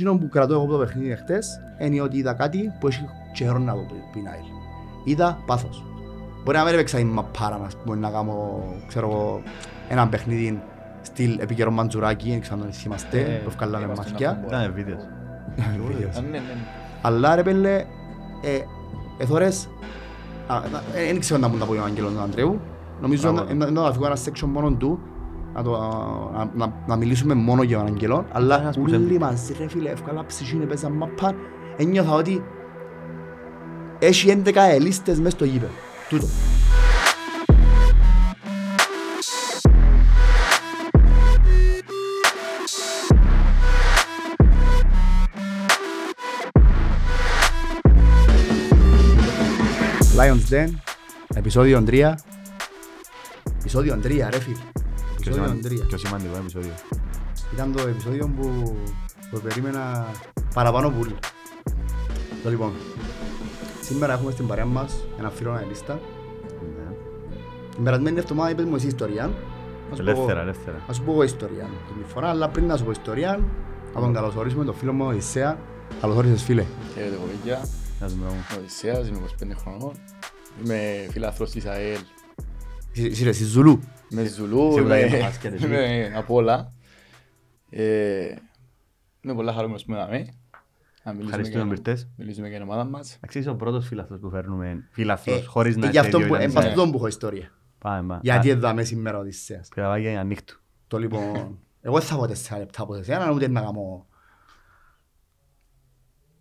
Εκείνο που κρατώ εγώ από το παιχνίδι χτες είναι ότι είδα κάτι που έχει καιρό να το πει Νάιλ. Είδα πάθος. Μπορεί να μην έπαιξα η μαπάρα να πούμε να κάνω, ξέρω εγώ, ένα παιχνίδι στυλ επικαιρό μαντζουράκι, δεν ξέρω αν θυμάστε, Ε, που βγάλανε είμαστε μαθηκιά. να Ήταν βίντεος. Α, ναι, ναι. Αλλά ρε πέλε, ε, εθώρες, α, να- ε, δεν ξέρω να μου τα πω ο Άγγελος του Ανδρέου, νομίζω Μπράβο. να- να να φύγω ένα section μόνο του, να, το, να, να, να μιλήσουμε μόνο για τον Αγγελό, αλλά Ένας που όλοι σε- μαζί ρε φίλε, εύκολα ψυχή, παίζαν μαπά, ένιωθα ότι έχει 11 ελίστες μες στο γήπεδο. Τούτο. Lions Den, επεισόδιο 3. Επεισόδιο 3 ρε φίλε. Πιο Επεισόδιο σημαντικό- 3. Πιο σημαντικό επεισόδιο; Ήταν το επεισόδιο που, που περίμενα παραπάνω πολύ. Το λοιπόν, σήμερα έχουμε στην παρέα μας ένα φίλο αναλίστα. Ναι. Την περασμένη εβδομάδα είπες μου εσύ ιστορία. Να σου πω- Ελεύθερα, ελεύθερα. Να σου πω εγώ ιστορία την φορά, αλλά πριν να σου πω ιστορία, να τον καλωσορίσουμε τον φίλο μου Οδυσσέα. Καλώς όρισες φίλε. Χαίρετε κοπέκια, Να δούμε όμως. είμαι ο Οδυσσέας, είμαι 25 χρονών. Είμαι φιλάθρος της ΑΕΛ. Εσύ εσύ ρε, εσύ Ζουλού. Με Ζουλού, Σίγουρα είμαι- είναι το μπάσκετ, εσύ. είμαι απ' όλα. Ε, Είμαι πολλά χαρούμενος που είμαι εδώ. Να μιλήσουμε Ευχαριστούμε για- μπυρτές. Μιλήσουμε για την ομάδα μας. Εντάξει, είσαι ο πρώτος φίλαθρος που φέρνουμε. Ε, Φίλαθρος, χωρίς να ε, Γι' είσαι αυτό δύο που, ήταν εν σε- πας τούτον που έχω ιστορία. Πάμε, πάμε. Γιατί Α, έδαμε σήμερα ο Οδυσσέας. Πειραβάγια για νύχτου. Το λοιπόν, εγώ δεν θα πω τέσσερα λεπτά από εσένα, ούτε να κάνω...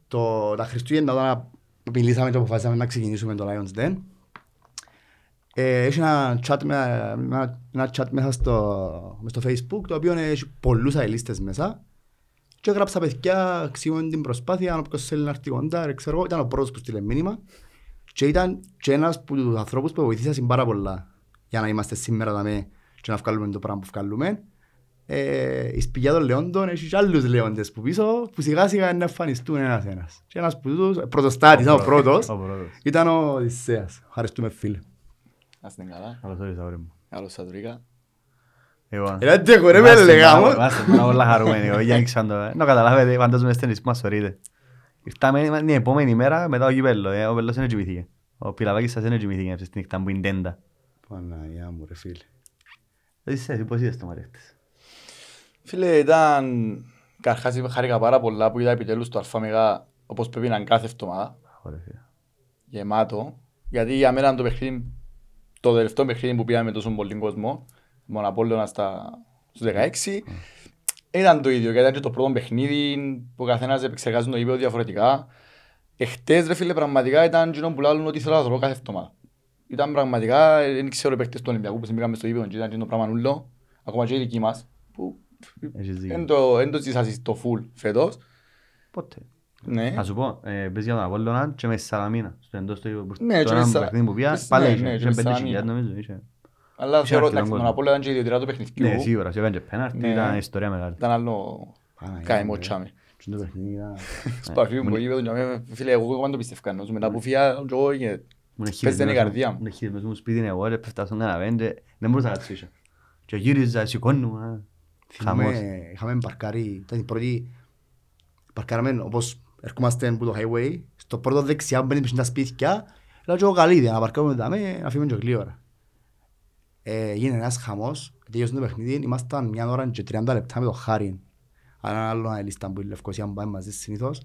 Το, τα Χριστούγεννα όταν μιλήσαμε και αποφασίσαμε να ξεκινήσουμε το Lions Den, ε, έχει ένα chat, με, ένα, ένα chat μέσα στο, μες στο facebook το οποίο έχει πολλούς αελίστες μέσα και έγραψα παιδιά αξιούν την προσπάθεια αν όποιος θέλει να έρθει κοντά, ρε, ξέρω, εγώ, ήταν ο πρώτος που στείλε μήνυμα και ήταν και ένας από τους ανθρώπους που βοηθήσαν πάρα πολλά για να είμαστε σήμερα δαμέ και να βγάλουμε το πράγμα που βγάλουμε. Ε, η σπηλιά των Λεόντων έχει και άλλους Λεόντες που πίσω που σιγά σιγά να εμφανιστούν ένας ένας. Και ένας που τους, πρωτοστάτης, ήταν ο πρώτος, Ο πρώτος. ήταν ο Οδυσσέας. Ευχαριστούμε φίλε. Να είστε καλά. Καλώς όρισα, αγόρι μου. Καλώς σας βρήκα. Εγώ. Ρε τέχω ρε με Είμαστε έλεγα πάρα- μου. Είμαστε πάρα πολλά χαρούμενοι. Εγώ, για να το... ε. Να καταλάβετε, φαντάζομαι στενείς που μας σωρείτε. Ήρθαμε την επόμενη μέρα μετά ο κυπέλλος. ε, Ο πέλος δεν κοιμήθηκε. Ο Πιλαβάκης σας δεν κοιμήθηκε αυτή τη νύχτα που είναι τέντα. Παναγιά μου ρε φίλε. Εσύ, εσύ, πώς είδες το μαρέχτης. Φίλε, ήταν... Καρχάς είπε χάρηκα πάρα πολλά που είδα επιτέλους το ΑΜΕΓΑ όπως πρέπει να είναι κάθε εβδομάδα. Ωραία, φίλε. γεμάτο. Γιατί για μένα το παιχνίδι, το τελευταίο παιχνίδι που πήγαμε με τόσο πολύ κόσμο, μόνο Απόλλωνα στα, στους 16, ήταν το ίδιο. Γιατί ήταν και το πρώτο παιχνίδι που ο καθένας επεξεργάζει το γήπεδο διαφορετικά. Εχθές ρε φίλε πραγματικά ήταν εκείνο που λάλλουν ότι ήθελα να δω κάθε εβδομάδα. Ήταν πραγματικά, ε, δεν ξέρω οι παίκτες του Ολυμπιακού που συμπήκαμε στο γήπεδο και ήταν εκείνο το πράγμα νουλό, ακόμα και οι δικοί μας, που Έχεις δίκιο. δεν το, δεν το ζήσασαι στο full φέτος. Πότε; Ναι. Να σου πω, ε, πες για τον Απόλλωνα και μες στη Σαλαμίνα. Στο εντός του Ναι, το και μες ένα Σα- παιχνίδι που πήγα, ναι, πάλι ναι, είχε. και Είχε μες πέντε Σαλαμίνα. χιλιάδες νομίζω. είχε. Αλλά Είχε θεωρώ αρκετόν ότι τον κόσμο. Απόλλωνα ήταν και η ιδιωτηρά του παιχνιδιού. Ναι, σίγουρα. Σε πέντε πέναρτι Ναι. ήταν ιστορία μεγάλη. Ήταν άλλο Παναγιά καημό μου, ρε. τσάμε. Και το παιχνίδι ήταν... Στο αρχείο μου είπε, φίλε, εγώ εγώ δεν το πιστεύω κανένας. Μετά που φύγα, και εγώ και Μου είναι Πες δεν είναι η χειρισμένος καρδιά μου- μου. μου είναι χειρισμένος μου σπίτι είναι εγώ, ρε, πέφτα στον καναπέ και δεν μπορούσα να κάτσω ίσια. Και γύριζα, σηκώνουμε. Χαμός. Θυμάμαι, είχαμε παρκάρει, ήταν η πρώτη, παρκάραμε όπως ερχόμαστε από το highway, στο πρώτο δεξιά που μπαίνεις στα σπίτια, λέω και εγώ καλή ιδέα να παρκάρουμε δάμε, να φύγουμε και γλύωρα. Ε, έγινε ένας χαμός, τελειώσε το παιχνίδι, ήμασταν μια ώρα και 30 λεπτά με το Χάριν. Ένα άλλο αναλίστα που η Λευκοσία που πάμε μαζί συνήθως.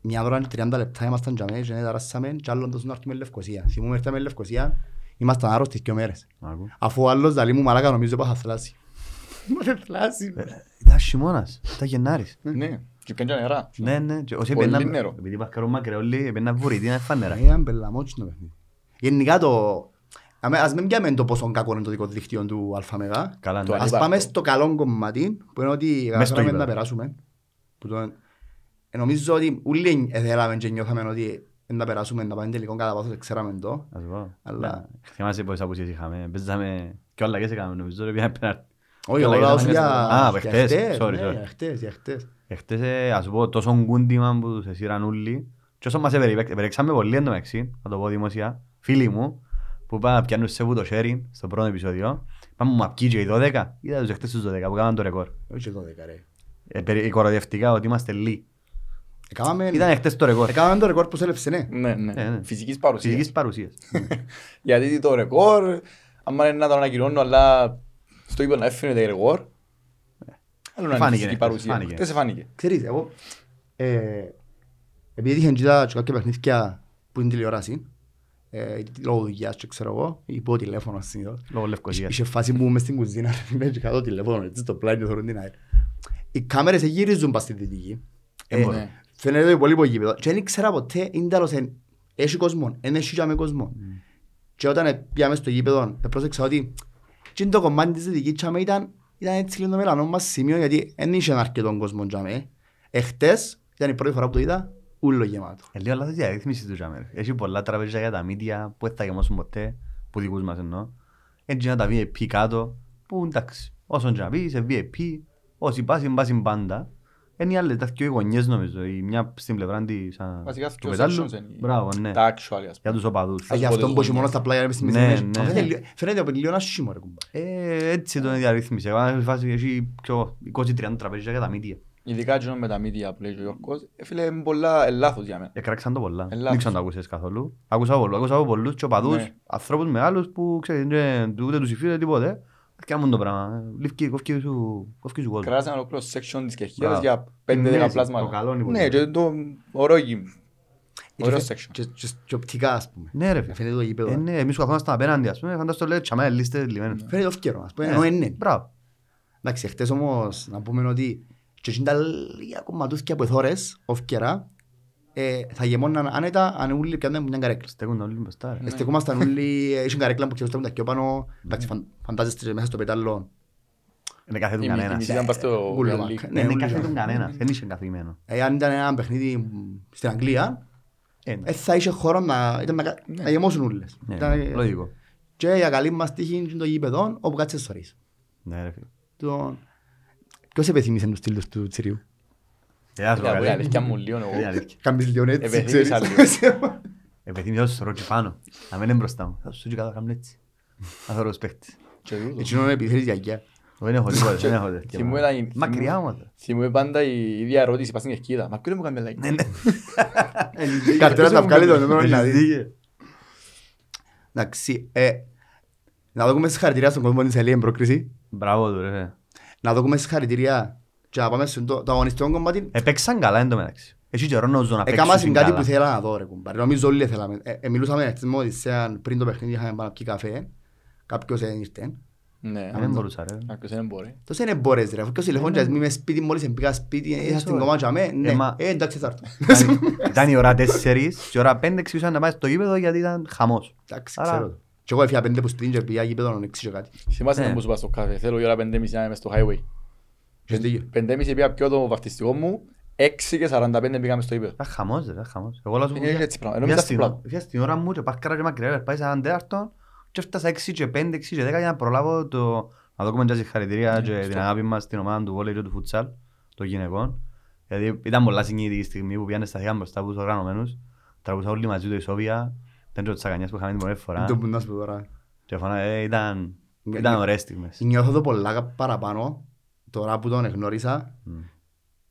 Μια ώρα και 30 λεπτά ήμασταν και αμέσως και δαράσαμε και άλλον τόσο να έρθουμε Λευκοσία. Θυμούμαι ήρθαμε Λευκοσία, ήμασταν άρρωστοι δύο μέρες. Άκου. Αφού ο άλλος δαλεί μου μαλάκα νομίζω πάσα θλάση. Μα θλάση. Ε, Ήταν χειμώνας, ήταν Γενάρης. ναι, και πιάνε και νερά. Ναι, ναι, και όσοι Πολύ έπαιρναν- νερό. επειδή παρκαρούν μακρεόλοι, έπαιρναν βουρητή, ήταν φανερά. Ήταν πελαμότσι το παιχνίδι. Γενικά το... Αμέ- Ας μην πιάμε το πόσο κακό είναι το δικό δίκτυο του ΑΜΕΓΑ. Καλά, Το ναι. Ας ανύπαρκτο. πάμε στο καλό κομμάτι που είναι ότι Μες στο καταφέραμε γήπεδο. να περάσουμε. Που το... ε, Νομίζω ότι όλοι θέλαμε και νιώθαμε ότι να περάσουμε να πάμε τελικό κατά πάθος, ξέραμε το. Να σου πω. Αλλά- Ναι. Θυμάσαι πόσες απουσίες είχαμε. Παίζαμε και όλα και σε κάναμε νομίζω. ρε, πήγαμε πέναρτι. Όχι, Και εγώ όλα λέω ήταν για... Α, για χτες. χτες, Sorry, ναι, sorry. για χτες, για χτες. Εχθές, ε, ας σου πω, τόσο γκούντιμα που τους εσύραν όλοι. Και όσο μας επερίπαιξε- επερέξαμε πολύ εντωμεταξύ, να το πω δημοσία, φίλοι μου, που πάνε να πιάνουν σε που το sharing στο πρώτο επεισόδιο, πάμε μου απκεί και οι 12, είδα τους εχθές τους 12 που κάναν το ρεκόρ. Όχι και 12 ρε. Ε, περι- Κοροϊδευτικά ότι είμαστε λίγοι. Έκαναμε- Ήταν χτες το ρεκόρ. Έκαναμε το ρεκόρ που σέλευσε, ναι. Ναι, ναι. Ε, ναι. Φυσικής παρουσίας. Φυσικής παρουσίας. Γιατί το ρεκόρ, άμα είναι να το ανακοινώνω, αλλά στο είπε να έφυγε το ρεκόρ, άλλο να είναι Φάνηκε, φυσική ναι, παρουσία. φάνηκε. Χτες φάνηκε. Ξέρεις, εγώ, ε, επειδή είχαν κοίτα και κάποια παιχνίδια που είναι τηλεόραση, ε, λόγω δουλειάς και ξέρω εγώ, υπό τηλέφωνο συνήθως, Λόγω Λευκοσίας. Είχε φάση που μες στην κουζίνα, με και κάτω τηλέφωνο, έτσι στο πλάι και θεωρούν την ΑΕΛ. Οι κάμερες γυρίζουν πας στη δυτική. Ε, μπορεί. Ναι. Φαίνεται το υπόλοιπο γήπεδο. Και δεν ήξερα ποτέ, είναι τέλος, εν- έχει κόσμο, δεν έχει και με κόσμο. Και όταν ε, πήγαμε στο γήπεδο, ε, πρόσεξα ότι και είναι το κομμάτι της δυτικής τσάμε ήταν, ήταν έτσι λίγο το μελανό μας σημείο, γιατί δεν είχε αρκετόν κόσμο τσάμε. Εχτες ήταν η πρώτη φορά που το είδα, ούλο γεμάτο. Ε, Λίγο λάθος διαρρύθμιση του τζάμερ. Έχει πολλά τραπέζια για τα μίδια που δεν θα γεμώσουν ποτέ, που δικούς μας εννοώ. Έτσι να τα VIP κάτω, που εντάξει, όσον και να πει, σε VIP, όσοι πάσουν, πάσουν πάντα. Είναι οι άλλες, τα δυο οι γωνιές νομίζω, η μια στην πλευρά της α, Βασικά, του δυο πετάλου. sections είναι οι- Μπράβο, ναι. Τα actual, ας Για πούμε. τους οπαδούς. Α, Γι' αυτό που έχει μόνο στα πλάγια μες στη μέση. Ναι, μέση. ναι. Μα φαίνεται λίγο- Φαίνεται από λίγο άσχημο ρε κουμπά. Ε, έτσι το είναι η διαρρύθμιση. Εγώ έχω φάση, έχει πιο 20-30 τραπέζια για τα μίδια. Ειδικά εκείνο με τα media που λέει ο Γιώργος, ε, φίλε, είναι πολλά ε, λάθος για μένα. Εκράξαν το πολλά. Ελάχιστο. Δεν ξέρω αν το ακούσες καθόλου. Άκουσα πολλούς, άκουσα από πολλούς και οπαδούς, Ναι. ανθρώπους μεγάλους που ξέρεις, δεν- ούτε τους υφίλε τίποτε. Κάνουν το πράγμα. Λήφκει, κόφκει σου, κόφκει σου κόσμο. Κράτησαν ολόκληρο section της Κερκίδας Μπράβο. για 5-10 Ναι, πλάσματα. το καλό είναι που Ναι, λέει. και το ωραίο γυμ. Ωραίο Και- section. και- και- Και οπτικά ας πούμε. Ναι ρε φίλε. Φαίνεται το γήπεδο. Ε, ναι, εμείς που καθόμασταν απέναντι ας πούμε, φαντάζομαι το λέει τσαμέ λίστες λιμένες. Φαίνεται ευκαιρό, ας πούμε, Ε, ενώ είναι. Μπράβο. Εντάξει, χτες όμως να πούμε ότι και εκείνα τα λίγα κομματούθκια που εθώρες, ευκαιρά, ε, θα γεμώναν άνετα αν ούλοι πιάνε μια καρέκλα. Στέκουν όλοι μπροστά ρε. Ε, Στεκούμασταν ούλοι, ε, είχαν καρέκλα που ξεστέκουν τα πιο πάνω, εντάξει, φαν- φαντάζεστε μέσα στο πετάλλο. Είναι καθέτουν Η μη- η κανένας. μισή ήταν πας στο Ούλο, Premier μα, League. ναι, Είναι ούλοι καθέτουν είχαν. κανένας. Δεν είχε καθημένο. Ε, Αν ήταν ένα παιχνίδι στην Αγγλία, Ε, ε, θα είχε χώρο να, ήταν να, κα- να γεμώσουν ούλες. ναι, Ήταν, ε, Λογικό. Και για καλή μας τύχη είναι το γήπεδο όπου κάτσε σωρίς. Ναι ρε φίλε. Τον- Ποιος επιθυμίσε τους στήλους του Τσιριού; Γεια σου, Ήταν καλέ. Η αλήθεια μου λίγο Είναι εγώ. αλήθεια. Κάνεις λίγο έτσι, Επιθυμίσα ξέρεις. Επιθυμίζω να σου ρωτήσω πάνω. Να μην είναι μπροστά μου. Θα σου ρωτήσω κάτω κάνω έτσι. Να θέλω ως παίχτης. Και τούτο. Εκείνον επιθυμίσεις γιαγιά. Δεν έχω τίποτα, δεν έχω τέτοια. Θυμούμαι πράγματα. ήταν η- Μακριά όμως. Θυμούμαι πάντα η ίδια ερώτηση πας στην Κερκίδα. Μα ποιο δεν μου κάνει like. Ναι, ναι. Κατέρα τα βγάλει το νούμερο να Έχεις δει. δίκιο. Εντάξει, ε, να δούμε συγχαρητήρια στον κόσμο της Ελία πρόκριση. Μπράβο του ρε. φίλε. Να δούμε συγχαρητήρια και να πάμε στο το αγωνιστικό κομμάτι. Επέξαν καλά εν τω μεταξύ. Έχει καιρό να ζω να Έκαμα παίξουν κάτι καλά. που θέλα να δω ρε κουμπάρε. Νομίζω όλοι θέλαμε. Ε, ε, μιλούσαμε χτες με Οδυσσέα πριν το παιχνίδι είχαμε πάει να πιει καφέ. Κάποιος δεν ήρθε. Ναι, Δεν μπορούσα ρε. κάποιος δεν μπορεί. Τόσο είναι μπορείς ρε. Αφού και ο τηλεφώνης και είμαι σπίτι μόλις μπήκα σπίτι. Είχα στην ωραία. κομμάτια με. Ναι. Ε, μα- Ε, εντάξει θα έρθω. Ήταν- Ήταν η ώρα 4 και η ώρα 5 εξηγούσαν να πάει στο γήπεδο γιατί ήταν χαμός. Εντάξει, Άρα- ξέρω το. Και εγώ έφυγα πέντε που σπίτι και πήγα γήπεδο να εξήσω κάτι. Θυμάσαι Ναι. να μου σου πας στο καφέ. Θέλω η ώρα 5.30 να είμαι στο highway. Έχεις δίκιο. 5.30 πήγα πιο το βαφτιστικό μου. 6 και 45 πήγαμε στο ύπεδο. Ήταν χαμός ρε, ήταν χαμός. Εγώ λέω σου Είναι πήγα- έτσι πράγμα. Ενώ πήγα μετά στην- στο πλάτο. πήγα στην ώρα μου και πάρκαρα και μακριά, πάει σε έναν τέταρτο και έφτασα 6 και 5, 6 και 10 για να προλάβω το... Να δούμε και συγχαρητήρια και την αγάπη μας στην ομάδα του βόλεϊ και του φουτσάλ, των γυναικών. Γιατί ήταν πολλά συγκινητική στιγμή που πήγανε στα θεία μπροστά από τους οργανωμένους. Τραγουδά όλοι μαζί το Ισόβια, ήταν και ο Τσακανιάς που είχαμε την πρώτη φορά. Το που να σου πω τώρα. Και φωνά, ε, ήταν, Ναι, ήταν ναι. ωραίες στιγμές. Νιώθω το πολλά παραπάνω τώρα που τον εγνώρισα Μμ.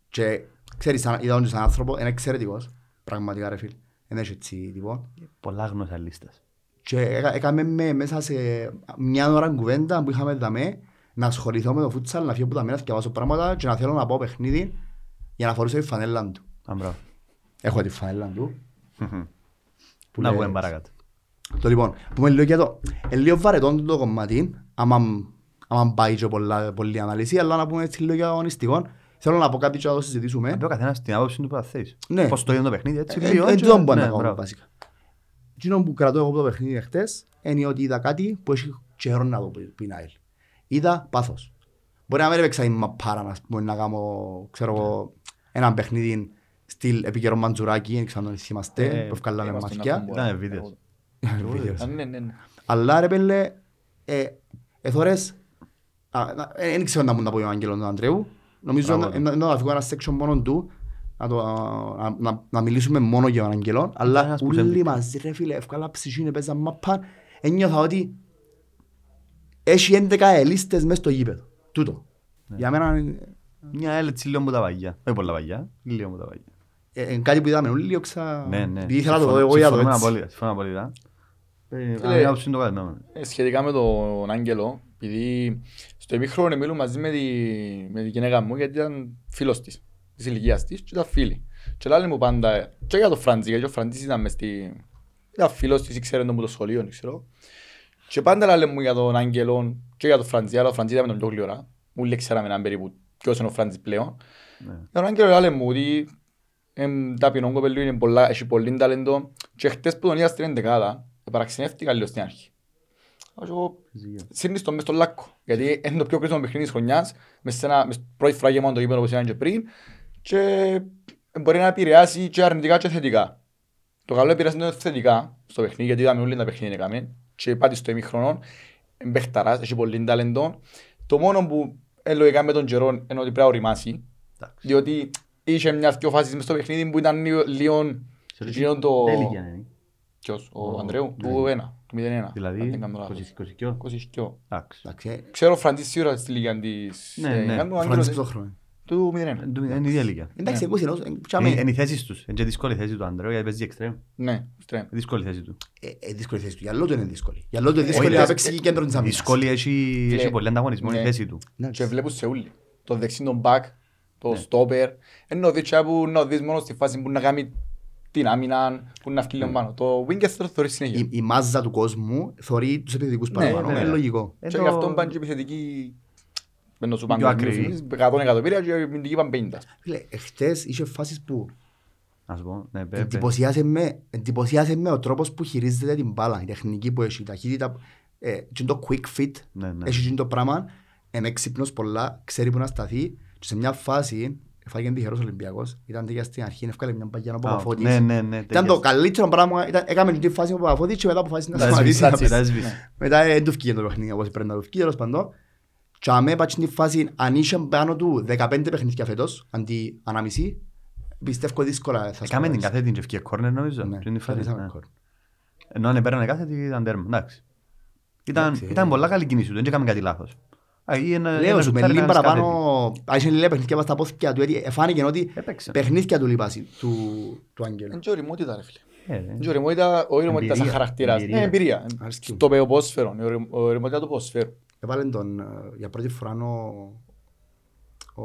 και ξέρεις, σαν- είδα τον σαν άνθρωπο, είναι εξαιρετικός, πραγματικά ρε φίλ. Δεν έχει έτσι τίποτα. Πολλά γνώσα λίστας. Και έκα- έκαμε με μέσα σε μια ώρα κουβέντα που είχαμε δαμέ να ασχοληθώ με το φούτσαλ, να φύγω από τα μένα, να διαβάσω πράγματα και να θέλω να πάω παιχνίδι για να φορήσω τη φανέλα του. Α, μπράβο. Έχω τη φανέλα του. Που Να λες- πούμε παρακάτω. Το λοιπόν, πούμε λίγο για το, είναι λίγο βαρετό το κομμάτι, άμα, άμα πάει και πολλά, πολλή αναλύση, αλλά να πούμε έτσι λίγο για αγωνιστικό. Θέλω να πω κάτι και να το συζητήσουμε. Να πει ο καθένας την άποψη του που θα θέλεις. Ναι. Πώς το είδε το παιχνίδι, έτσι Ε, λίγο. ε, και- τούτο μπορεί ναι, να κάνω μπράβο. βασικά. Εκείνο που κρατώ εγώ από το παιχνίδι χτες είναι ότι είδα κάτι που έχει καιρό να δω που είναι ΑΕΛ. Είδα πάθος. Μπορεί να μην έπαιξα η μαπάρα να πούμε, να κάνω ξέρω εγώ, ένα παιχνίδι στυλ επίκαιρο μαντζουράκι, δεν ξέρω αν τον θυμάστε, Ε, που ευκάλαμε Είμαστε να μαθηκιά. πούμε. Ήταν βίντεος. Βίντεος. Α, ναι, ναι, ναι. Αλλά ρε πέλε, ε, εθώρες, α, να- ε, δεν ξέρω να μου να πω ο Άγγελος του Ανδρέου, νομίζω Μπράβο να- του. να να φύγω ένα section μόνο του, να, το, να, να, να μιλήσουμε μόνο για τον Αγγελό, αλλά ένας που όλοι σέμπει. μαζί ρε φίλε, ευκάλα ψυχή, παίζαν μαπάν, ένιωθα ότι έχει 11 ελίστες μες στο γήπεδο, τούτο. Ναι. Για μένα, είναι- Μια έτσι λίγο από τα παγιά. Όχι πολλά παγιά, λίγο από τα παγιά. ε, κάτι που είδαμε όλοι, όξα... Ναι, ναι. Επειδή ήθελα να το δω Συμφωνώ- εγώ για το συμφωνούμε έτσι. απόλυτα, συμφωνώ απόλυτα. Ε, Φίλε, αν άποψη είναι το καθένα. Ε, Σχετικά με τον Άγγελο, επειδή στο ημίχρονο μιλούν μαζί με τη, με τη γυναίκα μου γιατί ήταν φίλος της, της ηλικίας της και ήταν φίλοι. Και λέει μου πάντα, και για τον Φραντζή, γιατί ο Φραντζής ήταν μες στη... ήταν φίλος της, ήξερε τον από το σχολείο, δεν ξέρω. Και πάντα λέει μου για τον Άγγελο και για τον Φραντζή, αλλά ο Φραντζή ήταν με τον πιο γλυόρα. Όλοι ξέραμε έναν περίπου ποιος είναι ο Φραντζής πλέον. Ναι. Για τον Άγγελο λέει μου ότι εμ, ταπεινό κοπελού είναι πολλά, έχει πολύ ταλέντο και χτες που τον είδα στην εντεκάδα, παραξενεύτηκα λίγο στην αρχή. Αλλά εγώ σύρνεις τον μες στον λάκκο, γιατί είναι το πιο κρίσιμο παιχνίδι της χρονιάς, μες σε ένα, μες πρώτη φορά γεμάτο το γήπεδο όπως ήταν και πριν και μπορεί να επηρεάσει και αρνητικά και θετικά. Το καλό επηρεάσει το θετικά στο παιχνίδι, γιατί είδαμε όλοι τα παιχνίδια έκαμε και πάτη στο ημίχρονο, εμπεχταράς, έχει πολύ ταλέντο. Το μόνο που ε, λογικά με τον καιρό είναι ότι πρέπει να οριμάσει, Εντάξει. διότι είχε μια δυο φάσεις μες στο παιχνίδι που ήταν λίγο- λίγο λίγο το... Τι ηλικία είναι. Ποιος, ο Ο- Ανδρέου, ναι. του 1, του 0-1. αν Δηλαδή, δεν κάνω λάθος. 20-22. 22. Εντάξει. Εντάξει, ε, Ξέρω ο Φραντής σίγουρα στη λίγα της... Ναι, ε, ναι. κάνω ο Άγγελος, Φραντζής ε, το χρόνο. Του 0-1. Ε, του- Είναι η ίδια ηλικία. Εντάξει, Ναι. εγώ συνός, ε, Είναι τσάμε. είναι οι θέσεις τους. Είναι και δύσκολη η θέση του Ανδρέου γιατί παίζει εξτρέμ. Ναι, στρέμ. Είναι δύσκολη η θέση του. Ε, ε, δύσκολη θέση του. Για λόγω του είναι δύσκολη. Για λόγω του είναι δύσκολη Όχι, να ε, παίξει κέντρο της άμυνας. Δύσκολη έχει Φίλε, έχει πολύ ανταγωνισμό η ναι. θέση του. Ναι. Και βλέπουν σε ούλοι. Το δεξί τον back, το Ναι. stopper. Ενώ δεις τσιά που να δεις μόνο στη φάση που να κάνει την άμυνα, που να φύγει λίγο πάνω. Το winger το θωρείς συνέχεια. Η, η μάζα του κόσμου θωρεί τους επιθετικούς Ναι, παραπάνω. ναι. Είναι λογικό. Ε, Και το- γι' αυτό πάνε και επιθετικοί με το σου Πιο πάνε ακριβή. 100 εκατομμύρια και οι αμυντικοί πάνε 50. Φίλε, εχθές είχε φάσεις που Να σου πω, ναι, πέ- πέ. εντυπωσιάσε με, εντυπωσιάσε με ο τρόπος που χειρίζεται την μπάλα, η τεχνική που έχει, η ταχύτητα, ε, και είναι το quick fit, Ναι, ναι. έχει και το πράγμα, είναι έξυπνος πολλά, ξέρει που να σταθεί και σε μια φάση, έφαγε τυχερός Ολυμπιακός, ήταν τέτοια στην αρχή, έφκαλε μια παγιά ο Α, Παπαφώτης. Ναι, ναι, ναι. Ήταν τέτοιες. το καλύτερο πράγμα, ήταν, έκαμε την φάση ο Παπαφώτης και μετά αποφάσισε να Τα σταματήσει. έσβησε, να τα παίζει. έσβησε. Μετά δεν του βγήκε το παιχνίδι όπως πρέπει να του βγει, τέλος πάντων. Και αμέ πάει στην φάση, αν είχε πάνω του 15 παιχνίδια φέτος, αντί ανάμιση, πιστεύω δύσκολα θα Έκαμε την σκοράρεις. κάθε την και ευκαιρία κόρνερ νομίζω. Ναι, Πριν τη φάση, κερδίσαμε ναι. κόρ. Ενώ αν έπαιρνε κάθε τι ήταν τέρμα. Εντάξει. Ήταν, Εντάξει, ήταν ε. πολλά καλή κίνηση του, δεν έκαμε κάτι λάθος. Α, ή ένα- Λέω ένα σου, με σουτάρι λίγο να σκάφεται. παραπάνω, αν είχε λίγα παιχνίδια πάνω στα πόθηκια του, έτσι, εφάνηκε ότι Έπαιξε. παιχνίδια του λείπασαι, του, του Άγγελου. Είναι και ωριμότητα ρε φίλε. Ε, ρε. Είναι και ωριμότητα, όχι ωριμότητα σαν Εμπειρία, χαρακτήρας. εμπειρία. Ναι, εμπειρία. Αρέσκει μου. Το ποδόσφαιρο, η ωρι- ωριμότητα του ποδοσφαίρου. Έβαλε τον, ε, για πρώτη φορά ο, ο,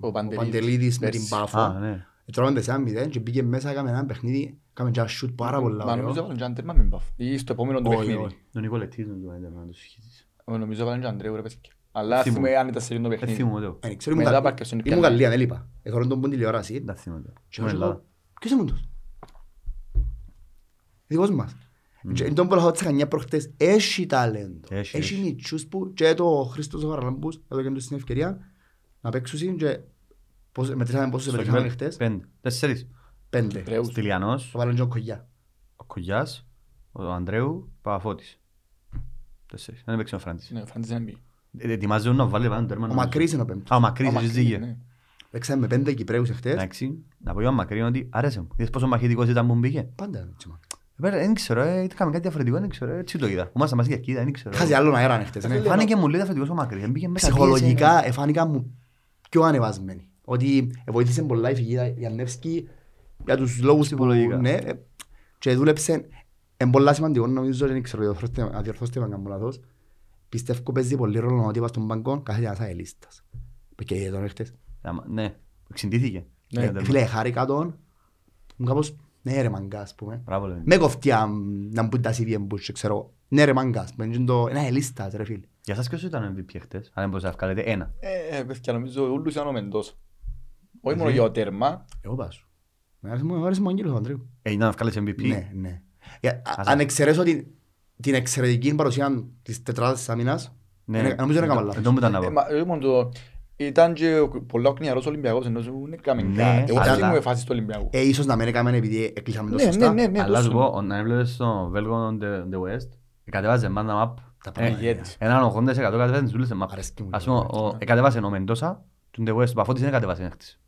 ο Παντελίδης. Παντελίδης με την Πέρσι. Πάφο. Α, ναι. Τρώμε 4-0 και πήγε μέσα, έκαμε ένα παιχνίδι, έκαμε και ένα σούτ πάρα πολλά Μα νομίζω ωραίο. έβαλαν και έναν τέρμα με μπαφ. Ή στο επόμενο του Όχι, παιχνίδι. όχι. Ο Νικολετής είναι το έντερμα να το συγχύσεις. Εγώ Νομίζω έβαλαν και έναν Ανδρέου ρε παιδιά. Αλλά Θυμούμαι. θυμούμαι αν ήταν σε εκείνο το Δεν παιχνίδι. θυμούμαι το. Ε, ξέρω, Μετά ήμουν πάρκες στον ήμουν Ιππιανό. Γαλλία, δεν είπα. Εθώρον τον που τηλεόραση. Δεν θυμούμαι το. Και Ήμουν εγώ, Ελλάδα. Ποιος ήμουν τους. Δικός μας. Και είναι τον που λέω τσακανιά προχτές. Έχει ταλέντο. Έχει, Έχει έχει. μητσούς που και το Χρήστος ο Χαραλάμπους έδωκε τους την ευκαιρία να παίξουν και πώς- μετρήσαμε πόσους Στο επετυχάμε κυπέλλο, χτες. Πέντε. Τέσσερις. Πέντε. Ανδρέους. Στυλιανός, Το βάλουν και ο Κογιά. ο Κογιάς, ο Ανδρέου, Παπαφώτης. Τέσσερις. Δεν έπαιξε ο Φράντης. Ναι, ο Φραντής δεν μπήκε. Ε, Ετοιμάζουν να βάλει πάνω τέρμα. Ο νομίζω. Μακρύς είναι ο πέμπτος. Α, ο Μακρύς, Ο έχεις Μακρύς, δίκιο. ναι. Παίξαμε με πέντε Κυπρέους εχθές. Εντάξει, να πω για τον Μακρύ ότι άρεσε μου. Είδες πόσο μαχητικός ήταν που μπήκε; Πάντα έτσι, μα. Πέρα, Δεν ξέρω, ε, είχαμε κάτι διαφορετικό, δεν ξέρω, έτσι το είδα. Ήμασταν μαζί και είδα, δεν ξέρω. Χάσει άλλον αέρα εχθές. ναι. Φίλε, Φάνηκε μου λίγο διαφορετικός ο Μακρύ, δεν πήγε μέσα. Ψυχολογικά εφάνηκα μου πιο ανεβασμένοι. Ότι βοήθησε πολλά η φυγή για Νεύσκη για τους λόγους που Ψυχολογικά. ναι, ε, και δούλεψε εν πολλά σημαντικό νομίζω δεν ξέρω διορθώστε- να διορθώστε με αν κάνω λάθος πιστεύω παίζει πολύ ρόλο ότι είπα στον μπαγκό κάθεται ένας αελίστας και τον έρχτες Ναι, εξυντήθηκε. Ναι, Ε, φίλε χάρηκα τον μου κάπως ναι ρε μαγκά ας πούμε Μπράβο, λέμε. με κοφτεί αν- να μπουν τα CV εμπούς και ξέρω ναι ρε μαγκά ας πούμε, είναι το- ένα αελίστας ρε φίλε Για σας ποιος ήταν ο MVP χτες, αν δεν μπορούσατε να βγάλετε ένα. Ε, ε, παιδιά, νομίζω ούλους ήταν ο Μεντός. Όχι μόνο Εσύ. για το τέρμα. εγώ πάσω με άρεσε μου- μου άρεσε μου ο Αγγέλος ο Ανδρέου Ε, ήταν να βγάλεις MVP. Ναι, ναι. Ε, α- Ας- Αν εξαιρέσω την, την εξαιρετική παρουσία της τετράδας της άμυνας, Ναι. είναι- νομίζω δεν έκανα Ε, λάθος. το μου ήταν να Ε, πω. μα, όχι μόνο το- Ήταν και ο- πολλά ο κνιαρός Ολυμπιακός, ενώ σου δεν έκαμε Ναι, κάτι. Εγώ αλλά- δεν μου εφάσεις του Ολυμπιακού. Ε, ίσως να μην έκαμε επειδή εκλείσαμε το Ναι, σωστά. ναι, ναι, ναι. Αλλά σου τόσο. πω, όταν έβλεπες στο Βέλγο The The West, κατέβαζε μάντα map. Τα Ε, πράγματα. ηγέτης. Έναν 80% κατέβαζε τις ούλες σε map. Αρέσκει μου. Ας πούμε, ο- ε, κατέβασε ο Μεντόσα, τον The West, ο Παφώτης δεν κατέβασε χτες.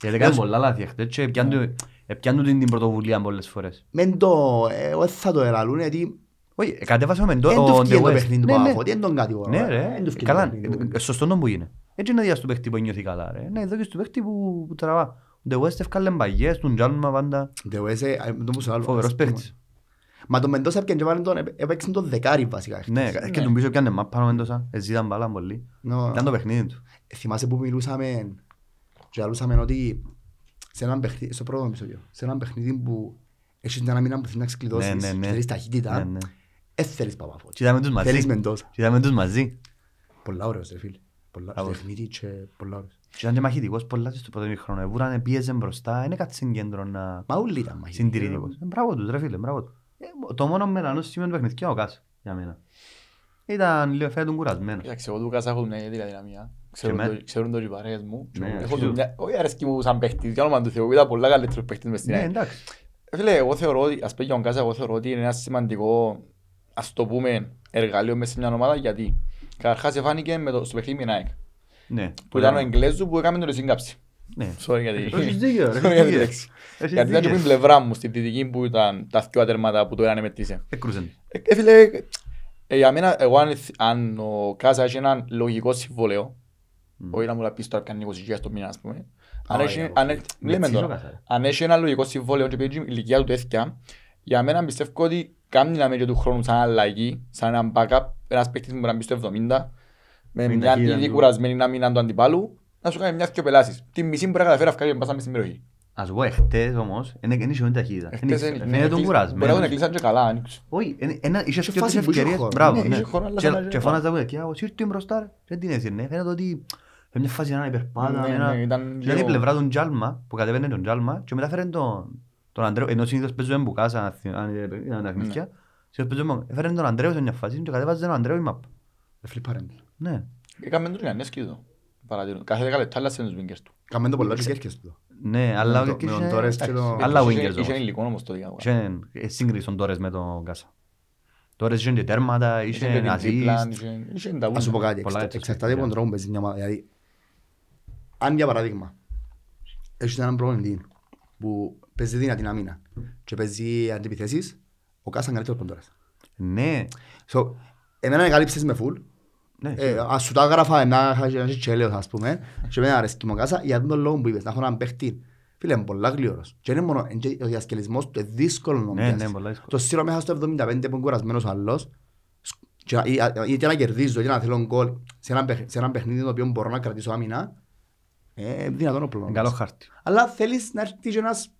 Γιατί έκανε πολλά λάθη χτες και πιάνουν- ε, πιάνουν την την πρωτοβουλία πολλές φορές. Μεν το, ε, εγώ δεν θα το ελαλούν, γιατί Όχι, ε, κατέβασε ο Μεντό- δεν ο του The βγήκε το West. παιχνίδι του Ναι, ναι. Παπαφώτη, δεν τον κατηγορώ. Ναι ε, ρε, δεν του βγήκε το καλά, παιχνίδι του. ε, σωστό να που είναι. Έτσι είναι ο διάς του παίχτη που νιώθει καλά ρε. Ναι, εδώ και στο παίχτη που, που τραβά. The West ευκάλε μπαγιές, τον Τζάλμα πάντα. The West, ε, ε, το που σου άλλο, Φοβερός ας πούμε. παίκτης. Μα τον Μεντόσα έπιαν και βάλαν τον, έπαι- έπαιξαν τον δεκάρι βασικά. Ναι, χτες. και τον πίσω πιάνε μάπα ο Μέντοσα. Εζήταν μπάλα πολύ. Νο- Ήταν το παιχνίδι του. Θυμάσαι που μιλούσαμε και λαλούσαμε ότι σε έναν παιχνίδι, στο πρώτο επεισόδιο, σε έναν παιχνίδι που έχεις μια μήνα που θέλεις να ξεκλειδώσεις, Ναι, ναι, ναι. θέλεις Ναι, ταχύτητα, ναι. ε, θέλεις Παπαφώτης. Και είδαμε τους μαζί. Θέλεις Μεντόσα. Και είδαμε τους μαζί. Πολλά ωραίος ρε φίλε. Πολλά Μπράβο. παιχνίδι και πολλά ωραίος. Και ήταν και μαχητικός πολλά και στο πρώτο ημίχρονο. Εβούρανε, πίεζε μπροστά, δεν έκατσε κέντρο να... Μα όλοι ήταν μαχητικοί. Συντηρητικός. Ε, Μπράβο τους ρε φίλε, μπράβο τους. Ε, Το μόνο μελανός σημείο του παιχνιδιού ο Κάσο, για μένα. Ήταν λίγο φέτον κουρασμένος. Εντάξει, εγώ του Κάζα έχω μια ιδιαίτερη δυναμία. Ξέρουν με- το- Ξέρουν το οι παρέες μου. Ναι, Έχω αρχίζω. του μια- Όχι αρέσκει μου σαν παίχτης, για όνομα του Θεού, είδα πολλά καλύτερους παίχτες μες στην Ναι, ΑΕΚ. εντάξει. Ε, Φίλε, εγώ θεωρώ ότι, ας πούμε για τον Κάζα, εγώ θεωρώ ότι είναι ένα σημαντικό, ας το πούμε, εργαλείο μέσα σε μια ομάδα, γιατί καταρχάς εφάνηκε με το, στο παιχνίδι με την ΑΕΚ. Ναι. Που ήταν ο Εγγλέζου που έκαμε τον σύγκαψη. Ναι. Sorry γιατί... Έχεις δίκιο, ρε, Sorry έχεις για τη δίκιο. λέξη. Έχεις Γιατί ήταν και δίκιο. που η πλευρά μου, στη δυτική που ήταν τα δυο ατέρματα που το έναν μετρήσε. Έκρουσεν. Ε, ε, φίλε, ε, για μένα, εγώ αν, αν ο Κάζα έχει έναν λογικό συμβόλαιο, όχι να μου τα πεις τώρα κάνει 20 στο μήνα, ας πούμε, αν Α, έχει- ε, αν έχει- λέμε Μετσής ο τώρα, Κάζα, ρε. αν έχει ένα λογικό συμβόλαιο και παίζει η ηλικία του τέτοια, για μένα πιστεύω ότι κάνει να μένει του χρόνου σαν αλλαγή, σαν έναν backup, ένας παίκτης που μπορεί να μπει στο 70, με Με μια ταχύτητα ήδη του. κουρασμένη άμυνα του αντιπάλου, να σου κάνει μια και πελάσεις. Τη μισή μπορεί να καταφέρει να βγάλει μπάσα μες στην περιοχή. Ας πω εχθές όμως, είναι και νήσιο ταχύτητα. Εχθές Είναι- είναι- Φαίνεται τον εκλεί- Μπορεί να κουρασμένο. τον εκλείσαν και καλά, άνοιξε. Όχι, είναι- ένα- είχε Και και φάση τις που είχε ευκαιρίες. χώρο. Μπράβο, Ναι, ναι. είχε χώρο, αλλά Και- σαν να- Και φώναζα εγώ, «Και άκου, ήρθε μπροστά ρε». Δεν την έδινε. Φαίνεται ότι σε μια φάση έναν υπερπάτα. Ναι, ένα- ναι, ήταν Ήταν η λίγο- πλευρά του Τζάλμα, που κατέβαινε τον Τζάλμα και μετά φέρνει τον τον Αντρέο, ενώ συνήθως παίζουμε μπουκάσα, αν θυ- αν ήταν τα παιχνίδια. Συνήθως παίζουμε, έφερνε τον Αντρέο σε μια φάση και κατέβαζε τον Αντρέο η μαπ. Ε, φλιπάρεν. Ναι. Έκαμε τον Ιαννέσκι εδώ. Παρατηρούν. Κάθε δέκα λεπτά άλλασε τους wingers του. Κάμε το πολλά και κέρκες του. Ναι, αλλά Με το- και με τον είχε- Τόρες και εντάξει, το- άλλα Είχε- wingers Είχε όμως. υλικό όμως το δικά μου. Είχε ε, σύγκριση τον Τόρες με τον Κάσα. Τόρες είχε και τέρματα, Είχε και είχε την τρίπλα, assist. είχε- είχε τα Ας σου πω βούλια. κάτι, Πολλά εξα- έτσι εξαρτάται από τον παιχνίδια. τρόπο που παίζει μια ομάδα. Δηλαδή, αν για παράδειγμα, έχεις έναν προπονητή που παίζει δυνατή άμυνα και παίζει αντιπιθέσεις, ο Κάσας είναι καλύτερος ποντόρας. Ναι, So, εμένα εγκαλύψες με φουλ. ναι. Ε, Ας σου τα έγραφα να έχει τσέλαιος ας πούμε και εμένα αρέσκει μου ο Κάσα για τον λόγο που είπες, να έχω έναν παίχτη. Φίλε, είναι πολλά γλυόρος. Και είναι μόνο, είναι και ο διασκελισμός του είναι δύσκολο να Ναι, πιάσεις. ναι, πολλά δύσκολο. Το σύρο μέσα στο 75 που είναι κουρασμένος ο άλλος και να- ή- ή- είτε να κερδίζω είτε να θέλω γκολ σε ένα, παιχ- σε ένα παιχνίδι το οποίο μπορώ να κρατήσω άμυνα ε, δυνατόν ο Είναι πλάνος. καλό χάρτη. Αλλά θέλεις να έρθει και ένας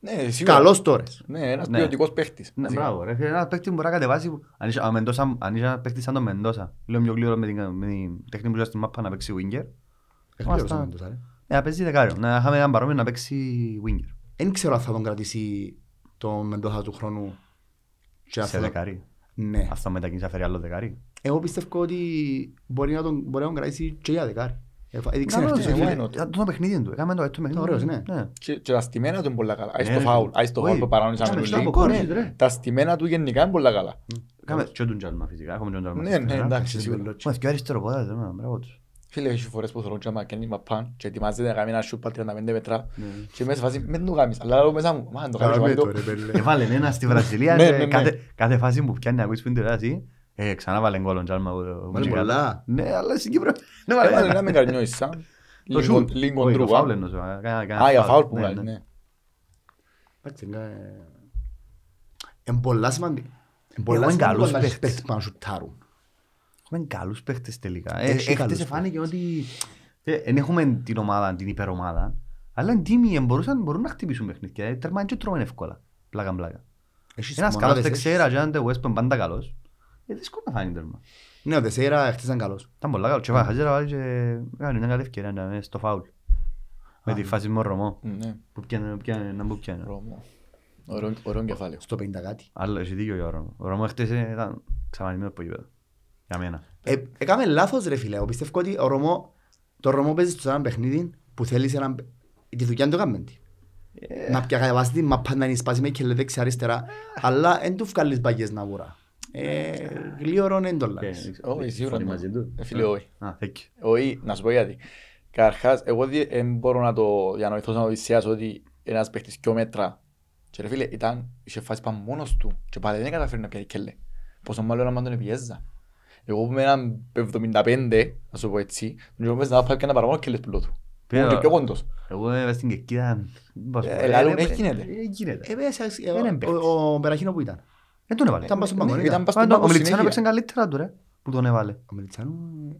Ναι, σίγουρα. καλός τόρες. Ναι, ένας Ναι. ποιοτικός παίχτης. Ναι, Σίγουρα. μπράβο. Ρε, φίλε, ένας παίκτης που μπορεί να κατεβάσει. που- Αν είσαι- αν Μεντόσα- αν είσαι ένα παίκτης σαν τον Μεντόσα, λίγο πιο γλύωρο με την με την τέχνη που είσαι στην μάπα να παίξει winger, Εχλήρωσε Άστα. ο Μέντοσα, ρε. ε, να παίζει δεκάριο. Να είχαμε έναν παρόμοιο να παίξει winger. Δεν ξέρω αν θα τον κρατήσει τον Μεντόσα του χρόνου και αν Σε θα τον- δεκάρι. Ναι. Ας το μετακινήσει να φέρει άλλο δεκάρι. Εγώ πιστεύω ότι μπορεί να τον, μπορεί να τον κρατήσει και για δεκάρι. Ε, Έδειξε Καλώς, ευτυχώς, ε, φίλε. why not; ε, Το παιχνίδι του. Έκαμε το το παιχνίδι. ωραίος, του. ναι. Και και τα στημένα του είναι πολλά καλά. Άις Ναι, το ρε. φάουλ, άις το Όχι. φάουλ που παραώνησαμε Κάμε όλοι. στο αποκόρυφη, ρε. Τα στημένα του γενικά είναι πολλά καλά. Κάμε και τον Τζάλμα φυσικά. Έχουμε και τον Τζάλμα. Ναι, ναι, εντάξει, Έχεις σίγουρα. βελότσι. Μα και αριστερό πόδα, δεν μπράβο τους. Φίλε, έχει φορές που θέλω και άμα κάνει μαπάν και ετοιμάζεται να κάνει ένα σουτ πάλι 35 μέτρα Ναι. και μέσα σε φάση μην το κάνεις, αλλά λέω μέσα μου, μα αν το κάνεις Κάμε βάλει το, το. ρε, πέλε. Έβαλε ένα στη Βραζιλία Ναι, και ναι, ναι. κάθε- κάθε φάση που πιάνει να ακούεις που είναι τηλεόραση, ε, ξανά βάλε γκολ ο Τζάλμα. που- που Βάλε είχε πολλά. κάτω. Ναι, αλλά στην Κύπρο. Ναι, Έβαλε βάλε να ένα. με καρνιώσεις, σαν. Το Λίγο- σουτ. Λίγο Όχι, το ντρούβα. φάουλ εννοούσα. Κάνα- κάνα Α, για φάουλ που Ναι, βγάλει, ναι. ναι. Εντάξει, είναι- Είναι πολλά σημαντικά. Είναι πολλά Εγώ είναι σημαντικό καλούς να έχεις παίχτες. παίχτες που να σουτάρουν. Έχουμε καλούς παίχτες τελικά. Ε, Έχει Έχτες καλούς εφάνηκε ότι δεν έχουμε την ομάδα, την υπερομάδα, αλλά είναι τίμοι, μπορούσαν, μπορούν να χτυπήσουν παιχνίδια. Ε, Τέρμα δεν τρώμε εύκολα. Πλάκα πλάκα. Έχεις Ένας μονάδες, καλός έχεις. τεξέρα και έναν West που είναι πάντα καλός. Ε, δύσκολο να φάνει τέρμα. Ναι, ο Δεσέιρα χτες ήταν καλός. Ήταν πολλά καλός. Και βάλε χαζέρα βάλει και έκανε μια καλή ευκαιρία να είναι στο φάουλ. Με τη φάση με Ρωμό. Ναι, Που πιάνε, πιάνε, να μου πιάνε. Ρώμο. Ωραίο- Ωραίο κεφάλαιο. Στο 50 κάτι. Άλλο, έχει δίκιο για ο Ρωμό. Ο Ρωμό χτες ήταν ξαφανισμένος από γήπεδο. Για μένα. Ε, Έκαμε λάθος ρε φίλε. Εγώ πιστεύω ότι ο Ρωμό, το Ρωμό παίζει σε ένα παιχνίδι που θέλεις έναν... Τη δουλειά του έκαμε τη. Να πια κατεβάσει την μαπά να είναι σπάσιμη και λέει δεξιά αριστερά. Αλλά δεν του βγάλεις μπαγιές να βουρά. Ε, Γλίωρον δεν το λάβεις. Όχι, σίγουρα. Φωνή ναι. μαζί του. Ε, Φίλε, όχι. Α, thank you. Όχι, να σου πω γιατί. Καταρχάς, εγώ δεν μπορώ να το διανοηθώ σαν οδυσσέας ότι ένας παίχτης πιο μέτρα. Και ρε φίλε, ήταν, είχε φάση πάνω μόνος του και πάλι δεν καταφέρει να πιάει κέλε. Πόσο μάλλον να τον επιέζα. Εγώ που με έναν 75, να σου πω έτσι, νομίζω πες να πάει και ένα παραπάνω κέλες πουλό του. Πήγα- και πιο κόντος. Εγώ είμαι στην Κερκίδα. πώς πω, Ε, λαλούν, ε, δεν ε, γίνεται. ε, γίνεται. Ε, πες, ε, Δεν είναι ο- παίκτης. ο- Ο Περαχίνο που ήταν. Δεν τον έβαλε. Ήταν πας στον Ναι, πάγκο, ήταν ήταν. πας στον Πάντως, πάγκο Ο Μιλιτσιάνο συνέχεια. έπαιξε καλύτερα του ρε, που τον έβαλε. Ο Μιλιτσιάνου...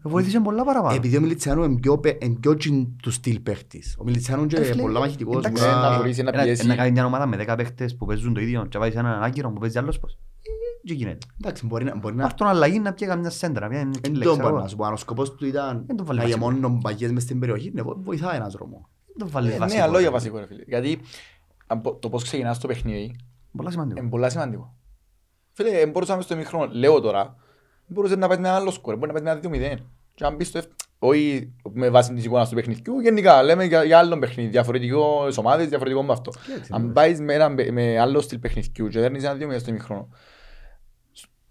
Ε, Βοήθησε πολλά παραπάνω. Επειδή ο Μιλιτσιάνου είναι πιο παι- είναι πιο τσιν του στυλ παίχτης. Ο Μιλιτσιάνου Ε, είναι φίλε, πολλά μαχητικός. εντάξει, πολλά- να βρεις ένα Ένα- πιέσει. Να κάνει μια ομάδα με 10 παίχτες που παίζουν το ίδιο και βάζεις έναν άκυρο που παίζει άλλος πώς. Ε, Τι γίνεται. Εντάξει, μπορεί να- μπορεί να... Πάρ' τον αλλαγή να πιέει καμιά σέντρα. μια- μια Εν λέξη, τον ξέρω μπορεί εγώ. να σου πω, αν ο σκοπός του ήταν Δεν τον βάλει να βασικό. γεμώνουν μπαγιές μες στην περιοχή, ναι, βο- βοηθάει ένας δρόμο. Δεν τον βάλει Ε, βασικό, Ναι, αλλά για ρε. βασικό ρε φίλε. Γιατί αν πο- το πώς ξεκινάς το παιχνίδι Πολλά σημαντικό. είναι πολλά σημαντικό. Φίλε, ε, μπορούσαμε στο μικρό, λέω τώρα, μπορούσε να πάει με ένα άλλο σκορ, μπορεί να πάει με ένα 2-0. Και αν πεις το, ευ- όχι με βάση της εικόνας του παιχνιδιού, γενικά λέμε για, για άλλο παιχνίδι, διαφορετικό ομάδες, διαφορετικό με αυτό. έτσι, Αν ναι. πάεις με, ένα, με άλλο στυλ παιχνιδιού και δέρνεις ένα 2-0 στο μικρό,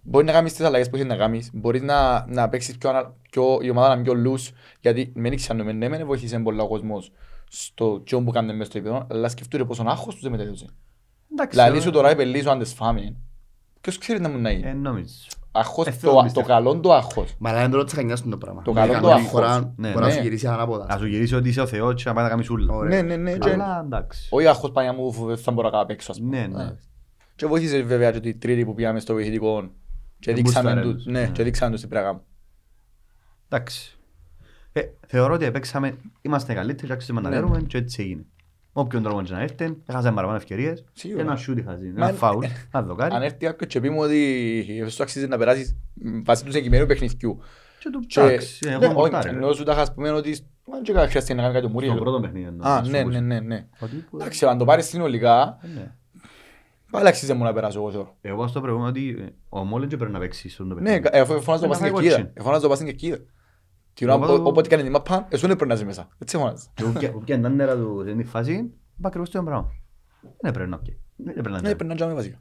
μπορεί να κάνεις τις αλλαγές που έχεις να κάνεις, μπορείς να, να παίξεις πιο, ανα- πιο, η ομάδα να είναι πιο loose, γιατί μην ξέρουμε, ναι, μεν βοήθησε πολλά ο κόσμος στο τζο που κάνουν μες στο επίπεδο, αλλά σκεφτείτε πόσο άγχος τους μετέδωσε. Εντάξει, Δηλαδή ε, σου τώρα επελύσου αν τις φάμε. Ποιος ξέρει να μου να ε, είναι. νομίζω. Αγχώς, ε, θέλω το, να το πιστεύω. καλό το αγχώς. Μα αλλά είναι πρώτα της το πράγμα. Το Ναι, καλό κανονική το φορά άγχος. Ναι, μπορεί να ναι. σου γυρίσει ανάποδα. Να σου γυρίσει ότι είσαι ο Θεός και να πάει να κάνεις ούλα. Ωραία. Ναι, ναι, ναι. και- Αλλά εντάξει. Όχι αγχώς πάει να μου φου- δεν θα μπορώ να κάνω παίξω. ας πούμε. Ναι, ναι. Και βοήθησε βέβαια και τη τρίτη που πήγαμε στο βοηθητικό και Δεν δείξαμε μπουστάρε, τους- ναι, ναι. και δείξαμε τους τι πρέπει να κάνουμε. Εντάξει. Ε, θεωρώ ότι παίξαμε, είμαστε καλύτεροι, άξιζε να Ναι. δέρουμε και έτσι έγινε. Όποιον τρόπο και να έρθει, έχασαμε παραπάνω ευκαιρίες. Σίγουρα. Ένα σούτ είχαζε, Μα, ένα φάουλ, ε, ένα Αν δοκάρι. έρθει κάποιος και πει μου ότι σου αξίζει να περάσεις μ, βάσει του συγκεκριμένου παιχνιδιού. Και του Και- εντάξει, ναι, εγώ όχι, μορτάρι. Ενώ σου τα είχα πούμε ότι «Μα, δεν ξέρω, χρειάζεται να κάνει κάτι ο Στο Μουρίλο. πρώτο παιχνίδι εννοώ. Α, να σου ναι, πω. ναι, ναι, ναι. Ότι που- Εντάξει, αν το πάρεις συνολικά, Ε, ναι. πάλι αξίζει μου να περάσω εγώ θεωρώ. Εγώ πάω στο προηγούμενο ότι ε, ο Μόλεν και πρέπει να παίξει στον το Ναι, παιχνίδι. κα- ε, φωνάζω το Να πας στην φάει κερκίδα. κότσιν. Ε, Φωνάζω το πας στην κερκίδα. Τι ώρα Εγώ το- όποτε κάνει την μάπα, εσύ δεν πρέπει να είσαι μέσα. Έτσι φωνάζεις. Και όποια- όποια ήταν νέρα του σε αυτή τη φάση, είπα ακριβώς το ίδιο πράγμα. Δεν έπρεπε να πιέει. Δεν έπρεπε να Ναι, πιέει. πρέπει να τζάμε βασικά.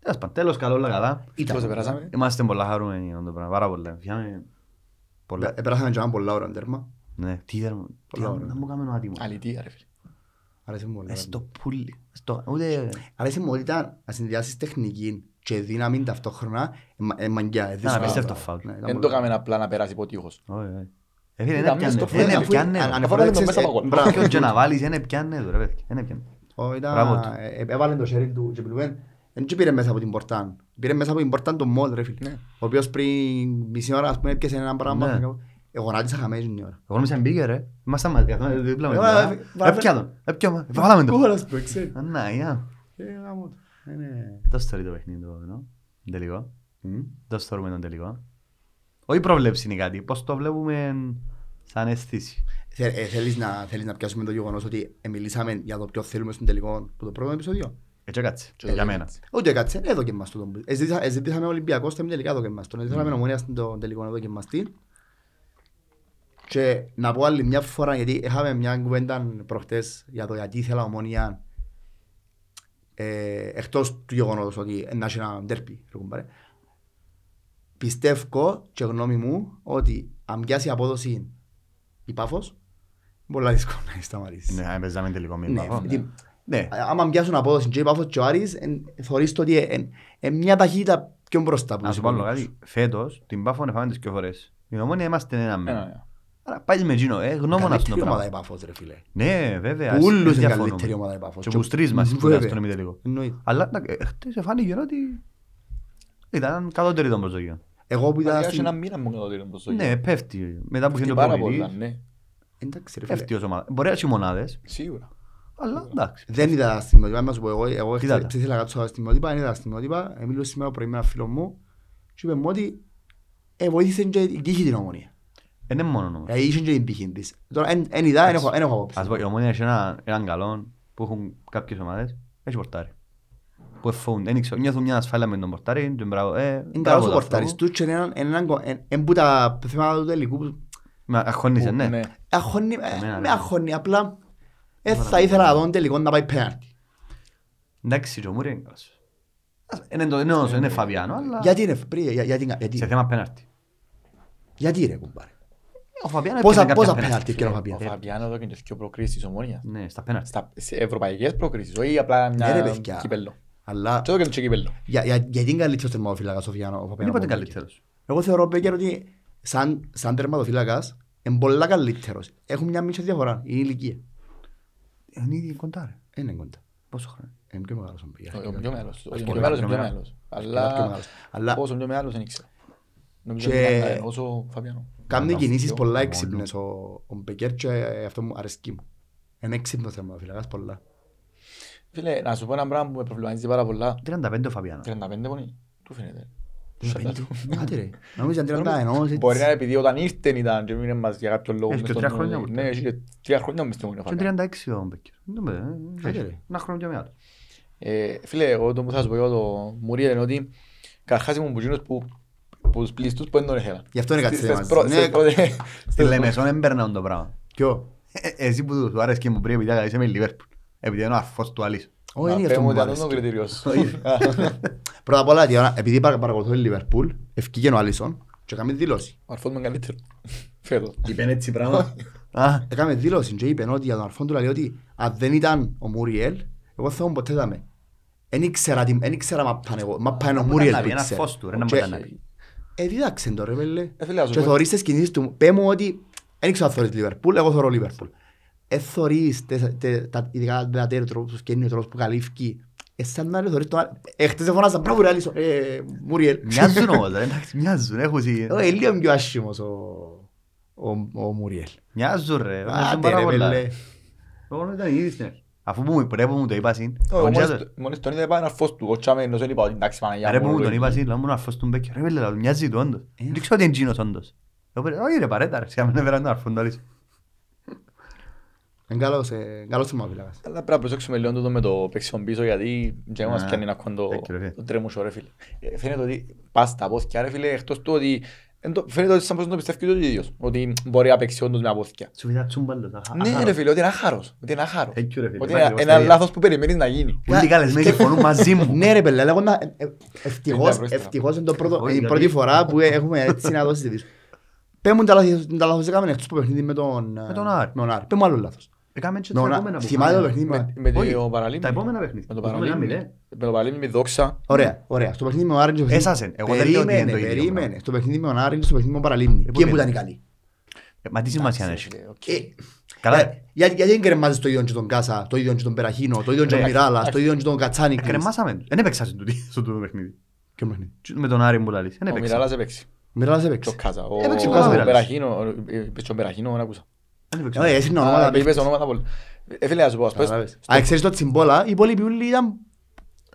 Τέλος πάντων, τέλος καλό όλα καλά. Πώς το περάσαμε. Είμαστε πολλά χαρούμενοι για αυτό το πράγμα, πάρα πολλά. Φιάμε πολλά. Ε, Επέρασαμε και ένα πολλά ώρα τέρμα. Ναι, τι ήταν, τι Πολλά ήταν, ωραία. να μου κάνουμε ένα άτιμο. Αλητία ρε φίλε. Άρεσε μου πολύ. Ε, στο πουλί, στο, ούτε... Άρεσε μου ότι ήταν να συνδυάσεις τεχνική και δύναμη ταυτόχρονα ε, μα- ε, μαγκιά. ε, δύσκολο. απίστευτο φάουλ. Ναι, ήταν Δεν το πολύ έκαμε απλά να περάσει υποτύχως. Όχι, όχι. Ε, φίλε, Ήταν δεν μέσα έπιανε, στο δεν φρένο, αφού- έπιανε. αν- ρε. αν- Αφού βάλε το αναφορές, μέσα ε, από κόλ. μπράβο. Όποιον και να βάλεις, δεν έπιανε του, ρε παιδιά, δεν έπιανε. Ω, ήταν- Μπράβο του. ε, ε, Έβαλε το χέρι του και πλουέν. Δεν και πήρε μέσα από την πορτάν. Πήρε μέσα από την πορτάν τον Μόλ ρε φίλε. Ναι. Ο οποίος πριν μισή ώρα ας πούμε έπιασε έναν πράγμα. Ναι. Εγώ γονάτισα χαμένη την ώρα. Εγώ νόμιζα μπήκε ρε. Ήμασταν μαζί, καθόμαστε δίπλα με Ε, την βάλε- ώρα. βάλε- Έπια τον, έπια τον, βάλαμε τον. Κόλας που ξέρει. Α, Να, για. Ε, γάμο του. Ε, ναι. Το story το παιχνίδι το ενώ, τελικό. Το story με τον τελικό. Όχι προβλέψη είναι κάτι, πώς το βλέπουμε σαν αίσθηση. Θε- ε, Θέλεις να θέλεις να πιάσουμε το γεγονός ότι ε, μιλήσαμε για το ποιο θέλουμε στον τελικό που το πρώτο επεισόδιο; Έτσι κάτσε, Και το για μένα. έκατσε. Ούτε κάτσε, εδώ και μας το. Εζήτησαμε Ολυμπιακό στο τελικά εδώ και μας τον. Εζήτησαμε ομονία στον τελικό εδώ και μας τι. Και να πω άλλη μια φορά, γιατί είχαμε μια κουβέντα προχτές για το γιατί ήθελα ομονία ε, εκτός του γεγονότος ότι να έχει ένα ντέρπι, ρε κουμπάρε. Πιστεύω και γνώμη μου ότι αν πιάσει απόδοση η Πάφος, πολλά δύσκολο να σταματήσει. Ναι, αν παίζαμε τελικό με Ναι, Πάφος. γιατί- Ναι, άμα πιάσουν απόδοση και η Πάφος και ο Άρης, εν- θωρείς το ότι είναι μια ταχύτητα πιο μπροστά. από να τους σου πω άλλο υπόλοιπους. κάτι. Φέτος, την Πάφο έφαμε τις δυο φορές. Η ομόνια είμαστε ένα Ένα, μένα. ένα. Άρα πάλι με εκείνο, ε, γνώμονα στον Καλύτερη ομάδα πράγμα. η Πάφος ρε φίλε. Ναι, βέβαια. Που ούλους δεν είναι διαφωνούμε. καλύτερη ομάδα η Πάφος. Και που τρεις μας που Βέβαια. ήταν στον ημιτελικό. Εννοείται. Αλλά εντάξει, ε, χτες εφάνηκε ότι ήταν κατώτερη των προσδοκιών. Εγώ που ήταν Βασικά, στην... έχει ένα μήνα μου κατώτερο προσδοκία. Ναι, πέφτει. Μετά που Πέφτει γίνεται ο πάρα προπονητής, πολλά, ναι. Εντάξει ρε φίλε. πέφτει ως ομάδα. Μπορεί να έχει μονάδες, Σίγουρα. αλλά εντάξει. Δεν είδα τα στιγμιότυπα, να σου πω εγώ, εγώ Κοίτα τα. χθες ήθελα να κάτσω τα στιγμιότυπα, δεν είδα τα στιγμιότυπα, ε, μίλησα σήμερα το πρωί με ένα φίλο μου και είπε μου ότι ε, βοήθησε και η τύχη την ομονία. Δεν είναι μόνο όμως. Ε, είχε και την τύχη της. Τώρα, εν- εν είδα, εν έχω- εν έχω απόψη. Ας πω, η ομόνια έχει ένα- έναν καλό που έχουν κάποιες ομάδες, έχει πορτάρι. Που εφούν, δεν ξέρω, νιώθουν μια ασφάλεια με τον πορτάρι και μπράβο, ε, Είναι μπράβο καλός ο το πορτάρις αυτό. του και είναι έναν- έναν κο- εν- εν που τα θέματα του τελικού που Μα αγχώνησε, Που- ναι. αγχώνει, Εμένα, ε, ναι. με αγχώνει, απλά ε, θα ήθελα να δω τελικό να πάει πέναρτη. Εντάξει, και ο Μούρι είναι καλός. Ας- Είναι το- είναι όσο, είναι Φαβιάνο, αλλά Γιατί είναι, πρι- για- γιατί, γιατί, σε θέμα πέναρτη. γιατί ρε κουμπάρε. Ο Φαβιάνο Πόσα- έπιανε κάποια πόσα πέναλτι φίλε. έπιανε ο Ο Φαβιάνο. Φαβιάνο εδώ και είναι δύο προκρίσεις της ομόνιας. Ναι, στα πέναρτη. Στα σε ευρωπαϊκές προκρίσεις, όχι απλά Ναι, ρε, μια παιδιά. κύπελλο. Αλλά Και εδώ και είναι και κύπελλο. για- για- γιατί είναι καλύτερος τερματοφύλακας ο Φαβιάνο- ο Δεν Φαβιάνο είπα ότι είναι από τον Μπέκερ. καλύτερος. Εγώ θεωρώ Μπέκερ ότι σαν, σαν τερματοφύλακας Είναι πολλά καλύτερος. Έχουν μια μισή διαφορά. Είναι η ηλικία. Είναι ήδη κοντά ρε. Είναι κοντά. Πόσο χρόνο. Είναι; Πιο μεγάλος ο Μπίγια. Ο πιο μεγάλος. Ο Αρκετά πιο μεγάλος πιο είναι πιο μεγάλος. μεγάλος. Αρκετά πιο Αλλά μεγάλος. Αλλά πόσο πιο μεγάλος δεν ήξερα. Νομίζω Και- ότι είναι όσο ο Φαβιάνο. Κάνει Μόνο κινήσεις αυτό, πολλά μόνο. έξυπνες ο, ο Μπεκέρ και αυτό μου αρέσκει μου. Είναι έξυπνο θέμα, φυλακάς πολλά. Φίλε, να σου πω ένα πράγμα που με προβληματίζει πάρα πολλά. 35 ο Φαβιάνο. 35 πονεί. Του φαίνεται. Άντε ρε, νομίζω είναι 31, έτσι. Μπορεί να είναι επειδή όταν ήρθε ήταν και μείνε μας για κάποιο λόγο. Έχει μες και στον- τρία χρόνια που Ναι, έχει και τρία χρόνια μες στην Ομόνια Και Φαβιάνο. 36 ο Μπέκερ. Δεν το πέ, ε, Άντε έχει. ρε. Ένα χρόνο πιο μεγάλο. Ε, Φίλε, εγώ το που θα σου πω για το Μουριέλ είναι ότι καρχάς ήμουν που εκείνος που που τους πλήστους που δεν τον ήθελαν. Γι' αυτό είναι Στις- κάτι στις θέμα. πρω- στις πρώτες- Στη Λεμεσόν έμπαιρναν το πράγμα. Ποιο; Ε, Εσύ που του άρεσε και μου πριν επειδή είσαι με Λιβέρπουλ. Επειδή είναι ο αρφός του Αλής. Όχι, Να είναι αυτό πούμε που μου ότι αυτό είναι το αρέσκει. κριτήριο σου. Πρώτα απ' όλα, διότι επειδή παρα- παρακολουθώ τη Λιβερπούλ, ευκήγε ο Άλισον και έκαμε δήλωση. Ο αρφός μου είναι καλύτερο. Φέτος. Είπεν έτσι πράγμα. Α, Έκαμε δήλωση και είπε ότι για τον αρφόν του λέει ότι αν δεν ήταν ο Μουριέλ, εγώ θα ήμουν ποτέ δάμε. Εν ήξερα, τι- εν ήξερα μα πάνε εγώ, μα πάνε ο να Μουριέλ μπορεί που να πει, ένα ήξερε. φως του, ρε, να Και- μπορεί να πει. Ε, δίδαξε το ρε βέλε. Ε, φίλε, να σου Και πω- θωρείς τις κινήσεις του, πέ μου ότι εν ήξερα αν θωρείς τη Λιβερπούλ, εγώ θωρώ Λιβερπούλ. Ε, θωρείς τες- τε- τα ειδικά τα τέλη τρόπους και είναι ο τρόπος που καλύφκει. Ε, σαν να ρε θωρείς το άλλο. Ε, χτες εφωνάζα, μπράβο ρε Άλισον, ε, Μουριέλ. Μοιάζουν όμως, ρε, εντάξει, μοιάζουν. Έχουν σι- Ε, λίγο πιο άσχημος ο, ο, ο Μουριέλ. Μοιάζουν ρε, μοιάζουν Άντε πάρα ρε πολλά. βέλε. Εγώ ήταν ήδη στην αρχή. Αφού μου πρέπει μου το είπα συν. Όχι, εγώ μόλις μοιάζω- το- Μόλις τον είδα είπα είναι αρφός του. Εγώ τσάμε ενώ δεν είπα ότι εντάξει Παναγιά Ρε που μου, μου όλο τον είπα εκεί. συν, λέω μου είναι αρφός του Μπέκερ. Ρε βέλε, λέω, μοιάζει του όντως. Ε. Δεν ξέρω ότι είναι εκείνος όντως. Εγώ πέρα, όχι ρε παρέτα ρε, σιγά μην έφεραν τον αρφόν του Αλής. Είναι καλός, ε, καλός θεματοφύλακας. Αλλά πρέπει να προσέξουμε λίγο τούτο με το παίξιμο πίσω γιατί και μας Α, πιάνει να κοντό έτσι, ρε, φίλε. το τρέμουσο ρε φίλε. Ε, Φαίνεται ότι πας στα πόθηκια ρε φίλε εκτός του ότι εν το- φαίνεται ότι σαν πως το πιστεύει και ο ίδιος ότι μπορεί να παίξει όντως με απόθηκια. Σου φύγα τσούμπαλο. τα- Ναι αχάρο. ρε φίλε ότι είναι άχαρος. Ότι είναι άχαρος. Έτσι, ρε, φίλε, Ότι σαν είναι ακριβώς ένα τα ίδια. λάθος που περιμένεις να γίνει. Όλοι οι καλεσμένοι συμφωνούν μαζί μου. Ναι ρε πέλε, λέγω να... ε, ε, Ευτυχώς, Πενήντα πρόστιμα. ευτυχώς είναι το πρώτο, Όχι, είναι η γιατί- πρώτη φορά που έχουμε έτσι να δώσεις τη Πες μου τα λάθη τα λάθος έκαμε εκτός από παιχνίδι με τον... Με τον Άρη. Με τον Άρη. Πες μου άλλο λάθος. Έκαμε και Με τα τον επόμενα Άρη. που Θυμάται το κάναμε. παιχνίδι με... Με Όχι, το παραλίμνη. Τα επόμενα παιχνίδια. Με το Το επόμενο παραλίμνη. μηδέν. Με το παραλίμνη με δόξα. Ωραία, ωραία. Στο παιχνίδι με τον Άρης... και στο παιχνίδι- Έσασεν. Εγώ δεν λέω ότι είναι Περίμενε, το ίδιο περίμενε. πράγμα. Στο παιχνίδι με τον Άρης και στο παιχνίδι με τον Παραλίμνη. Ε, Ποιοι που που ήταν οι είναι. καλοί; Ε, Μα τι σημασία Εντάξει, έχει. ρε, οκ. Ε, Καλά. ε, γιατί- Γιατί δεν κρεμάζεις το ίδιο και τον Κάσα, το ίδιο και τον Περαχίνο, το ίδιο και τον Ρε, Μιράλας, το ίδιο και τον Κατσάνικλης. Κρεμάσαμε. Δεν έπαιξα στο τούτη- στο τούτο παιχνίδι. Ποιο παιχνίδι; Με τον Άρη μου λαλείς. Δεν Ο έπαιξα. Μιράλας έπαιξε. Μιράλας έπαιξε. Το Κάζα. Ο Έπαιξε ο ο Κάζα. Περαχίνο. ε, είπες τον Περαχίνο, δεν άκουσα. Δεν έπαιξα. Όχι, εσύ είναι Α, ονόματα είπες ονόματα πολύ. Ε, φίλε, να σου πω, ας πούμε, Καταλάβες. Α, ξέρεις το Τσιμπόλα, οι υπόλοιποι όλοι ήταν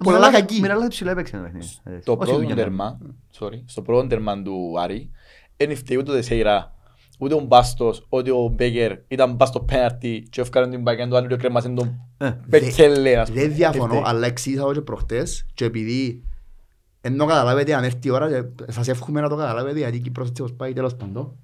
πολλά Μιράλα- κακοί. Μιράλα ψηλά έπαιξε ένα παιχνίδι. Ε, Το όχι πρώτο δουλειά. τέρμα, sorry, στο πρώτο τέρμα του Άρη, δεν φταίει ούτε ο Τεσέιρα, ούτε ο Μπάστος, ούτε ο Μπέκερ ήταν πας στο πέναρτι και έφκανε την παγιά του άλλου και κρέμασαν τον Ε, Μπεκέλε, ας πούμε. Δεν διαφωνώ, φταίει. αλλά εξήγησα εγώ και προχτές και επειδή ενώ καταλάβετε αν έρθει η ώρα και σας εύχομαι να το καταλάβετε γιατί η Κύπρος έτσι όπως πάει τέλος πάντων.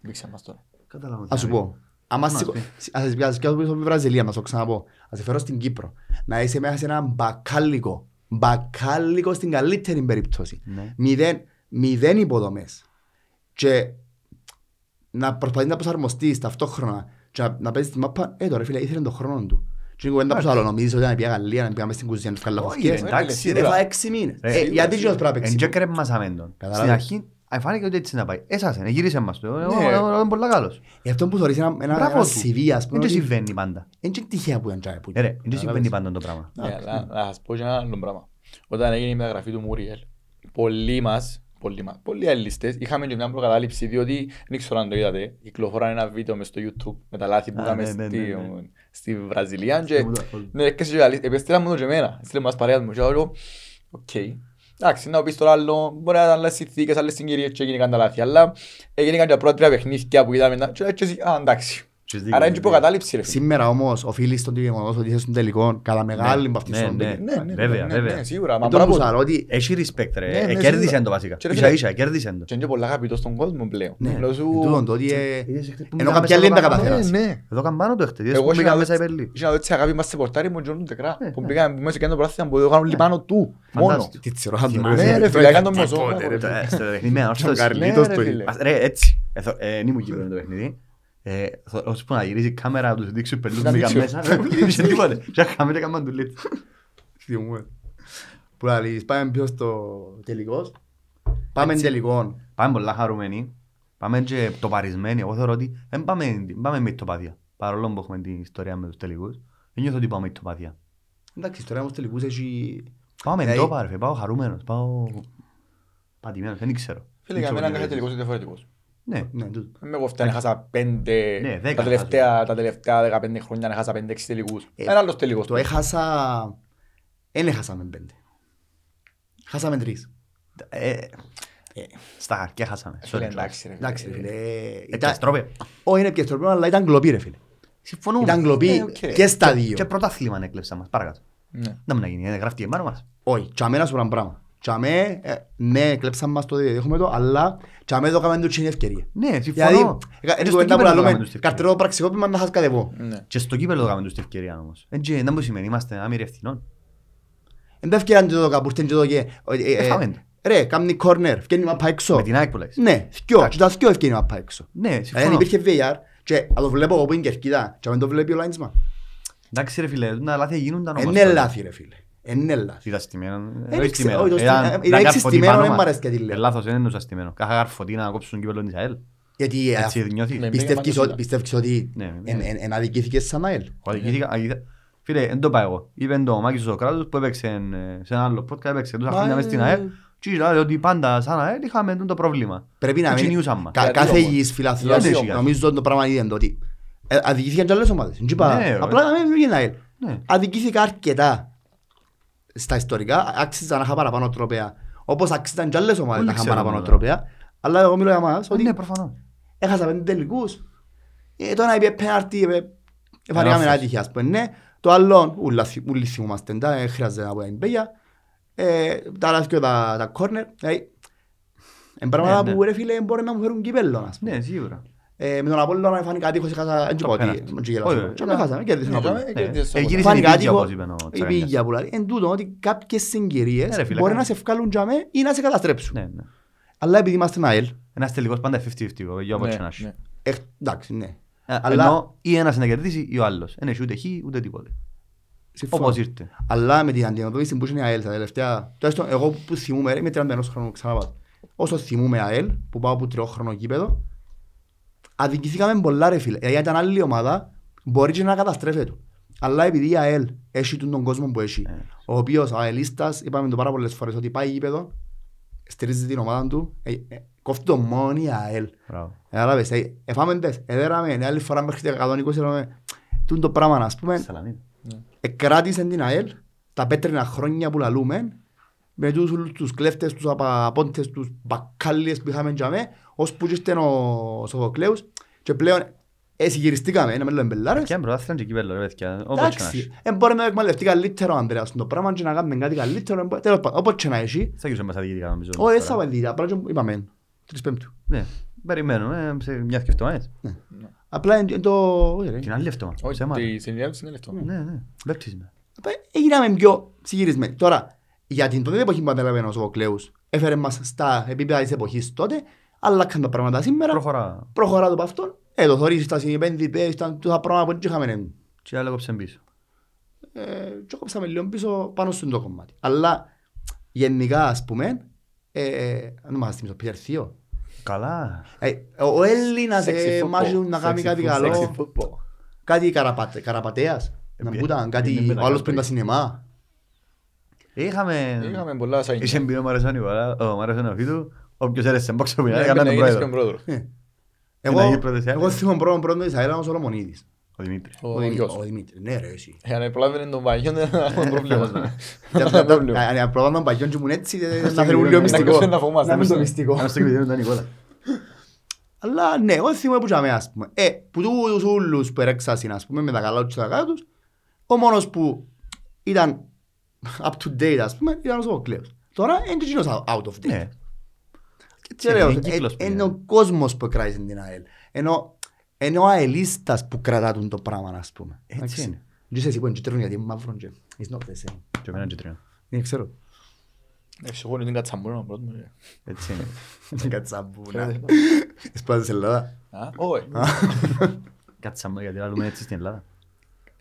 Δείξε μας τώρα. Καταλάβω τι Ας σου να πω. Άμα Μας σηκω- πει. ας σας πιάσω και από τη Βραζιλία, να σου το ξαναπώ. Ας σε φέρω στην Κύπρο. Να είσαι μέσα σε ένα μπακάλικο. Μπακάλικο στην καλύτερη περίπτωση. Ναι. Μηδέν, μηδέν υποδομές. Και να προσπαθείς να προσαρμοστείς ταυτόχρονα και να, να παίζεις τη μάπα, ε τώρα φίλε ήθελε τον χρόνο του. Και είναι κουβέντα πως άλλο νομίζεις ότι αν πήγα Γαλλία, να πήγαμε στην κουζίνα να βγάλω Όχι, φωτιές. ρε, εντάξει, Ρε, ρε. θα έξι μήνες. Ρε, Ε, σίγουρα, Γιατί σίγουρα. και πρέπει να Εν και παίξει. κρέμασαμε τον. Καταλάβες. Στην αρχή, ε, φάνηκε ότι έτσι να πάει. Έσασε, ε, γύρισε μας το. Εγώ- Ναι. εγώ- εγώ είμαι πολλά καλός. Γι' αυτό που θεωρείς ένα, ένα, Μπράβο ένα του. CV, ας πούμε, Δεν το ότι συμβαίνει πάντα. είναι και τυχαία που είναι τζάι που Ε, ρε, δεν το Καταλάβες. συμβαίνει πάντα το πράγμα. Ναι, αλλά να σας πω και ένα άλλο πράγμα. Όταν έγινε η μεταγραφή του Μουριέλ, πολλοί μας, πολλοί μας, πολλοί αλληλιστές, είχαμε και μια προκατάληψη διότι δεν ξέρω αν το είδατε, κυκλοφοράνε ένα βίντεο μες στο YouTube με τα λάθη που Α, είχαμε ναι, ναι, στη, ναι, ναι. στη Βραζιλία και Μου το αφόλου. ναι, έρχεσαι και αλήθεια, επέστειλα μου το και εμένα, έστειλε μας παρέα μου και εγώ, οκ. Εντάξει, να πεις τώρα άλλο, μπορεί να ήταν άλλες συνθήκες, άλλες συγκυρίες και έγιναν τα λάθη, αλλά έγιναν και τα πρώτα τρία παιχνίδια που είδαμε και έτσι, α, εντάξει. Έχεις δίκιο, Άρα είναι και ναι. προκατάληψη ρε φίλε. Σήμερα όμως οφείλεις στον γεγονός ότι είσαι στον τελικό κατά μεγάλη από αυτή ναι, τη ναι. σόμπη. Βέβαια, ναι, βέβαια. ναι, σίγουρα, μα Δεν το μπράβο που του. σου λέω ότι Έχει respect ρε. Ναι, ναι, Ε, Κέρδισε σίγουρα. το βασικά. Και ρε Ίσα φίλε, ίσα, κέρδισε το. Και είναι και πολλά αγαπητός στον κόσμο πλέον. Ναι, Λέω σου- εν τούτον το ότι ε, Είδες χτες που ενώ μιλάμε κάποιοι άλλοι στο δεν τα πρόγραμμα. καταφέρας. Ναι, ναι. Εδώ καμπάνω το έχετε. Είδες Εγώ που είχα πήγαμε δω μέσα η έτσι- Περλή. είχα δω έτσι αγάπη μας σε πορτάρι μου και όλο τεκρά. Ναι, Που ναι. πήγαμε που μέσα και το πράθυνα που το έκαναν όλοι πάνω του. Μόνο. Φαντάστο. Τι τσιρόχαν τον, Θυμάσαι. ρε. Ναι ρε φίλε, έκανε τον Πότε, μεσό. ρε, Το- ε, στο παιχνίδι με ανόρθωση. Καρλίτος Ναι, το ρε, είπε. φίλε. Ας- Ρε, έτσι. Εθω- ε, Εν ήμουν Κύπρο είναι το παιχνίδι. Ε, θω- Ώσπου που να γυρίζει η κάμερα, τους δείξουν πελούς Να μπήκαν δείξουν. μέσα. Δεν είχε τίποτε. Και είχαμε και έκαναν τουλίτ. Τι μου, ε. Που λαλείς, πάμε πιο στο τελικός. Πάμε Έτσι. τελικό. Πάμε πολλά χαρούμενοι. Πάμε και τοπαρισμένοι. Εγώ θεωρώ ότι δεν πάμε, δεν πάμε με τοπαδία. Παρόλο που έχουμε την ιστορία με τους τελικούς. Δεν νιώθω ότι πάμε με τοπαδία. Εντάξει, τώρα όμως τελικούς έχει... Πάω με Δηλαδή- τόπα ρε, φίλε, πάω χαρούμενος, πάω πατημένος, δεν ξέρω. Φίλε, για μένα κάθε τελικός είναι διαφορετικός. Ναι, Ναι, τούτο. Με κοφτά να χάσα πέντε, Ναι, δέκα τα τελευταία, τα τελευταία 15 χρόνια να χάσα πέντε έξι τελικούς. Ε, Ένα άλλος τελικός. Το έχασα... Εν έχασαμε πέντε. Χάσαμε τρεις. ε, στα χαρτιά χάσαμε. Φίλε, Sorry, εντάξει ρε. Εντάξει ρε φίλε. ε, Ε, ήταν- στρόπε. Όχι είναι πιεστροπή, αλλά ήταν κλοπή ρε φίλε. Συμφωνούμε. Ήταν κλοπή Ε, οκ. και στα Και δύο. πρωτάθλημα έκλεψα μας, παρακάτω. Ναι. Δεν μου να γίνει, ε, γράφτηκε πάνω μας. Όχι, τσαμέ να σου πω ένα πράγμα. Τσαμέ, ε, ναι, κλέψαμε μας το έχουμε το, αλλά τσαμέ το κάνουμε την ευκαιρία. Ναι, Δηλαδή, συμφωνώ. ε, Και είναι στο κουβέντα που κύπελλο το λέμε, κάνουμε τους την ευκαιρία. καρτερό πραξικόπημα να χάσεις κατεβώ. Ναι. Και στο κύπελλο το κάνουμε τους την ευκαιρία όμως. Έτσι, δεν μου σημαίνει, είμαστε άμυροι ευθυνών. Εν τα ευκαιρία είναι το κάπου, και το και... ε, ε, ε, Εφάμε το. Ρε, κάμνει κόρνερ, φτιάχνει μαπά έξω. Με την ΑΕΚ που λες. Ναι, θκιο, και τα θκιο ευκαιρία μαπά έξω. Ναι, Δηλαδή συμφωνώ. υπήρχε VAR και αν το βλέπω εγώ που είναι κερκίδα και αν δεν το βλέπει ο Λάιντσμα. Εντάξει ρε φίλε, τα λάθη γίνονταν όμως. Είναι τότε. λάθη ρε φίλε. Είναι λάθη. Τι τα στημένο. Δεν ε, ξέρω, στημένο. όχι, το Εάν- στημένο, να είναι καρφωτεί εξιστημένο, πάνω δεν μας. μ' αρέσει γιατί λέω. Ε, Λάθος, δεν είναι το στημένο. Κάθε καρφωτή να κόψουν κύπελλο της ΑΕΛ. Γιατί ε, Έτσι νιώθεις. Ναι. πιστεύεις Πήγαμε ότι- κοντά. πιστεύεις ότι Ναι, ναι. εν- εν- εν αδικήθηκες σαν ΑΕΛ; Εγώ αδικήθηκα- αδικήθηκα- Φίλε, δεν το πάω εγώ. Είπε το Μάκης ο Σοκράτος που έπαιξε ε, σε ένα άλλο podcast, έπαιξε τόσα Μα, χρόνια μες ε, στην ΑΕΛ. Και λέει ότι πάντα σαν ΑΕΛ είχαμε το πρόβλημα. Πρέπει να Έτσι μην... νιούσαν μας. κα- Γιατί Κάθε όμως; υγιής φιλαθλός Γιατί όμως; νομίζω το πράγμα είναι το ότι ε, αδικήθηκαν και άλλες ομάδες. Δεν είπα- Ναι, Απλά να μην γίνει ΑΕΛ. Ναι. Αδικήθηκα αρκετά στα ιστορικά, άξιζα να είχα παραπάνω τρόπαια. Όπως άξιζαν και άλλες ομάδες Όλοι να είχαν ξέρουμε παραπάνω τώρα. τρόπαια. Αλλά εγώ μιλώ για μας ότι Ναι, προφανώς. έχασα πέντε τελικούς. Ε, τώρα είπε πέναρτι, εφανήκαμε Λάθος. άτυχη ας πούμε, ναι. Το άλλο, ούλα θυ- ούλοι θυμούμαστε, δεν χρειάζεται να πω την πέγια. Ε, Τα άλλα δυο τα τα κόρνερ, δηλαδή, εν πράγματα Ναι, που ναι. ρε φίλε μπορεί να μου φέρουν κύπελλο, ας πούμε. Ναι, σίγουρα. Ε, Με τον Απόλλωνα εφανήκα άτυχος, έχασα, δεν Το πω ότι, πέναρτι. δεν γελάσω. Όχι, Και με χάσαμε, κέρδισε τον Ναι, Απόλλωνα. ε, κέρδισες Ε, το γύρισε Φάνηκα η πίγια, άτυχος, όπως είπες ο η Τσαραγιάς. πίγια που λέει. Εν τούτο ότι κάποιες συγκυρίες Ναι, ρε φίλε, μπορεί κάνει. να σε βγάλουν τζαμέ ή να σε καταστρέψουν. Ναι, ναι. Αλλά επειδή είμαστε ένα ΑΕΛ, Ένας τελικός πάντα 50-50, ο- για Ναι, όποτε και να έχει. ναι. ε, εντάξει, ναι. Ε, Αλλά- Ενώ ή ένας να κερδίσει ή ο άλλος. Δεν έχει ούτε χ ούτε τίποτε. Συμφωνώ. Όπως ήρθε. Αλλά με την αντιμετώπιση που είναι η ΑΕΛ τα τελευταία... Τουλάχιστον εγώ που θυμούμαι, είμαι 31 χρόνο ξαναπάω. Όσο θυμούμαι ΑΕΛ, που πάω από τριόχρονο γήπεδο, αδικηθήκαμε πολλά ρε φίλε. Δηλαδή ήταν άλλη ομάδα, μπορεί και να καταστρέφεται. Αλλά επειδή η ΑΕΛ έχει τον τον κόσμο που έχει, Ε. ο οποίος ο ΑΕΛίστας, είπαμε το πάρα πολλές φορές, ότι πάει γήπεδο, στηρίζει την ομάδα του, ε, ε, κόφτει το μόνο η ΑΕΛ. Μπράβο. Κατάλαβες, ε, εφάμε τες, εδέραμε, ε, άλλη φορά μέχρι τα 120 λέμε, τούτο το πράγμα, ας πούμε, Σαλαμίν. εκράτησε την ΑΕΛ τα πέτρινα χρόνια που λαλούμε με τους, όλους τους κλέφτες, τους απα- απόντες, τους μπακάλιες που είχαμε για με ώσπου και ήρθε ο Σοφοκλέους και πλέον εσυγυριστήκαμε, να με λέμε μπελάρες Και αν πρωτάθλημα και κύπελλο ρε παιδιά. Όπως και να εντάξει, έχει. δεν μπορεί να εκμεταλλευτεί καλύτερο ο Ανδρέας το πράγμα και να κάνουμε κάτι καλύτερο εν μπο- τέλος πάντων, όπως και να έχει Θα γυρίσουμε μέσα διοικητικά νομίζω. όχι δεν τώρα. θα βάλει, απλά και είπαμε τρεις πέμπτου Ναι, περιμένουμε ε, σε μια και εβδομάδες. απλά είναι το όχι, ρε. Την άλλη εβδομάδα. Όχι, Σε εμάς. τη συνέντευξη είναι λεφτό. Ναι, ναι. Μπέπτισμα. Απλά έγιναμε πιο συγυρισμένοι. Τώρα, για την τότε εποχή που ανέλαβε ο Σοφοκλέους, έφερε μας στα επίπεδα της εποχής τότε, αλλάξαν τα πράγματα σήμερα, Προχωρά. προχωρά το από αυτόν. Ε, το θωρείς, τα επένδυτες, ήταν τόσα πράγματα που δεν είχαμε. Και άλλο κόψε πίσω; Ε, και κόψαμε λίγο πίσω πάνω στο το κομμάτι. Αλλά, γενικά, ας πούμε, ε, αν μας θυμίσω, Πίτερ Θείο. Καλά. Ε, ο Έλληνας Sexy ε, football. μάχει να κάνει Sexy κάτι football. καλό. Sexy football. Κάτι καραπατε, καραπατέας. Να Ε, που ήταν, είναι κάτι, με τα ο άλλος κάτω. πριν τα σινεμά. Είχαμε... Είχαμε πολλά σαν Είσαι εμπειρό μου αρέσει ο Νικόλα, ο μου αρέσει ο Φίτου, όποιος έρεσε μπόξο που είναι, Ναι, έκανα να τον γίνεις πρόεδρο. και πρόεδρο. Ε. να Εγώ, γίνει πρώτος της εγώ Άλης. θυμώ πρώτον πρώτον της ΑΕΛ, ο Σολομονίδης. Ο Δημήτρης. Ο Ο Δημήτρης- γιος. Ο Δημήτρης, ναι ρε εσύ. Εάν προλάβαινε τον παγιόν δεν θα έχουμε πρόβλημα. Αν πρώτα τον παγιόν και ήμουν έτσι, ε, να θέλουν λίγο Να μυστικό. ακούσουν να φοβόμαστε. Να μην το μυστικό. Κάνω στο κριτήριο του Νικόλα. Αλλά ναι, εγώ θυμούμαι που είχαμε ας πούμε. Ε, που τους ούλους που έρεξασαν ας πούμε με τα καλά τους και τα καλά τους, ο μόνος που ήταν up to date ας πούμε ήταν ο Σοφοκλέος. Τώρα είναι και εκείνος out of date. Ναι. Και λέω, είναι κύκλος ε, που είναι ο είναι. κόσμος που κράτησε την ΑΕΛ. Ενώ είναι ο αελίστας που κρατά το πράγμα ας πούμε. Έτσι Εντάξει. είναι. Δεν είσαι εσύ που είναι κίτρινο γιατί είναι μαύρο και it's not the same. Και εμένα και τρία. Δεν ξέρω. Ευτυχώς είναι κατσαμπούρο πρώτος. ρε. Έτσι είναι. Κατσαμπούνα. Εσπάζεις σε Ελλάδα. Α, Όχι. Κάτσαμε γιατί λαλούμε έτσι στην Ελλάδα.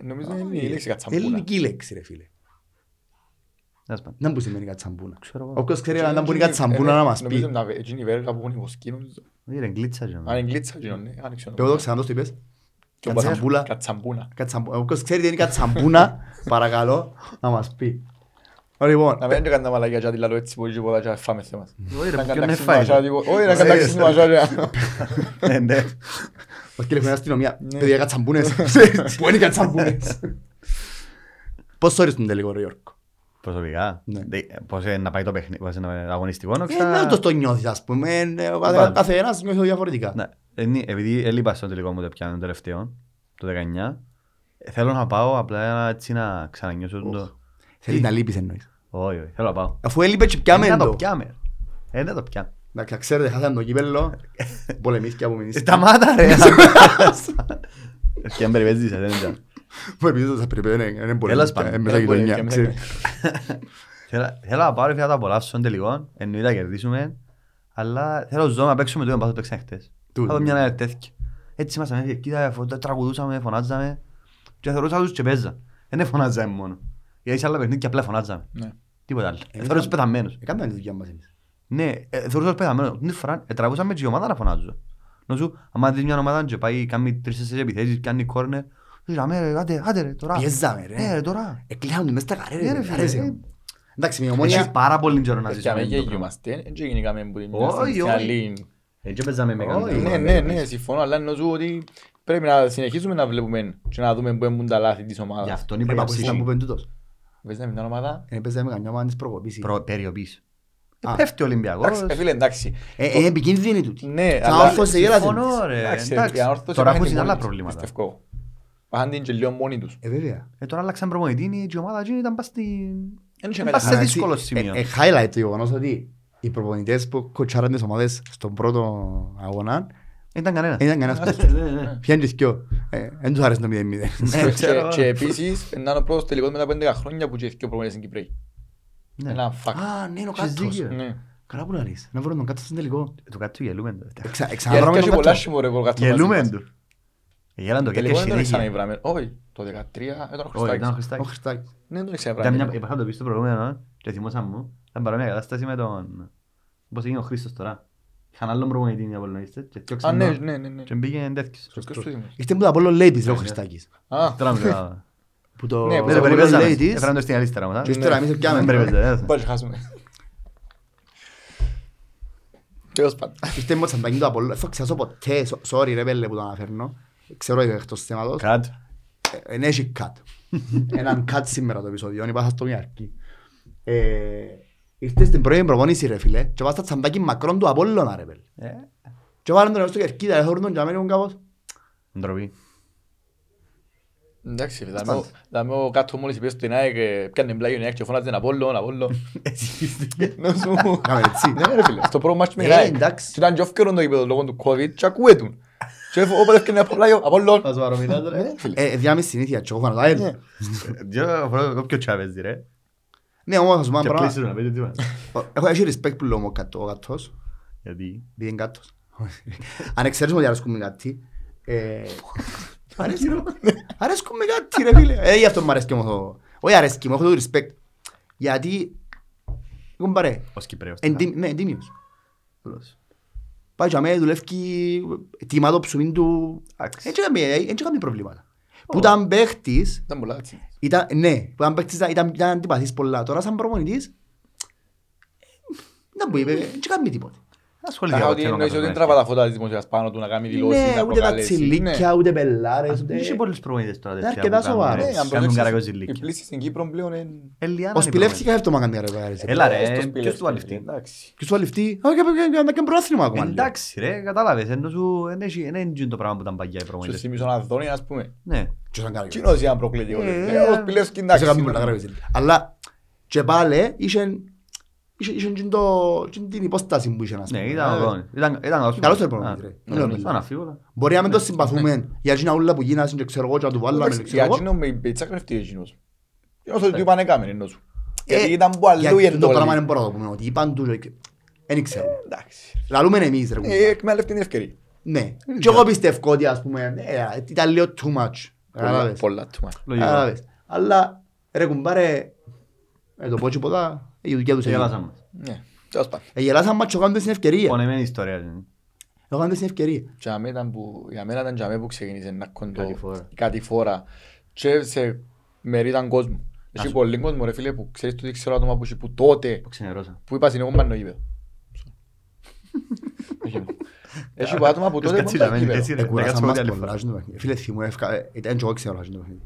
Νομίζω είναι η λέξη κατσαμπούρα. Ελληνική λέξη ρε φίλε. Τέλος πάντων. Δεν που σημαίνει κατσαμπούνα. Ξέρω εγώ. Όποιος ξέρει αν μπορεί κατσαμπούνα να μας Νομίζω πει. να- εκείνη η βέργα που έχουν οι βοσκοί, νομίζω. Είναι γκλίτσα, και, Αν είναι γλίτσα, εκείνο, ναι. Αν ξέρω. Πες το ξανά το είπες. Και ο κατσαμπούλα. Κατσαμπούνα. Κατσαμπούνα. Όποιος ξέρει τι είναι κατσαμπούνα, παρακαλώ να μας πει. Ωραία, Λοιπόν, Να μην έκανε τα μαλακιά και αντιλαλώ έτσι που είχε πολλά και φάμε θέμας. Όχι, ρε, Να ποιον κατάξει έφαγε. μασά, τύπο. Όχι, να κατάξει Ε, μασά, ρε. Ναι, ναι. Μας τηλεφωνεί η αστυνομία. Ναι. Παιδιά κατσαμπούνες. Πού είναι οι κατσαμπούνες. Πώς το στον τελικό ρε Γιώργο. Προσωπικά. Ναι. Δε- Πώς είναι να πάει το παιχνίδι, πώς είναι να- αγωνιστικό, Ε, νόξα- Δεν το το νιώθεις ας πούμε. Ε, ο Πάλι. καθ- Καθένας νιώθει διαφορετικά. Ναι, είναι- επειδή έλειπα στο τελικό μου το πιάνω το τελευταίο, το 19, ε, θέλω να πάω απλά έτσι να ξανανιώσω το... Θέλεις να λείπεις εννοείς. Όχι, όχι, θέλω να πάω. Αφού έλειπε και Ε, πιάμε να το το. πιάμε. Ε, να το πιάμε. Εντάξει, ξέρετε, χάσαμε το κύπελλο. Πολεμήθηκε από Ε, μηνύστη. Σταμάτα ρε. Και αν περιπέζεις, δεν είναι. Μου επειδή θα πρέπει να είναι Τέλος πολεμήθηκε. πάντων. ε, Μέσα Ε, γειτονιά, μπορεί, ξέρεις. Θέλω θέλω να πάρω και να το απολαύσω στον τελικό, εννοείται να κερδίσουμε, αλλά θέλω ζω να παίξουμε το εμπάθο που παίξαμε χτες. Τούτο. Θα δω μια νέα τέτοια. Έτσι ήμασταν, κοίτα, φω- τραγουδούσαμε, φωνάζαμε και θεωρούσα τους και παίζα. Δεν φωνάζαμε μόνο. Γιατί σε άλλα παιχνίδια απλά φωνάζαμε. Ναι. Τίποτα άλλο. Ε, Θεωρούσα τους πεθαμένους. Έκαναμε τη δουλειά μας εμείς. Ναι, ε, θεωρούσα τους πεθαμένους. Την φορά ε, τραβούσαμε και η ομάδα να φωνάζω. Νοσού, άμα δεις μια ομάδα και πάει, κάνει τρεις-τέσσερις επιθέσεις, κάνει κόρνερ, τους λέμε, ρε, άντε, άντε ρε, τώρα. Πιέζαμε ρε. Ναι, ρε, τώρα. Εκλείχαμε μες στα καρέ Ναι, ρε. ρε, φίλε, αρέσει ε. μου. Εντάξει, με Έχεις ομόνια... πάρα πολύ καιρό να Και ζήσουμε. αμέ το και πράγμα. γινόμαστε, δεν γίνηκαμε που την μια Όχι, στιγμή στην όχι. άλλη. Ε, και παίζαμε με Όχι. κανένα. Ναι, ναι, ναι, συμφωνώ, αλλά εννοώ σου ότι πρέπει να συνεχίσουμε να βλέπουμε και να δούμε πού έμουν τα λάθη της Γι' ομάδας. αυτόν Ρε, είπα για παππούς ήταν που ψυχή. πεν τούτος. Παίζαμε μια ομάδα; Ε, παίζαμε καμιά ομάδα της προκοπής. Προ- Περιοποίηση. Ε, Α. Πέφτει ο Ολυμπιακός. Εντάξει, ε, φίλε, εντάξει. Ε, Είναι επικίνδυνη τούτη. Ναι, Σαν αλλά- όρθος γέλασε Συμφωνώ, της. ρε. Εντάξει, εντάξει. η ανόρθωση Τώρα πάνε έχουν την άλλα μόνη τους, προβλήματα. πιστεύω. Πάνε την και λίγο μόνοι τους. Ε, βέβαια. Ε, τώρα αλλάξαν προπονητή και η ομάδα εκείνη ήταν πας στην... Δεν είχε Πας μετά. σε Αλλά δύσκολο έτσι, σημείο. ε, ε, highlight το γεγονός ότι οι προπονητές που κοτσάραν τις ομάδες στον πρώτο αγώνα Ήταν κανένας. δεν ήταν κανένας Ναι, ναι, ναι. Πιάνε και δυο. Ε, Δεν τους άρεσε το 0-0. Ναι, Και- ξέρω. Και επίσης, να είναι ο πρώτος τελικός μετά από 11 χρόνια που είχε και ο προπονητής στην Κυπρέη. Ναι. Ένα fact. Α, ναι, είναι ο Έχεις Κάτος. δίκιο. Ναι. Καλά που λάρεις. Να βρω τον Κάτος στον τελικό. Του κάτω γελούμε τώρα. Εξα- Η Εξαναβράμε αλήθεια τον έχει πολλά Κάτο. σημείο ρε κολκάτω Γελούμε μαζί του. Ε, Γέλαν το μας. και Τελικό δεν τον συνέχεια. ξαναβράμε. Όχι, το 13 ήταν ο Όχι, ήταν ο Χριστάκης. Ο Χριστάκης. Χριστάκης. Ναι, δεν τον Ήταν ξαναβράμε. μια, είπα θα το πεις στο προηγούμενο και θυμόσαν μου, ήταν παρόμοια κατάσταση με τον... Πώς έγινε ο Χρήστος τώρα. Είχαν άλλον προπονητή οι Απολλωνίστες και Α, διώξαν ναι, τον ναι, ναι, ναι. και μπήκε τέτοιος. Ποιος του θυμός. Ήρθε που το Απόλλων Ladies, ρε ο Ναι. Χριστάκης. Α, Τώρα μιλάω. Που το Ναι, που Ναι, το το Apollo περιπέζαμε. Ladies, Έφεραν το στην αριστερά μετά. και ύστερα εμείς Δεν πιάμε. περιπέζαμε. πάλι χάσουμε. Τέλος πάντων. Ήρθε με το τσαντάκι του Απόλλων. Δεν θα ξεχάσω ποτέ. Σο- Sorry ρε πέλε που το αναφέρνω. Ξέρω ότι είναι εκτός θέματος. Κάτω. Ε, εν έχει cut. Έναν cut σήμερα το επεισόδιο, είπα στο μια αρκή. Ε, Ήρθε στην πρώτη προπόνηση ρε φίλε και πάω στα τσαντάκι μακρόν του Απόλλωνα ρε πέλε. Ε, Και βάλαν τον στο κερκίδα, δεν θεωρούν τον και αμένουν κάπως. ντροπή. Εντάξει, δαμε ο- δαμε ο κάτω μόλις είπε στην ΑΕΚ ε, πιάνε πλάγιο η ΑΕΚ και φώναζε Απόλλων, Απόλλων. Να σου- Κάμε έτσι. Ναι ρε φίλε, στο πρώτο μάτς με Ε, την ΑΕΚ. εντάξει. Και ήταν και όφκαιρον το γήπεδο λόγω του COVID και ακούε τον. Και όποτε έφτιανε από πλάγιο, Απόλλων. Θα σου παρομιλάς Ναι, ρε. φίλε. Ε, διάμε συνήθεια και εγώ φάνω τα ΑΕΛ. Ναι. Δυο φορές κόποιο τσάβες ρε. Ναι, όμως θα σου πω Και ένα πλήσου πράγμα. να πείτε τίποτα. Έχω έχει respect που λέω μου ο κατ- ο κατός. Γιατί; Επειδή είναι κάτος. Αν εξαιρέσουμε ότι αρέσκουμε κάτι. ε, αρέσκουμε- Αρέσκουμε κάτι ρε φίλε. Ε, γι' αυτό μου αρέσκει όμως ο... Όχι αρέσκει μου, έχω το respect. Γιατί... Εγώ παρέ. Ως Κυπρέος. Εντύ- Ναι, εντύμιος. Πάει και αμέ, δουλεύει, τιμά το ψουμί του. Εντάξει. Έτσι έκαμε- έτσι έκαμε προβλήματα. Που ήταν παίχτης, Ήταν πολλά έτσι. ήταν, ναι, που ήταν παίχτης ήταν, ήταν, ήταν αντιπαθής πολλά. Τώρα σαν προπονητής, ε, δεν μου είπε, έτσι έκαμε τίποτε. Ασχολείται Αχα, από ότι τι εννοείς ότι δεν εννοείς. τραβά τα φώτα της δημοσίας πάνω του να κάνει δηλώσεις, Ναι, να ούτε τα προκαλέσει. τσιλίκια, ούτε πελάρες, Ας ούτε... μην είχε πολλούς προπονητές τώρα Είναι τέτοια αρκετά που κάνουν, σοβαρός. ρε. Ναι, αν Κάνουν προσέξεις, καρακοζηλίκια. οι πλήσεις στην Κύπρο πλέον είναι... Ελιάνα Ο είναι Σπιλεύσκη προπονητής. αυτό μ' κάνει ρε Έλα ρε, Στο ποιος Σπιλεύσκι, του αληφτεί. Εντάξει. Ποιος του αληφτεί, όχι και και προάθλημα ακόμα. λέω. Εντάξει ρε, κατάλαβες, ενώ σου δεν έχει- δεν είναι εκείνο το πράγμα που ήταν παγιά οι Σου προπονητές. θυμίζω ένα Αδόνι, ας πούμε. Ναι. Και σαν κάνει. Κοινός ήταν προκλητικός. Ε, Ε, Ο Σπιλεύσκι, Σε εντάξει. κάνουμε πολλά γρήγορα. Αλλά και πάλι είχε είχε- είχε και το- και την υπόσταση που είχε ας Ναι, πούμε. ήταν ο Δόνης. Ήταν- ήταν καλός Καλός προπονητής. προπονητής, ρε. Α, Δεν λέω μιλά. Αναφίβολα. Μπορεί να μην το συμπαθούμε για εκείνα ούλα που γίνασαν και ξέρω εγώ και να του βάλαμε Εντάξει, και Για ξέρω εγώ. εκείνο με πίτσα κρυφτεί εκείνος. Εκείνος ότι του είπαν έκαμε ενώ σου. Ε, Γιατί ήταν που αλλού η γιατί το πράγμα εντόλη. δεν μπορώ να το πούμε, ότι είπαν του και- δεν ξέρω. Εντάξει. Λαλούμε εμείς ρε. Ε, κουμπά. εκμεταλλεύτηκε την ευκαιρία. Ναι. Και εγώ πιστεύω ότι ας πούμε ε, ήταν λίγο too much. Πολλά- Κατάλαβες. Πολλά του μα. Λογικό. Κατάλαβες. Αλλά ρε κουμπάρε Ε, το πω και ποτά, η δουλειά τους Και έγινε. γελάσαμε μας. Ναι, τέλος πάντων. Ε, γελάσαν μας και κάνουν στην ευκαιρία. Πονεμένη ιστορία. είναι. Κάνουν στην ευκαιρία. Για μένα ήταν που, για μένα ήταν για μένα που ξεκίνησε να κοντώ Κατηφόρα. η κατηφόρα και σε μερίδαν κόσμου. Έχει σου- πολύ κόσμο ρε φίλε που ξέρεις ότι ξέρω άτομα που έχει που τότε Που ξενερώσα. που είπα συνεχώς πάνω γήπεδο. Όχι, Έχει που άτομα που τότε που Κάτσε είπαν να μένει, γήπεδο. έτσι, ρε. Εκουράσαν να κάτσουμε μας άλλη πολλά φορά. στο παιχνίδι. Φίλε θυμού, ευκα- ε, ήταν και εγώ ξέρω στο παιχνίδι.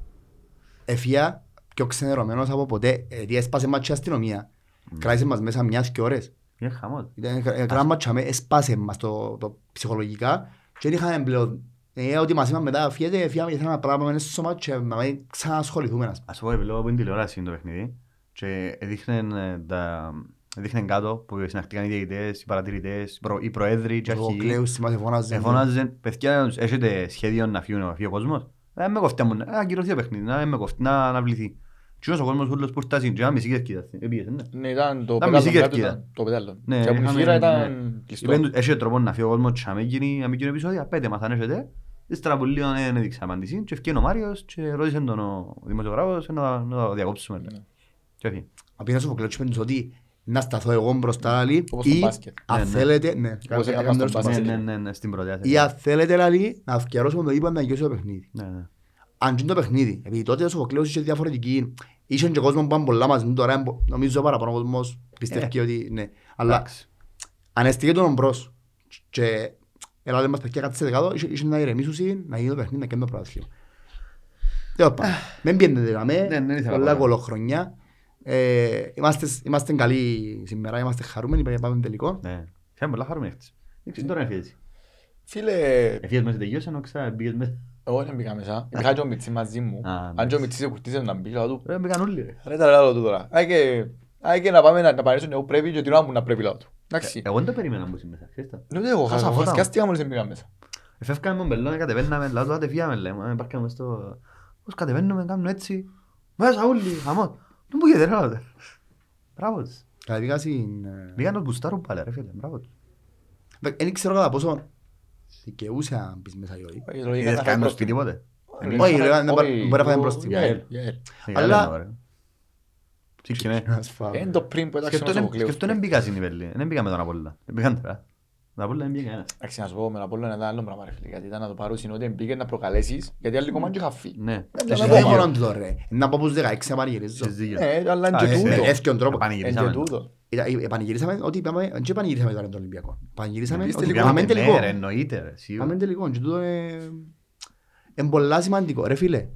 Εφία πιο ξενερωμένος από ποτέ, γιατί έσπασε μας και η αστυνομία. Κράτησε μας μέσα μιας και ώρες. Είναι χαμός. Ήταν έκανα μάτσα με, έσπασε μας το, το ψυχολογικά και δεν είχαμε πλέον. Ε, ότι μας είπαν μετά, φύγετε, φύγαμε και θέλαμε να πράγμα μέσα στο μάτσο και να μην ξανασχοληθούμε. ας πούμε. Ας πω, βλέπω από την τηλεόραση το παιχνίδι και έδειχναν ε, τα... Έδειχναν κάτω που συναχτήκαν οι διαιτητές, οι παρατηρητές, οι προ- οι προέδροι και Ο αρχηγοί. Κλέους θυμάσαι φώναζε. Εφώναζαν, παιδιά, έχετε σχέδιο να φύγουν, να φύγει ο κόσμος; Ε, με κοφτιά μου, να ακυρωθεί το παιχνίδι, να με κοφτεί, να αναβληθεί. Και ο κόσμος ούλος που φτάσει, και ένα μισή κερκίδα, επίεσαι, ναι. Ναι, ήταν το Ήταν πέταλο μισή κάτω, κερκίδα. ήταν το πέταλο. Ναι, Και από την είχαμε- χείρα ναι. ήταν κλειστό. Είπαν τους, έχει τρόπος να φύγει ο κόσμος και να μην γίνει, να μην γίνει επεισόδια, πέντε μας αν έχετε. Ύστερα από λίγο δεν έδειξε απάντηση και ευκαιρία ο Μάριος και ρώτησε τον ο δημοσιογράφος να να το διακόψουμε. Ναι. Και όχι. Απίνας ο Κλέους είπαν τους ότι να σταθώ εγώ μπροστά λαλή Όπως στο ή μπάσκετ. αν Ναι, ναι. θέλετε, ναι, Όπως έκανε έκαναν τέλος στο στο Ναι, μπάσκετ. ναι, ναι, ναι, στην πρωτιά. Ή αν θέλετε λαλή να αυκαιρώσουμε το είπα να γιώσει το παιχνίδι. Ναι, ναι. Αν και είναι το παιχνίδι, επειδή τότε ο Σοφοκλέος είχε διαφορετική, είχε και κόσμο που πάνε πολλά μαζί, τώρα είναι πο- νομίζω παραπάνω ο κόσμος πιστεύει ότι ναι. Αλλά Εντάξει. αν έστειγε τον μπρος και έλατε μας παιδιά κάτσε κάτω, είχε είχε να ηρεμήσουν, να γίνει το παιχνίδι, να κάνει το πρωτάθλημα. Τέλος πάντων, μην πιένετε δηλαδή, Ναι, δεν ήθελα πολλά πολλά. κολοχρονιά. Ε, Είμαστε είμαστε καλοί σήμερα, είμαστε χαρούμενοι, πάμε πάμε τελικό. Ναι. Φάμε πολλά χαρούμενοι χτες. Δεν ξέρω, τώρα έφυγες; Φίλε, Έφυγες μέσα τελειώσε, ενώ ξα μπήκες μέσα. Εγώ δεν μπήκα μέσα. Είχα και ο Μιτσί μαζί μου. Α, Αν και ο Μιτσί σε κουρτίζε να μπει, λέω του. Ρε, μπήκαν όλοι ρε. Ρε τα λέω του τώρα. Άει και- άει και να πάμε να να παρέσουν εγώ πρέπει και την ώρα μου να πρέπει λέω του. Εντάξει. Εγώ δεν το περίμενα που είσαι μέσα, ξέρεις τα. Λέω εγώ, Χάσα φώτα. χασκιάστηκα μόλις δεν μπήκα μέσα. Εφεύκαμε με μπελόνι, κατεβαίναμε, λάδω, τότε φύγαμε, λέμε, υπάρχαμε στο... Πώς κατεβαίνουμε, κάνουμε έτσι. Μέσα όλοι, χαμός. Δεν μου γίνεται, ρε, λάδω. Μπράβο τους. Καταδικάσει είναι... Μπήκαν να μπουστάρουν πάλι, ρε φίλε, μπράβο τους. Δεν ξέρω κατά πόσο δικαιούσε να μπεις μέσα ή όχι. Όχι, λογικά Είδες θα κάνουμε φάει στο σπίτι πότε. Εμείς- Όχι, ρε, δεν μπορεί- όχι, μπορεί να φάει ο- μπροστά. Γιαέλ, Γιαέλ. Αλλά- Σήκε Ας φάμε. Είναι το πριν που έταξε ο Σκεφτόν Σοφοκλέους. σκεφτόν δεν μπήκα στην Ιβέλη, δεν μπήκα με τον Απόλλωνα. Δεν μπήκαν τώρα. Τον Απόλλωνα δεν μπήκε κανένας. Εντάξει, να σου πω, με τον Απόλλωνα ήταν άλλο πράγμα, ρε φίλε, γιατί ήταν να το πάρουν ότι μπήκε να προκαλέσεις, γιατί άλλοι κομμάτι είχαν φύγει. Ναι. Ε, Δεν δεν είναι μπορώ. μόνο τούτο ρε. Να πω πως 16 να πανηγυρίζω. Έχεις δίκιο. Ναι, αλλά είναι Α, και ε, τούτο. Ε, Έφτιον τρόπο. Είναι Πανηγυρίσαμε. και τούτο. Ήταν- ε, Πανηγυρίσαμε ότι είπαμε, δεν και πανηγυρίσαμε τώρα τον Ολυμπιακό. Πανηγυρίσαμε Εμείς ότι τελικό. πάμε Ναι, τελικό. ρε, εννοείται, ρε, σίγουρα. Πάμε τελικό. Και τούτο είναι- είναι πολλά σημαντικό. Ρε φίλε,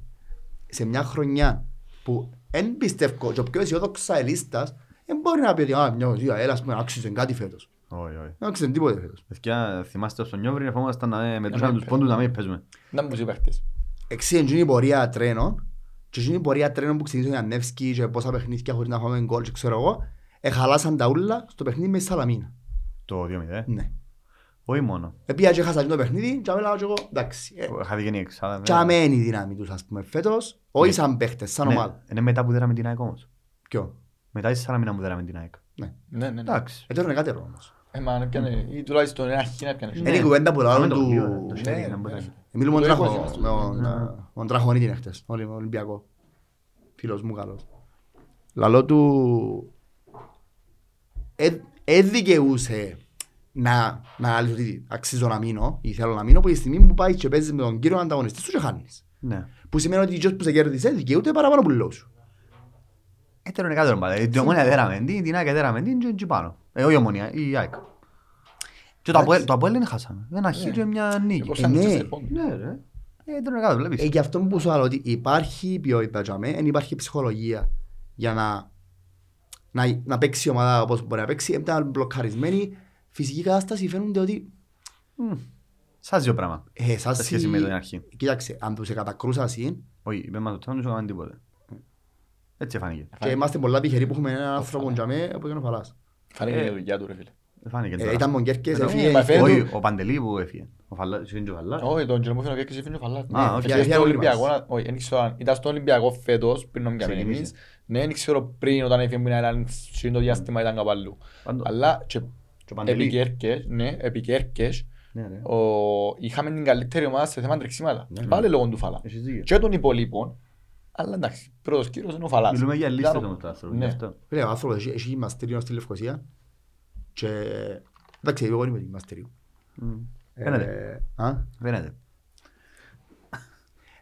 σε μια χρονιά που δεν πιστεύω και ο πιο αισιόδοξα ελίστας δεν μπορεί να πει ότι «Α, μια ουσία, έλα, ας πούμε, άξιζε κάτι φέτος». Όχι, όχι. Δεν άξιζε τίποτε φέτος. Παιδιά, θυμάστε στον Νιόβρη, ερχόμασταν να μετρούσαμε τους πόντους να μην παίζουμε. Να μου είπε χτες. Εξή, είναι η πορεία τρένων και είναι η πορεία τρένων που ξεκίνησε ο Ιαννεύσκη και πόσα παιχνίδια χωρίς να φάμε γκολ και ξέρω εγώ εχαλάσαν τα ούλα στο παιχνίδι με τη Σαλαμίνα. Το 2-0. Ναι. Όχι μόνο. Επία και έχασα το παιχνίδι και αμέλα και εγώ εντάξει. ε, Είχα δει και η εξάδα. Και αμένει η δύναμη τους ας πούμε φέτος, όχι σαν παίχτες, σαν Ναι, ομάδα. Είναι μετά που δέραμε την ΑΕΚ όμως. Ποιο; Μετά τη Σαλαμίνα που δέραμε την ΑΕΚ. Ναι. Ναι, ναι, ναι. Εντάξει. Ε, τώρα είναι κάτι όμως. Ε, μα να πιάνε, ή τουλάχιστον ένα χι να πιάνε. Είναι η κουβέντα που Πάμε λάβουν το του... γλύο, το Ναι, χέρι, να ναι. μπορεί. Μιλούμε Το με έχω τον δει. Τραχο- με τον- τον Τραχονίτη είναι χτες, ο Ολυ- ο Ολυμπιακό. Φίλος μου καλός. Λαλό του... ε- ε δικαιούσε να, να λες ότι αξίζω να μείνω ή θέλω να μείνω από τη στιγμή που πάει και παίζεις με τον κύριο ανταγωνιστή σου και χάνεις. Ναι. Που σημαίνει ότι ο που σε κέρδισες δικαιούται παραπάνω που λέω σου. Ε, τώρα είναι κάτω πάλι. Την ομόνια δέραμε την, την ΑΕΚ δέραμε την και εκεί πάνω. Ε, όχι η ομόνια, η ΑΕΚ. Και το Αποέλ- το Αποέλ είναι χάσαμε. Ένα χ και μια νίκη. Πώς Ε, θα είναι ναι. τέσσερις πόντους. Ναι ρε. Ε, τώρα είναι κάτω, βλέπεις. Ε, γι' αυτό που σου λέω ότι υπάρχει ποιότητα για μέ, δεν υπάρχει ψυχολογία για να, να, να παίξει η ομάδα όπως μπορεί να παίξει. Ήταν μπλοκαρισμένη φυσική κατάσταση φαίνονται ότι Μμ. Σας δύο πράγμα. ε, Σε σας σχέση με την αρχή. Κοίταξε, αν τους κατακρούσασαι Όχι, είπε μας το θέμα, δεν σου έκαναν τίποτε. Έτσι φάνηκε. και είμαστε πολλά τυχεροί που έχουμε έναν άνθρωπο για μέ που είναι ο Φαλάς. Φάνηκε Ε, η δουλειά του ρε φίλε. Δεν φάνηκε Ε, τώρα. Ήταν Μογκέρκες, Ε, έφυγε. μα φαίνεται- Όχι, ο Παντελή που έφυγε. Ο Φαλάς, είναι και ο Φαλάς. Όχι, τον Τζερμόφινο και έκρισε φύνει ο Φαλάς. Α, Ναι, όχι, έφυγε έφυγε στο όλοι Ολυμπιακό, μας. να- όχι, δεν ξέρω αν ήταν στο Ολυμπιακό φέτος, πριν να μην κάνουμε Ξεκίνησε. εμείς. Ναι, δεν ξέρω πριν όταν έφυγε που ήταν σε το διάστημα ήταν κάπου αλλού. Πάντως- Αλλά και Και ο Παντελή. επικέρκες, ναι, επικέρκες, Ναι, ρε. ο- είχαμε την καλύτερη ομάδα σε θέμα τρεξίματα. Ναι, Πάλι λόγω του Φαλά. Έχεις δίκιο. Και των υπολείπων, Αλλά εντάξει, πρώτος κύριος είναι ο Φαλάς. Μιλούμε για λίστες Ήταν ο- όμως το άνθρωπο. Ναι. γι' αυτό. Φίλε, ο άνθρωπος έχει- έχει μαστήριο στη Λευκοσία και... Εντάξει, εγώ είμαι μαστήριο. Μμ. Φαίνεται. Ε, α; Φαίνεται.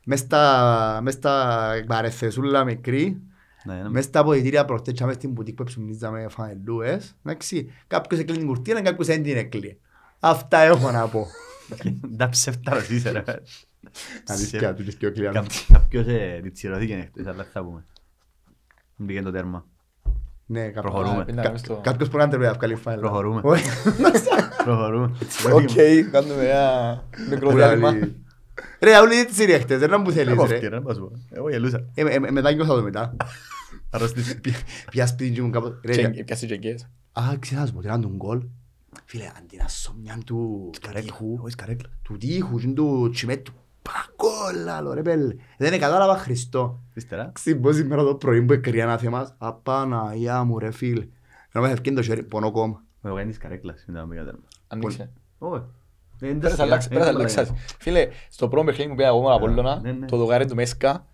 Μες στα, μες στα παρεθεσούλα μικρή, Ναι, ναι. μες στα αποδητήρια προχτές και μες στην μπουτίκ που ψουμνίζαμε φανελούες, εντάξει, κάποιος έκλεινε την κουρτίνα, κάποιος δεν την έκλεινε. Αυτά έχω να πω. Τα ψεύταρος είσαι ρε. Αλήθεια, του και ο κλειάνος. Κά- Κάποιος ε, διτσιρωθήκε εκτός, αλλά θα πούμε. Δεν πήγαινε το τέρμα. Ναι, κάποιος- Προχωρούμε. Πίντα κα- μες στο- Κάποιος μπορεί να τρεβεί να βγάλει φάιλ. Προχωρούμε. Όχι. Προχωρούμε. Οκ, κάνουμε ένα μικρό Που διάλειμμα. λέει, Ρε, όλοι έτσι ρε χτες, δεν ήταν που θέλεις Εγώ ρε. αυτή, ρε, να σου πω. Εγώ γελούσα. Ε, ε, ε, Μετά νιώθα το μετά. Αρρώστησε. Πια σπίτι και μου κάπως. Ρε, Και- Πιάσε και εκείνες. Α, ξέρω να σου πω, τι ήταν τον γκολ. Φίλε, αντί να σω μια του τείχου, Όχι καρέκλα. του τείχου και του τσιμέτου. Παγκόλ, άλλο ρε πέλε. Δεν είναι κατάλαβα Χριστό. Ύστερα. Ξυμπώ σήμερα το πρωί που έκρια να θέμας. Απαναγιά μου ρε φίλε. Ενώ με ευκαιρία το χέρι, πονώ κόμμα. Εγώ είναι της καρέκλας. είναι να μην κατέρμα. Ανοίξε. Όχι. Δεν Πέρασε τα αλλάξεις, πέρασε αλλάξεις. Φίλε, στο πρώτο παιχνίδι που πήγα εγώ με τον Απόλλωνα, Ναι, ναι. το δοκάρι του Μέσκα,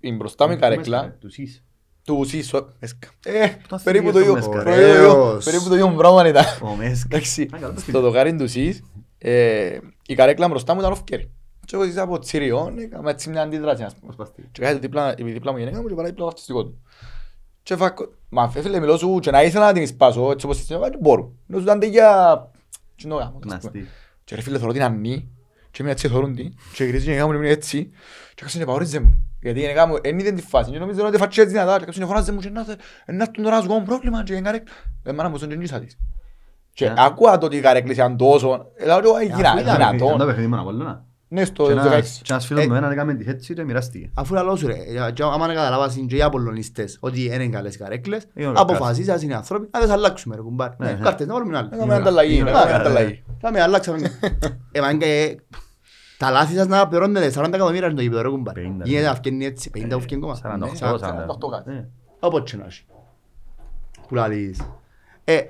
είναι μπροστά με καρέκλα, Τους σεις. του Σίσο, Μέσκα. Ε, Το περίπου αφήγε το το ίδιο, Μέσκα, περίπου ρε; το ίδιο- Ωραίος. περίπου το ίδιο πράγμα ήταν. Ο Μέσκα. Εντάξει, Α, καλά, το στο δοκάρι του Σις, ε, η καρέκλα μπροστά μου ήταν off-carry. Και εγώ ζήσα από τσιριό, έκαμε έτσι μια αντίδραση, ας πούμε. Ως παστή. Και κάτι δίπλα, η δίπλα μου γενέκα μου και παρά δίπλα το αυτιστικό του. Και φακ... Μα φίλε, μιλώ σου και να ήθελα να την σπάσω, έτσι όπως την δεν μπορώ. Μιλώ σου ήταν για... Τι είναι ο γάμος, ας πούμε. Ναστή. Και ρε φίλε θωρώ την ανή και είμαι έτσι θωρούν την και γυρίζει η γενικά μου και είναι έτσι και κάτσε να παόριζε μου. Γιατί η γενικά μου δεν είδε τη φάση και νομίζω ότι φάτσι έτσι δυνατά και κάτσε να φωνάζε μου και να θε- να έρθουν τώρα να σου κάνω πρόβλημα και η γενικά ρε μάνα μου στον γεννήσα της. Και Ναι. άκουα το ότι η καρέκλη ήταν τόσο, λέω ότι «Ω, γίνα- αφού ήταν, Ήταν το δυνατόν. Παιχνίδι με τον Απόλλωνα. Ναι, στο Και ένας- 16. και ένας φίλος μου έναν έκαμε τη έτσι και μοιράστηκε. Αφού λαλό σου ρε, για- για- άμα να καταλάβας είναι και οι Απολλωνιστές ότι είναι καλές καρέκλες, Είναι ωραίες αποφασίσας είναι άνθρωποι, να τις αλλάξουμε ρε κουμπάρ. Ναι, ναι. Κάρτες, να βάλουμε άλλες. Έκαμε ανταλλαγή, Είναι έκαμε ωραία, ανταλλαγή. Κάμε, αλλάξαμε. Ε, μα είναι και- Τα λάθη σας να πληρώνετε 40 εκατομμύρια είναι το γήπεδο ρε κουμπάρ. 50, Γίνεται ναι. να φτιάχνει έτσι, 50 που φτιάχνει ακόμα. 48, Ναι, 48. 48 κάτι. Ναι. Όποτε και να έχει. Που λαλείς. Ε,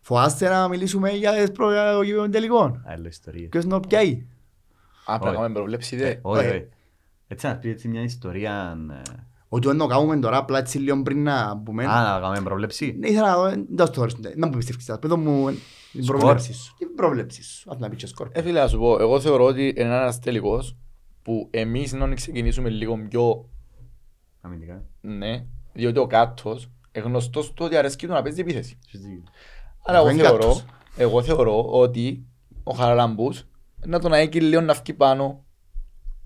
φοβάστε να μιλήσουμε για τις προ- για το γήπεδο τελικών. Άλλη ιστορία. Ποιος να πιάει. Α, πρέπει να κάνουμε προβλέψη, δε. Όχι, Ε. όχι. Έτσι να πει έτσι μια ιστορία... ε, Ότι όταν το κάνουμε τώρα απλά έτσι λίγο πριν να πούμε. Α, να κάνουμε προβλέψη. Ναι, ήθελα να δω, δεν το θωρείς, να μου πιστεύεις σας. Πέτω μου την Σκορ. προβλέψη σου. Την προβλέψη σου. Ας να πεις και σκορ. Ε, φίλε, να σου πω, εγώ θεωρώ ότι είναι ένας τελικός που εμείς να ξεκινήσουμε λίγο πιο Αμυντικά. ναι, διότι ο κάτος είναι γνωστός του ότι αρέσκει του να παίζει επίθεση. Έχεις δίκιο. Αλλά εγώ είναι θεωρώ, κάτος. εγώ θεωρώ ότι ο Χαραλαμπούς να τον αίκει λίγο να φύγει πάνω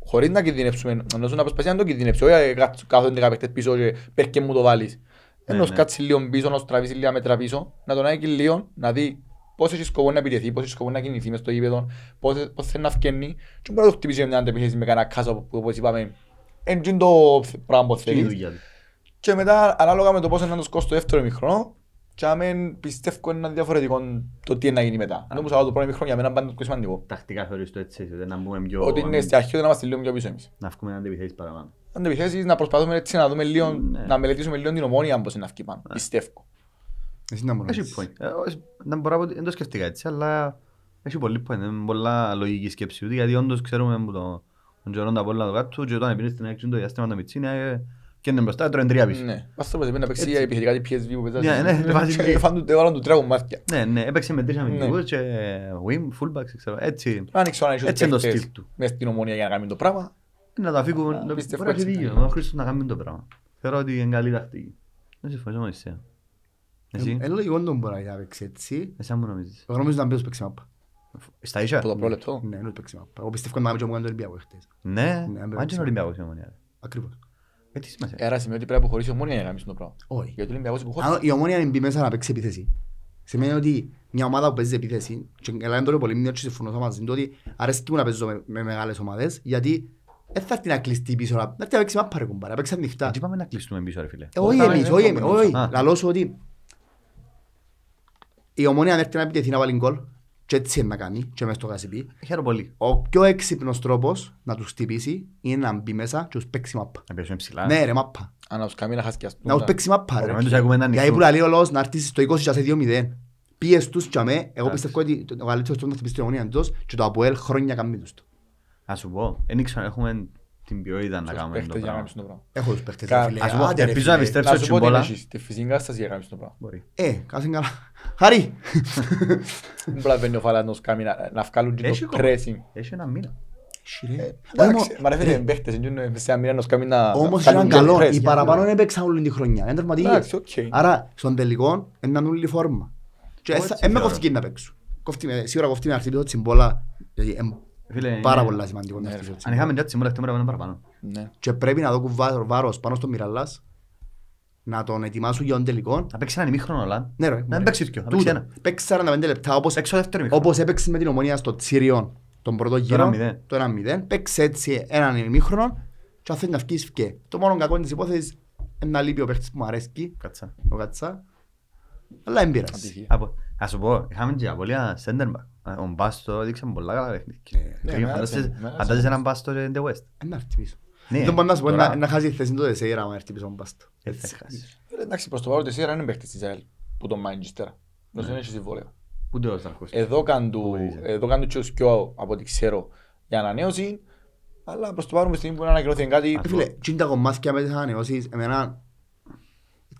χωρίς να κινδυνεύσουμε, ενώ σου να προσπαθεί να το κινδυνεύσει, όχι ε, κάτω- κάθονται κάποιες πίσω και πέρκε μου το βάλεις. Ενώ ναι. σκάτσει λίγο πίσω, να σου τραβήσει λίγα μέτρα πίσω, να τον αίκει λίγο, να δει πώς έχει σκοπό να επιτεθεί, πώς έχει σκοπό να κινηθεί μες στο γήπεδο, πώς, πώς θέλει να φκένει και μπορεί να το χτυπήσει μια αντεπιθέση με κανένα κάσο που όπως είπαμε. Εν τζιν το πράγμα που Και η θέλεις. δουλειά του. Και μετά, ανάλογα με το πώς είναι να το σκώσει το δεύτερο ημιχρόνο, και άμα πιστεύω είναι διαφορετικό το τι είναι να γίνει μετά. Νομίζω ότι το πρώτο ημιχρόνο για μένα είναι το σημαντικό. Τακτικά θεωρείς το έτσι, ότι να μπούμε πιο... Ότι είναι στην αρχή ότι να είμαστε λίγο πιο πίσω εμείς. Να βγούμε να αντιπιθέσεις παραπάνω. Αν το επιθέσεις να προσπαθούμε έτσι να δούμε λίγο, Ναι. να μελετήσουμε λίγο την ομόνια πώς είναι να βγει πάνω. Πιστεύω. Εσύ να μου Έχει νομίζεις. point. Ε, όχι, Δεν μπορώ να πω ότι δεν το σκεφτήκα έτσι, αλλά έχει πολύ point. Είναι πολλά λογική σκέψη. Ούτε γιατί όντως ξέρουμε που το τον Τζορόν τα πολλά του κάτω και όταν πήγαινε στην έξι το διάστημα το Μιτσίνη ε, και είναι μπροστά, τρώει τρία πίσω. Ναι. Ας το πρέπει να παίξει Έτσι. επιθετικά την PSV που Ναι, ναι, παίζανε. ναι, βάζει Και και- φάνε του- έβαλαν του τρία κομμάτια. Ναι, ναι, έπαιξε με τρεις Ναι. αμυντικούς και wing, fullbacks, ξέρω, έτσι. Αν ξέρω αν έχει Έτσι είναι το παίχτες στυλ του. μες στην ομόνια για να κάνει το πράγμα. Να τα φύγουν, Α, να πιστεύω μπορεί να έχει έτσι. δίκιο, ο Χρήστος να κάνει το πράγμα. Θεωρώ ότι είναι καλή τακτική. Δεν συμφωνήσω μαζί σε. Εσύ, Ε, λογικό τον μπορεί να παίξει έτσι. εσύ αν μου νομίζεις. Εγώ νομίζω να μπει ως παίξει μάπα. Στα ίσια; Από το πρώτο λεπτό. Ναι, είναι παίξει μάπα. Εγώ πιστεύω να πάμε και μου κάνει το Ολυμπιακός χτες. Ναι, Ναι, μα παίξει. και είναι Ολυμπιακός η Ομονία. ρε. Ακριβώς. Ε, τι σημασία. Άρα σημαίνει ότι πρέπει να αποχωρήσει η ομόνια για να κάνει το πράγμα. Όχι. Γιατί ο Ολυμπιακός υποχώρησε. Αν η ομόνια είναι μπει μέσα να παίξει επίθεση. Σημαίνει ότι μια ομάδα που παίζει επίθεση, και καλά είναι τώρα πολύ μήνυο και συμφωνώ μαζί του, ότι αρέσκει μου να παίζω με, με μεγάλες ομάδες, γιατί δεν θα έρθει να κλειστεί πίσω, να να έρθει να παίξει μάπα ρε κουμπάρα, να παίξει ανοιχτά. Έτσι πάμε να κλειστούμε πίσω ρε φίλε; Ε, Όχι Όταν εμείς, είναι όχι το εμείς, νομίζω. όχι. Α. Λαλώ σου ότι η ομόνια αν έρθει να επιτεθεί να βάλει γκολ, και έτσι είναι να κάνει, και μες στο γασιπί, Χαίρομαι πολύ. ο πιο έξυπνος τρόπος να τους χτυπήσει είναι να μπει μέσα και τους παίξει μάπα. Να πιέσουμε ψηλά. Ναι ρε μάπα. Αν να τους κάνει να χασκιαστούν. Να τους παίξει μάπα ρε. Να τους έχουμε να Γιατί ανοιχτούν. που λέει ο λόγος να έρθεις στο 20 και σε 2-0. Πιες τους και αμέ, εγώ Εντάξει. πιστεύω ότι ο καλύτερος τρόπος να χτυπήσει την ομονία εντός και το Αποέλ χρόνια κάνει τους το. Να σου πω, δεν ήξερα, έχουμε την ποιότητα να Τους κάνουμε το παίχτες για να πράγμα. κάνεις το πράγμα; Έχω τους παίχτες, Κα- ρε φίλε. Ας πω, Άντε, ρε ελπίζω να φίλε. επιστρέψει Να ο σου πω τι Τσιμπόλα. έχεις, τη φυσική κατάσταση για να κάνεις το πράγμα. Μπορεί. Ε, κάσεν καλά. Χαρή. Δεν μπορεί να μπαίνει ο Φαλάνος κάμει να- να βγάλουν και Έχει το ακόμα. pressing. Έχει ένα μήνα. Σιρέ. Εντάξει, Μα ρε φίλε, παίχτες, είναι σε ένα μήνα να σκάμει να Όμως βγάλουν ήταν και το καλό. press. Οι παραπάνω έπαιξαν όλη τη χρονιά. Είναι τερματικοί. Εντάξει, οκ. Άρα, στον τελικό, είναι όλη η φόρμα. Και Έτσι, έσα- εν με θεωρώ. κοφτική να παίξουν. Κόφτει με- Σίγουρα κόφτει με να χτυπήσω τσιμπόλα. Γιατί είναι Φίλε, Πάρα είναι- πολλά σημαντικό να Ναι, χτυπήσω Αν τσιμπόλα. είχαμε και Τσιμπόλα, χτύπουμε να πάμε παραπάνω. Ναι. Και πρέπει να δω βάρος πάνω στον Μιραλάς. Να τον ετοιμάσουν για τον τελικό. Να παίξει έναν ημίχρονο, αλλά. Ναι, ρε. Να μωρέ. παίξει δυο, να Τούτο. παίξει ένα. Παίξει 45 λεπτά όπως Έξω δεύτερο ημίχρονο. Όπως έπαιξε με την ομονία στο Τσίριον τον πρώτο γύρο, 1-0. το 1-0, παίξε έτσι έναν ημίχρονο και αν θέλει να βγεις βγει. Το μόνο κακό της υπόθεσης είναι να λείπει ο παίχτης που μου αρέσκει, Κάτσα. ο Κατσά, αλλά δεν πειράζει. Ατυχία. Από- Να σου πω, είχαμε και απολύα center back. Ο Μπάστο έδειξε πολλά καλά παιχνίδια. Ναι, Και μεγάλο φαντάζεσαι- center, μεγάλο Φαντάζεσαι έναν Μπάστο και in the West. Είναι να έρθει πίσω. Ναι, Δεν μπορεί να σου πω τώρα- να- να χάσει τη θέση του Δεσέιρα άμα έρθει πίσω ο Μπάστο. Ε, θα Έτσι. χάσει. Φίλε, Εντάξει, προς το παρόν της σειρά είναι παίχτης της ΑΕΛ που τον Manchester. Δεν δεν έχει συμβόλαιο. Ούτε ο Σταρκός. Εδώ κάνουν του- Πού είσαι. εδώ κάνουν και ο Σκιό από ό,τι ξέρω για ανανέωση. Αλλά προς το παρόν με στιγμή που ανακοινώθηκε κάτι. Ε, Φίλε, τι είναι τα κομμάτια με τις ανανεώσεις, εμένα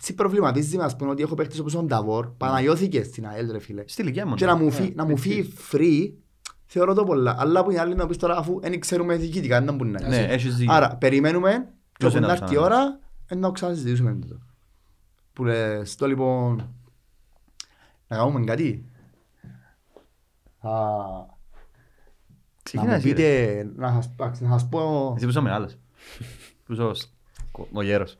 έτσι προβληματίζει με ας πούμε ότι έχω παίχτες όπως ο Νταβόρ, Παναγιώθηκες στην ΑΕΛ ρε φίλε. Στη ηλικία μου. Και ναι. να μου φύγει- να μου φύγει free, θεωρώ το πολλά. Αλλά που είναι άλλοι να πεις τώρα αφού δεν ξέρουμε διοικητικά, δεν μπορεί να Ναι, είναι. έχεις δίκιο. Άρα περιμένουμε και Ποιος όπου είναι να να έρθει η ώρα ε, να ξανασυζητήσουμε το. Που λες το λοιπόν να κάνουμε κάτι. Α, Να Ξεκινά μου εσύ, ρε. πείτε, να σας, εντάξει, να σας πω... Εσύ που είσαι μεγάλος. Που είσαι ο σ- ο γέρος.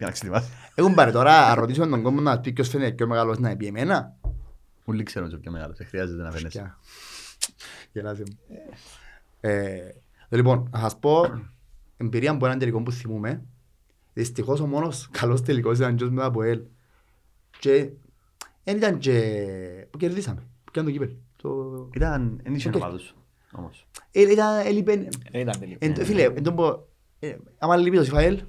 Για να ξετοιμάσεις. Έχουν πάρει τώρα, να ρωτήσουμε τον κόμμα να πει ποιος φαίνεται πιο μεγάλος να πει εμένα. Ούλοι ξέρουν ότι είσαι πιο μεγάλος. Δεν χρειάζεται να φαίνεσαι. Πια. Γελάτε μου. Ε, Λοιπόν, να σας πω εμπειρία από έναν τελικό που θυμούμε. Δυστυχώς ο μόνος καλός τελικός ήταν και μετά από ελ. Και δεν ήταν και... που κερδίσαμε. Που ήταν το κύπελ. Το... Ήταν, δεν είχε Οκ. ομάδους. Όμως. Ε, Ήταν, έλειπε... Δεν ήταν τελικό. εν- Φίλε, εν τον πω... ε, Άμα λείπει το Σιφαέλ,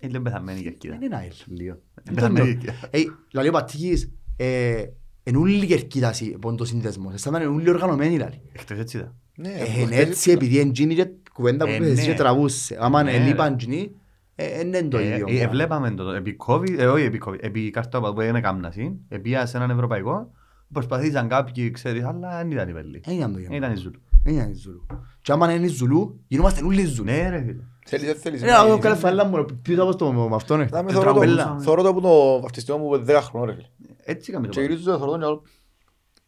Είναι λίγο πεθαμένη η κερκίδα. δεν είναι ΑΕΛ. Λίγο. Δεν Πεθαμένη η το- κερκίδα. Ε, Λαλεί ο Πατήκης, ε, εν ούλη κερκίδα από το σύνδεσμο. Σαν να είναι ούλοι οργανωμένοι λαλεί. Εκτός έτσι ήταν. Ναι, Ε, προχτές έτσι επειδή εντζίνει και κουβέντα που Ε, πες εσύ ναι. και τραβούσε. Άμα Ναι, ελείπαν εντζίνει, ε, είναι το Ε, ίδιο. ε, Εβλέπαμε το επί COVID, ε, όχι επί COVID, επί καρτόπα που έγινε κάμναση, επία σε έναν ευρωπαϊκό, προσπαθήσαν κάποιοι, ξέρεις, αλλά δεν ήταν οι Βελοί. Δεν ήταν το Δεν ίδιο. ήταν οι Ζούλου. Δεν ήταν η Ζουλού. Και άμα είναι η Ζουλού, γινόμαστε όλοι Ζουλούς. Ναι ρε φίλε. Θέλεις, δεν θέλεις. Ε, εγώ καλή φαλά μου, πίσω από το με αυτόν. ε. Να με Ε, θωρώ το- τραμπέλα. θωρώ το που το βαφτιστικό μου από 10 χρονών ρε φίλε. Έτσι είχαμε το Και πράγμα. γυρίζω το θωρώ και άλλο.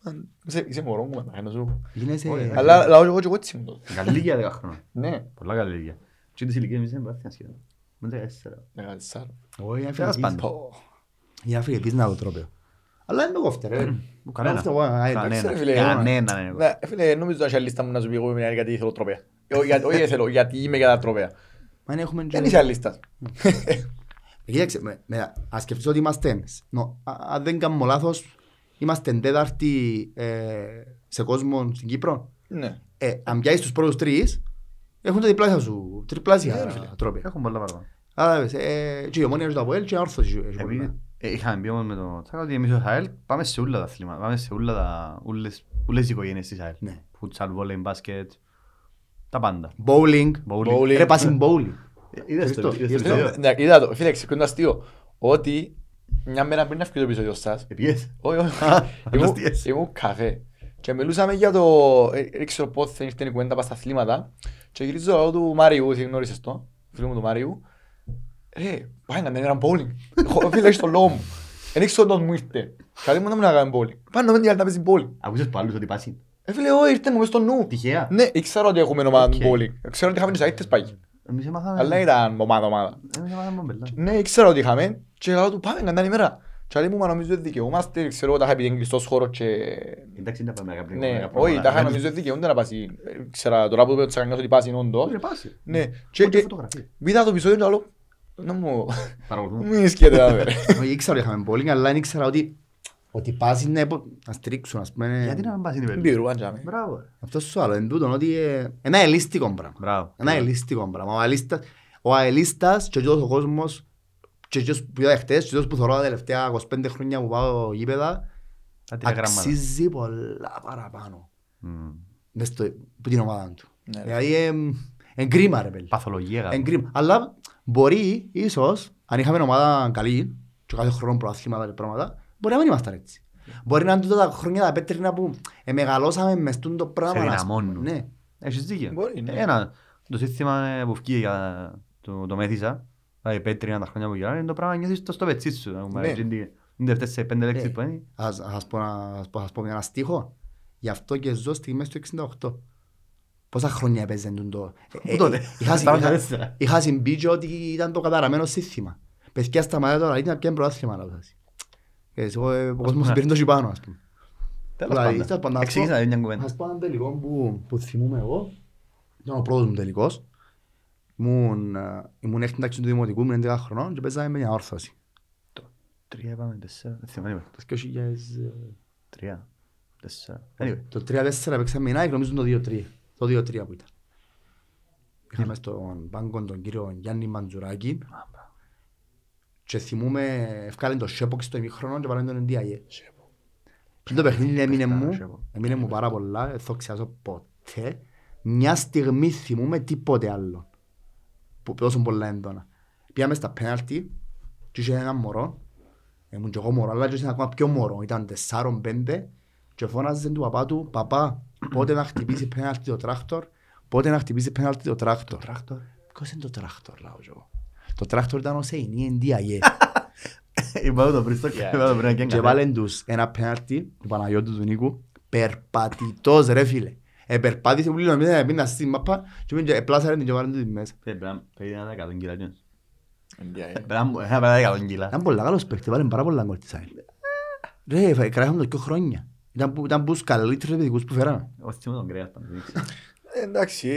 «Αν, Είσαι είσαι μωρό μου, μάνα, να σου πω». Γίνεσαι... Όχι, Αλλά λαό εγώ και εγώ έτσι μου τότε. Καλή ηλικία 10 χρόνια. Ναι. Πολλά καλή ηλικία. Και τις ηλικίες εμείς δεν πάθηκαν σχεδόν. Με 14. Μεγάλη σάρα. Όχι, Τέλος έφυγε πάντων. Πω. Για να φύγει επίσης να το τρόπαιο. Αλλά δεν με κόφτε ρε. Μου κανένα. Κόφτε εγώ, α, εντάξει, ρε, Κανένα. φίλε, Κανένα, ναι. Ναι, φίλε, νομίζω να έχει λίστα μου να σου πει εγώ είμαι γιατί θέλω τροπέα. Ε, για- Όχι θέλω, γιατί είμαι για τα τροπέα. Μα είναι έχουμε... Δεν είσαι λίστα. Ε, Κοίταξε, με- με- ας σκεφτείς ότι είμαστε, νο, α- αν δεν κάνω λάθος, είμαστε τέταρτη ε, σε κόσμο στην Κύπρο. Ναι. Ε, αν πιάσεις τους πρώτους τρεις, έχουν τα διπλάσια σου, τριπλάσια τρόπια. Έχουν πολλά παραπάνω. Άρα, δες, ε, και η ομόνια έχει το Αποέλ και η όρθος έχει έχει Επειδή πολλά. ε, είχαμε πει όμως με το Τσάκα ότι εμείς ως ΑΕΛ πάμε σε όλα τα αθλήματα. Πάμε σε όλα τα, όλες, όλες οι οικογένειες της ΑΕΛ. Ναι. Φουτσάλ, βόλεϊ, μπάσκετ, τα πάντα. Bowling, Bowling. Bowling. ρε passing bowling. Ε, Είδες το, Χριστό, είδες το είδες βίντεο. Ναι, Είδα το, φίλε, ξέρεις ποιο είναι αστείο. Ότι μια μέρα πριν να φύγει το επεισόδιο σας, Επίες. όχι, όχι, Α, ήμουν- αστείες. ήμουν καφέ και μιλούσαμε για το, ε, δεν ξέρω πότε θα ήρθε η κουβέντα πας στα αθλήματα και γυρίζω λόγω του Μάριου, εσύ γνώρισες το, φίλου μου του Μάριου. Ρε, πάει να κάνει έναν bowling. Έχω- Φίλε, έχεις το λόγο μου. Δεν ήξερα όταν μου ήρθε. Καλή μου να μην να κάνει bowling. Πάνω με την άλλη να παίζει bowling. Ακούσες που άλλους ότι πάσει. Ε, φίλε, όχι, ήρθε μου μες στο νου. Τυχαία. Ναι, ήξερα ότι έχουμε ομάδα Οκ. bowling. Ξέρω ότι είχαμε τις αίτες πάγι. Εμείς έμαθαμε... Αλλά δεν ήταν ομάδα ομάδα. Εμείς έμαθαμε μπελά. Ναι, ήξερα ότι είχαμε και λέω του πάμε κανένα ημέρα. Και λέει μου, μα νομίζω ότι δικαιούμαστε, ξέρω τα είχα επειδή είναι κλειστός χώρος και... Εντάξει, δεν τα πάμε να Ναι, κάνουμε. όχι, τα είχα νομίζω ότι δικαιούνται να πάσει. Ε, Ξέρα, τώρα που τσακανιώσω ότι πάσει είναι όντως. Όχι, πάσει. Ναι, και Ούτε και- φωτογραφία. είδα το επεισόδιο και λέω, να μου... Παρακολουθούμε. Μην ισχύεται να δει. Όχι, ήξερα ότι είχαμε bowling, αλλά δεν ήξερα ότι ότι πας είναι πο- να στρίξουν, ας πούμε. Γιατί να μην πάσει η Βελή. Μπήρου, αν τζάμε. Μπράβο. ρε. Αυτό σου άλλο, εν τούτον, ότι ε, ένα ελίστικο πράγμα. Μπράβο. Ένα ελίστικο πράγμα. Ο αελίστας, ο αελίστας και εκείνος ο κόσμος και εκείνος που είδα χτες και εκείνος που θωρώ τα τελευταία 25 χρόνια που πάω γήπεδα Τα τρία γράμματα. αξίζει πολλά παραπάνω Μμμ. μες στο, που την ομάδα του. Ναι, ρε. Δηλαδή, ε, Εν κρίμα ρε παιδί. Παθολογία. Εν κρίμα. Αλλά μπορεί ίσως, αν είχαμε ομάδα καλή και κάθε χρόνο προαθλήματα και πράγματα, μπορεί να μην ήμασταν έτσι. Μπορεί να είναι τούτα τα χρόνια τα πέτρινα που ε, μεγαλώσαμε μες τούτο το Σε πράγμα. ας πούμε. δυναμώνουν. Ναι. Έχεις δίκιο. Μπορεί, ναι. Ένα, το σύστημα ε, που βγήκε για το, το μέθησα, δηλαδή πέτρινα τα χρόνια που γυράνε, είναι το πράγμα νιώθεις το στο πετσί σου. Ναι. Είναι τελευταίες σε πέντε λέξεις Ναι. που είναι. Ας, ας, πω, να- ας, πω, ας πω ένα στίχο. Γι' αυτό και ζω στιγμές του 68. Πόσα χρόνια έπαιζε το... Ε, ε, Τότε. είχα, Στα είχα, τέσσερα. είχα συμπεί και ότι ήταν το καταραμένο σύστημα. Παιδιά σταματά τώρα, ήταν πια πρωτάθλημα να σας. Και εγώ, ε, ο κόσμος Ναι. πήρε το πάνω, ας πούμε. Τέλος Δηλαδή, πάντων. τέλος πάντων, ας Εξήγησα πω- δηλαδή μια κουβέντα. Ας πω έναν τελικό που, που θυμούμαι εγώ. Ήταν ο πρώτος μου τελικός. Ήμουν, ε, ήμουν έκτη τάξη του δημοτικού, ήμουν 11 χρονών και παίζαμε με μια όρθωση. Τρία είπαμε, τέσσερα. Δεν θυμάμαι. anyway. Το 2000, Τρία, τέσσερα. Anyway. Το 3-4 παίξαμε η Nike, νομίζω το 2-3. Το 2-3 που ήταν. Είχαμε στον πάγκο τον κύριο Γιάννη Μαντζουράκη και θυμούμαι ευκάλεν το Σέποξ στο ημίχρονο και βάλεν τον NDIA. Και το παιχνίδι έμεινε μου, έμεινε μου πάρα πολλά, δεν θα ξεχάσω ποτέ. Μια στιγμή θυμούμαι τίποτε άλλο. Που τόσο πολλά έντονα. Πήγαμε στα πέναλτι και είχε ένα μωρό. Ήμουν και εγώ μωρό, αλλά και είχε ακόμα πιο μωρό. Ήταν τεσσάρων πέντε και φώναζε του παπά του «Παπά, πότε να χτυπήσει πέναλτι το τράκτορ, πότε να χτυπήσει πέναλτι το τράκτορ». Τράκτορ. Ποιος είναι το τράκτορ, λάω και εγώ; Το τράκτορ ήταν ο Σεϊνί Ντιάι. Είπα το πριν στο Yeah. είπα το πριν να Και κάνει βάλεν τους ένα πέναλτι του Παναγιώτου του Νίκου, περπατητός ρε φίλε. Επερπάτησε που λίγο να πήγαινα στην μάπα και πήγαινε και πλάσαρε την και βάλεν του τη μέσα. Πρέπει να είναι 100 κιλά. Τζόνς. NDIA. Πρέπει να είναι 100 κιλά. Ήταν πολλά καλός παίκτης, βάλεν πάρα πολλά γκολ της ΑΕΛ. Ρε, φα- κράσαμε το δύο χρόνια. Ήταν που- Ήταν που τους καλύτερους παιδικούς που φέραμε. Εγώ θυμούμαι τον Κρέας πάντως, δεν ξέρω. Ε, Εντάξει,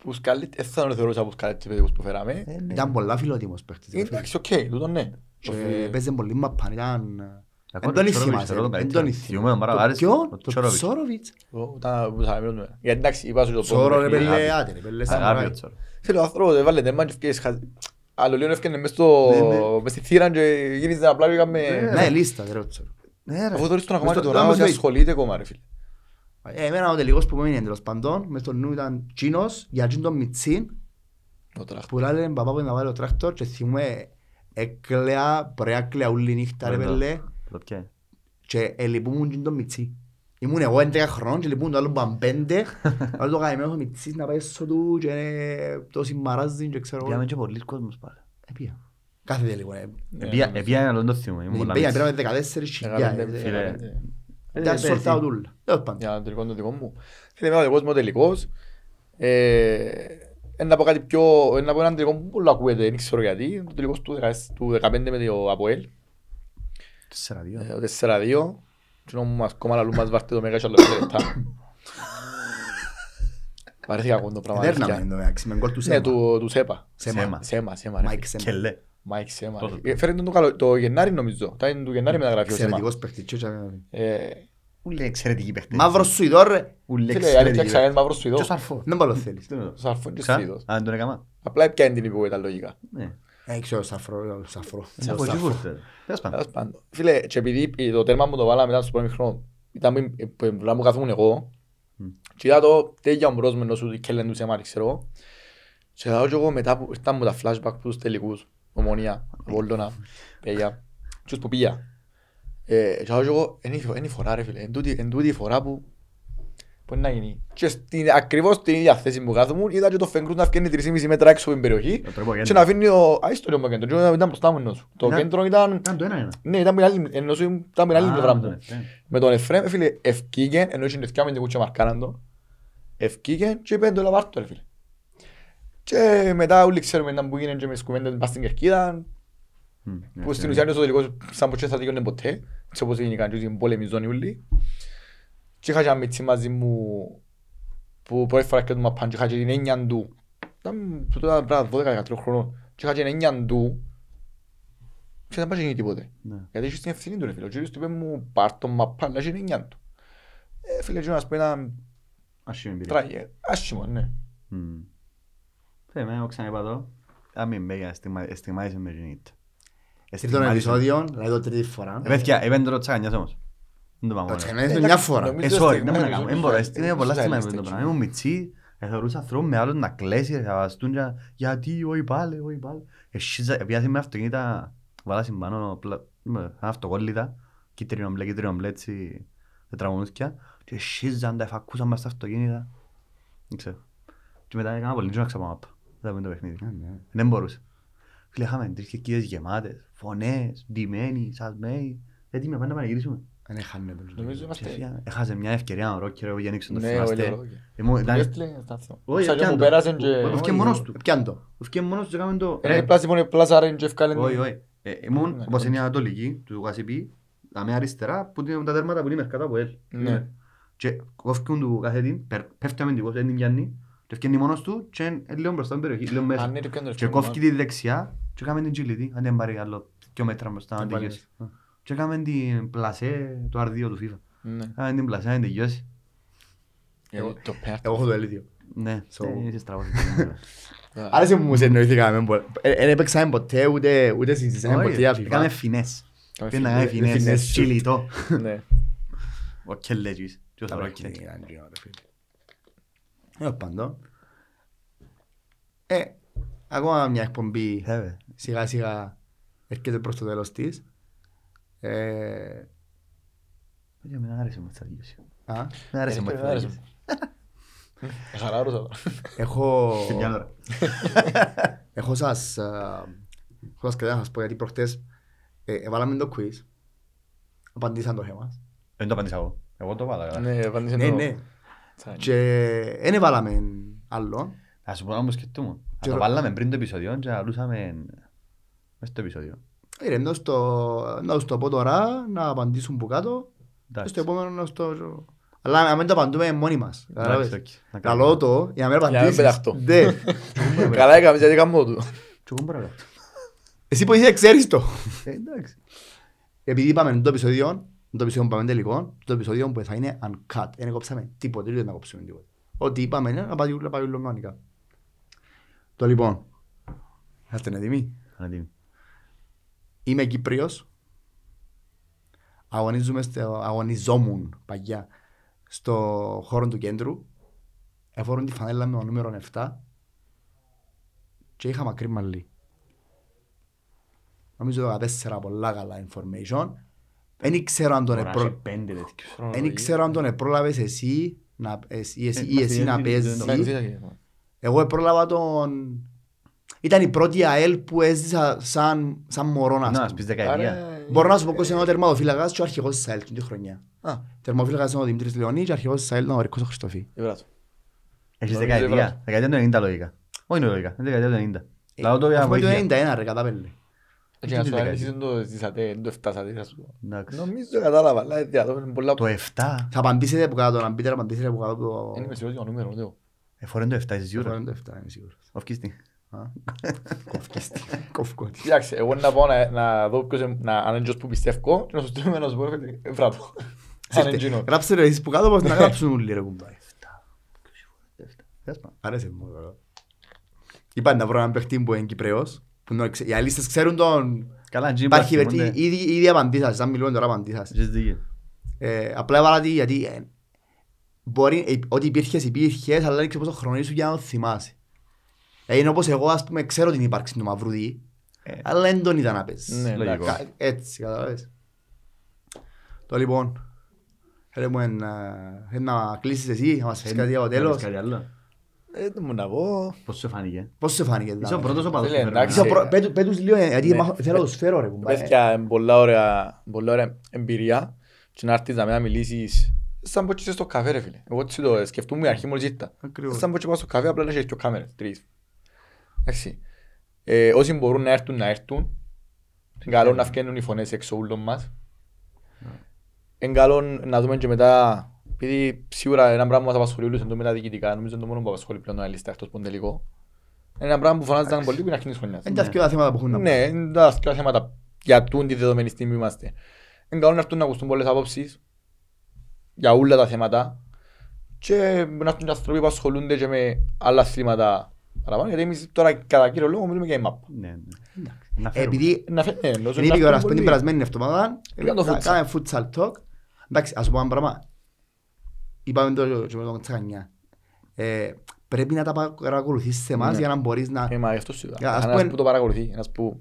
ε, που σκαλίτ- δεν θα τον θεωρούσα που σκαλίτ παιδικούς που φέραμε. Ήταν πολλά φιλότιμος παίκτης. ρε φίλε. Εντάξει, οκ, τούτο ναι. Και παίζε πολύ μαπάν, ήταν... Ακόμα Εν τον τον Τσόροβιτς, θυμάσαι, θεωρώ τον εν καλύτερο. τον Θυμούμαι τον πάρα Το άρεσε, ποιον; ο Το Τσόροβιτς. Τσόροβιτς. Εγώ ήταν που θα μιλούμε. Γιατί εντάξει, είπα σου το πρώτο Τσόρο ρε παιχνίδι. πέλε, άτε ρε πέλε, Αγάπη σαμουράι. ο Τσόρο. Φίλε, ο άνθρωπος έβαλε τέρμα και ευκαιρίες χα- Άλλο λίγο έφτιανε μες στο- Ναι, ναι. μες στη θύρα και γύριζε απλά και έκαμε... Ναι, λίστα, ρε ο Τσόρο. Αφού τώρα στον ακόμα Μες και στο- τώρα μες στο- ότι ασχολείται ακόμα ρε φίλε. Ε, Εμένα ο τελικός που μου έμεινε τέλος παντών, μες στο νου ήταν Τσίνος, για τσιν τον Μιτσίν, Ο τράχτορ. που λάλε παπά που να βάλει ο τρακτόρ και θυμούμαι έκλαια, μπορεί να κλαία όλη νύχτα ρε Εδώ. πέλε Το πιέ. και ελυπούμουν τσιν τον Μιτσί. Ήμουν εγώ 11 χρόνων και λυπούν το άλλο που ήταν πέντε, άλλο το καημένος ο Μιτσίς να πάει στο του και ε, το συμπαράζει και ξέρω Πήγαμε εγώ. και πολλοί κόσμος πάλι. Ε, πήγα. Κάθε τελικό. ε. Ναι, Επία- ναι. Επία ένα λόγο το θυμούμαι. ήμουν πολλά Πήγα, μίξ. πήραμε 14 Έκαμε χιλιάδες. Πέντε, ε, φίλε. πέντε. Ήταν Ε, σορτά πέρσι. τούλα. Τέλος πάντων. Για τον τελικό το δικό μου. Φίλε, εμένα ο δικός μου ο τελικός. ε, Να πω κάτι πιο... Να πω έναν τελικό που πολύ ακούεται, δεν ξέρω γιατί. Το τελικός του 10 του 15 με το Αποέλ. Τέσσερα δύο. ε, Το 4-2. Και να μας ακόμα λαλούν μας βάρτε το μέγα και άλλο πέντε λεπτά. Βαρέθηκα ακόμα το πράγμα. Δέρναμε αλήθεια. εν τω μεταξύ, με γκολ του Ναι, Σέμα. του του Σέπα. Σέμα. Σέμα. Σέμα, Σέμα. ρε Μάικ φίλε. Σέμα. Κελέ. Μάικ Σέμα. ρε Τότε. φίλε. Ε, Φέρε τον το καλο- το Γενάρη νομίζω. Ήταν του Γενάρη μεταγραφή ο Σέμα. Εξαιρετικός παίκτης. τσούτσα. Ε, Ούλοι εξαιρετικοί παίχτες. Μαύρος Σουηδό ρε. Ούλοι Φίλε, εξαιρετικοί αλήθεια ξαγένει παίχτες. μαύρος Σουηδός. Ποιος αρφό. Δεν paljon θέλεις. Σαρφόν και Ξα; Σουηδός. Α, δεν τον έκανα. Απλά έπιανε την υπουργότητα λογικά. Ναι. Ε, ξέρω, σαφρό, σαφρό. Σε από εκεί Σαφρό. ήρθε. Τέλος πάντων. Τέλος πάντων. Φίλε, και επειδή το τέρμα μου το βάλαμε μετά στο πρώτο χρόνο, ήταν που- που που μου καθόμουν εγώ, Μμ. και είδα το τέτοια μπρος με νόσου κέλεν τους Σεμάρη, ξέρω εγώ. Και είδα και εγώ μετά που ήρθαν μου τα flashback που τους τελικούς, ομονία, Βόλτονα, παιδιά, τους που πήγα. Ε, Και είδα και εγώ, είναι η φο- είναι η φορά ρε φίλε, εν τούτη- εν τούτη η φορά που που είναι να γίνει. Και στην, ακριβώς την ίδια θέση που κάθομουν, είδα και το Φεγκρούς να φκένει 3,5 μέτρα έξω από την περιοχή Το τρόπο και κέντρο. να αφήνει ο... Α, στο λίγο κέντρο, και ήταν μπροστά μου ενός. Το Ήταν- κέντρο ήταν... Ήταν το ένα-ένα. Ναι, ήταν με άλλη, ενώ σου ήταν με άλλη Α, πλευρά με τον μου. Εφραίμ. Με τον Εφραίμ, φίλε, ευκήγεν, ενώ είχε νευκιά με την κούτσα μαρκάραν το. Ευκήγεν και είπεν το λαβάρτο, ρε φίλε. Και μετά όλοι ξέρουμε ήταν που γίνανε και με τις κουβέντες πας στην Κερκίδα, Μμ, ναι, που στην ναι. ουσία είναι στο τελικό σαν πως δεν θα τελειώνε ποτέ, έτσι όπως γίνηκαν και στην πόλεμη ζώνη ούλοι. Και είχα και ένα μίτσι μαζί μου, που πρώτη φορά και του μαπάν και είχα και την έννοια του. Ήταν που τότε ήταν 12-13 χρονών. Και είχα και την έννοια του και δεν πάει γίνει τίποτε. Ναι. Γιατί είχε την ευθύνη του ρε φίλε. Ο κύριος του είπε μου πάρ' τον μαπά, αλλά είχε την έννοια του. Ε, φίλε, και να σου πω ένα Άσχημη εμπειρία. τραγε, άσχημο, ναι. Μμ. Φίλε, εμένα, εγώ ξαναείπα το, αν μην μπέγει, εστιμάζεσαι με την ήττα. Τρίτον επεισόδιο, δηλαδή το τρίτη φορά. Ε, παιδιά, είπεν το τσαγανιάς όμως. Δεν το πάμε Το μόνο. τσενέζε μια φορά. νομίζω Ε, στη sorry, στιγμή δεν μπορώ να νομίζω κάνω. ότι Δεν μπορώ, θα- είναι πολλά θα στιγμή είμαστε με το εκεί. πράγμα. Ήμουν μιτσί, Εθωρούσα ανθρώπους με άλλους να κλαίσει, να βαστούν και γιατί, όχι πάλι, όχι πάλι. Εσύζα, επειδή με αυτοκίνητα, βάλα συμπάνω πλα- με αυτοκόλλητα, κίτρινο μπλε, κίτρινο μπλε, έτσι, τετραγωνούθκια, και εσύζαν τα εφακούσαν μας στα αυτοκίνητα. Δεν ξέρω. Και μετά έκανα πολύ να ξαπάω μάπα. Δεν ήταν το παιχνίδι. ναι. Δεν μπορούσα. Φίλε, είχαμε τρεις κερκίδες γεμάτες, φωνές, ντυμένοι, σασμένοι. Έτσι με πάνε να πανηγυρίσουμε. Δεν έχανε το. Νομίζω Και είμαστε... φύγα- Έχασε μια ευκαιρία ο Ρόκερ, εγώ γεννήξε το Ναι, θυμάστε. όλοι εδώ. Ήμουν- Του ήταν- έστειλε στα αυτό. Όχι, Σαν και έπιαν μου το. πέρασαν και... Ο- Ευκαιρία μόνος του. Πιάν το. Ευκαιρία μόνος τους και έκαμε το... Είναι πλάση μόνο πλάσαρεν και ευκάλεν... Όχι, όχι. Ε, Ήμουν Ναι, όπως ναι. είναι η Ανατολική του Γασιπί, τα με αριστερά που είναι τα τέρματα που είναι μερκάτα από ελ. Ναι. Και κόφκουν του κάθε την, περ- πέφτει αμυντικός, δεν την πιάνει, και ευκαιρνεί μόνος του και είναι λίγο μπροστά στην περιοχή, λίγο Αν μέσα. είναι πιο Και κόφκει τη δεξιά και έκαμε την τσιλιτή, αν δεν πάρει άλλο δυο μέτρα μπροστά να Να τελειώσει. Και έκαμε την πλασέ το R2 του FIFA. Ναι. Έκαμε την πλασέ να τελειώσει. Γιατί Το πέρασε. Εγώ έχω το ίδιο. Ναι, So- ε, είσαι στραβός. Άρεσε μου που σε εννοηθήκαμε. πο- ε, Δεν έπαιξαμε ποτέ, ούτε ούτε συζητήσαμε ποτέ για Όχι, έκαμε FIFA. φινές. Έκαμε Πήγαινε να κάνει φινές, φινές, φινές σου. τσιλιτό. Ναι. Ο Κελέτζης. Και ο Τα Θωρόκιν. παιχνίδια ήταν γύρω, ρε φίλε. Ε, πάντων. Ε, ακόμα μια εκπομπή Βέβαια. σιγά σιγά έρχεται προς το τέλος της. Ε, Παιδιά, εμένα άρεσε μου έτσι τελείωσε. α, Με άρεσε μου Ε, έτσι άρεσε τελείωσε. Ε, Χαλάρωσα τώρα. έχω, Και μια ώρα. έχω σας, α, έχω σας κάτι να σας πω γιατί προχτές ε, έβαλαμε το quiz. Απαντήσαν το θέμα. Δεν το απαντήσα εγώ. Εγώ το βάλα. καλά. Ναι, απάντησε Ναι, το- ναι. Τσάνι. Και δεν έβαλαμε άλλο. Να σου πω να μου σκεφτούμε. Να Και το ρο- βάλαμε πριν το επεισόδιο και αλούσαμε μες στο επεισόδιο. Ε, να στο, να στο πω τώρα, να απαντήσουν που κάτω. Εντάξει. Στο επόμενο να στο... Αλλά να μην το απαντούμε μόνοι μας. Εντάξει, Καταλάβες. οκ. Να κάνουμε. Καλό το, για να μην να μην απαντήσεις. πεταχτώ. Ναι. Καλά έκαμε, γιατί κάνω του. Και εγώ μπορώ να κάνω. Εσύ που είσαι ξέρεις το. Ε, Εντάξει. Επειδή είπαμε το επεισόδιο, το επεισόδιο που πάμε τελικό, το επεισόδιο που θα είναι uncut. Δεν κόψαμε τίποτε, δεν να κόψουμε τίποτε. Ό,τι είπαμε είναι να πάει να πάει όλο κανονικά. Το λοιπόν, είστε έτοιμοι. Ανατίμη. Είμαι Κύπριος. Αγωνίζομαι, στο, αγωνιζόμουν παγιά στο χώρο του κέντρου. Εφόρουν τη φανέλα με το νούμερο 7 και είχα μακρύ μαλλί. Νομίζω το 14 πολλά καλά information. Δεν ξέρω αν τον Μπορεί να επρο... έχει πέντε τέτοιους. Δεν ξέρω αν τον επρόλαβες εσύ, να, εσύ, εσύ, ή Ε, εσύ να μας παίζεις. το Εγώ επρόλαβα τον... Ήταν η πρώτη ΑΕΛ που έζησα σαν, σαν μωρό να Να, πούμε. ας πεις δεκαετία. Μπορώ να σου πω πως είναι ο τερματοφύλακας και ο αρχηγός της ΑΕΛ την χρονιά. Α, Τερματοφύλακας είναι ο Δημήτρης Λεωνί και ο αρχηγός της ΑΕΛ είναι ο Ρικός ο Χριστοφή. ευράτο. Έχεις Νομίζω δεκαετία. βράδυ. Δεκαετία του 90 λογικά. Όχι είναι λογικά. Είναι δεκαετία του 90. Λάω το για Αφού είναι βοήθεια. το 91 ρε κατάπελε. Και να σου δεκαετία. αρέσει το ζήσατε, το φτάσατε, θα σου πω. Εντάξει. Νομίζω κατάλαβα, αλλά διαδό είναι πολλά... Το 7. Θα απαντήσετε που κάτω, να μπείτε να απαντήσετε που κάτω το... Δεν είμαι σίγουρος για το νούμερο, δεν Εφορέν το 7, είσαι Το σίγουρος. φορέν το 7, είμαι σίγουρος. Οφκίστη. Α. Κοφκίστη. Κοφκότη. Κοιτάξτε, εγώ να πάω να- να δω ποιος είναι- να- αν είναι ποιος που πιστεύω και να σου στείλουμε να σου πω ευράτο. Αν είναι εκείνο. Γράψτε ρε εσείς που κάτω πως να γράψουν όλοι ρε κουμπάρι. Πες μας. Άρεσε μου. καλά. Είπα να βρω έναν παίχτη που είναι Κυπρέος. Που να ξε- Οι αλίστες ξέρουν τον... Καλά, τζι Υπάρχει υπάρχει. βερτή- ήδη ήδη απαντήσας, σαν μιλούμε τώρα απαντήσας. Έχεις δίκιο. Ε, Απλά έβαλα τη γιατί ε, μπορεί, ε, ό,τι υπήρχες υπήρχες, αλλά δεν ξέρω πόσο χρόνο σου για να το θυμάσαι. Ε, Είναι όπως εγώ, ας πούμε, ξέρω την ύπαρξη του Μαυρουδί, Ε. αλλά δεν τον είδα να παίζει. Ναι, Λογικό. εντάξει. Κα- Έτσι, καταλαβες. Το λοιπόν, θέλει μου να, θέλει να κλείσεις εσύ, να μας πεις κάτι από Να τέλος. πεις κάτι άλλο. Ε, δεν μου να πω. Πώς σου φάνηκε; Πώς σε φάνηκε. Είσαι ο δηλαδή; πρώτος οπαδός Φίλε, που εντάξει. Είσαι ο φέρνω. πρω- πέ του- πέ τους λίγο, ε, γιατί Ναι. μάχω- θέλω να τους φέρω ρε κουμπά. ε. Παιδιά, είναι πολλά ωραία, πολλά ωραία εμπειρία και να έρθεις να με να μιλήσεις σαν πως και είσαι στο καφέ ρε φίλε. Εγώ έτσι το σκεφτούμαι η αρχή μόλις ήρθα. Ακριβώς. Σαν πως και πάω στο καφέ απλά να έχεις και κάμερες, τρεις. Εντάξει. Ε, όσοι μπορούν να έρθουν να έρθουν. Είναι καλό να βγαίνουν οι φωνές έξω όλων μας. Είναι καλό να δούμε και μετά επειδή σίγουρα ένα πράγμα που μας απασχολεί όλους είναι το μεταδιοικητικά, νομίζω είναι το μόνο που απασχολεί πλέον ο Αλίστα εκτός που είναι τελικό. Είναι ένα πράγμα που φωνάζονταν πολύ που είναι αρχή της χρονιάς. Είναι τα δυο τα θέματα που έχουν να πούν. Ναι, είναι τα δύο θέματα για τούν τη δεδομένη στιγμή που είμαστε. Είναι καλό να έρθουν να ακουστούν πολλές απόψεις για όλα τα θέματα και να έρθουν και άνθρωποι που ασχολούνται και με άλλα θέματα παραπάνω γιατί εμείς τώρα κατά κύριο λόγο μιλούμε για η μάπα. Ναι, ναι. Να φέρουμε. Επειδή Να φε- ναι, ενώ είναι να η ώρα, έρθουν την πολλοί. περασμένη εβδομάδα, Πήγαν το κα- futsal. κάναμε futsal talk. Εντάξει, ας πω ένα πράγμα. Είπαμε το και με τον Τσακανιά. Ε, πρέπει να τα παρακολουθείς σε εμάς Ναι. για να μπορείς να... Ε, μα γι' αυτό σου είπα. Για, ας Ένας πούμε- που το παρακολουθεί, ένας που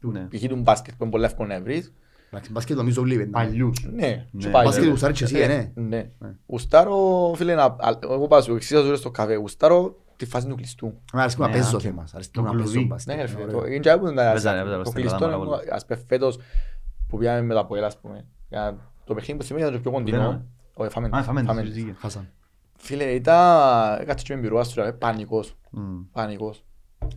Ναι. π.χ. του μπάσκετ που είναι πολύ εύκολο να βρεις. Εντάξει, μπάσκετ νομίζω όλοι είναι. Παλιούς. Ναι, Ναι. και πάλι. Μπάσκετ γουστάρεις και εσύ, ε, ναι. Ναι. Γουστάρω, φίλε, να- α- εγώ πάω σου εξήγησα σου στο καφέ, γουστάρω τη φάση του κλειστού. Εμένα αρέσκει να Ναι, παίζω οκ. θέμας, αρέσκει Το να παίζω κλουβί. μπάσκετ. Ναι, ρε φίλε, Είναι το- ωραίο. είναι και που είναι τα- Παίζανε, παίζανε το στην κλειστό Ελλάδα είναι, πάρα ας πούμε, φέτος που πήγαμε με τα ποέλα, ας πούμε. Για Το παιχνίδι που σημαίνει ήταν το πιο κοντινό. Πήραμε. Όχι, φάμε. Α, φάμε, φάμε. τις ζήγες. Χάσαμε. Φίλε, ήταν... Έκατσε και με πυρούα σου, ρε, πανικός. Μμ. Πανικός.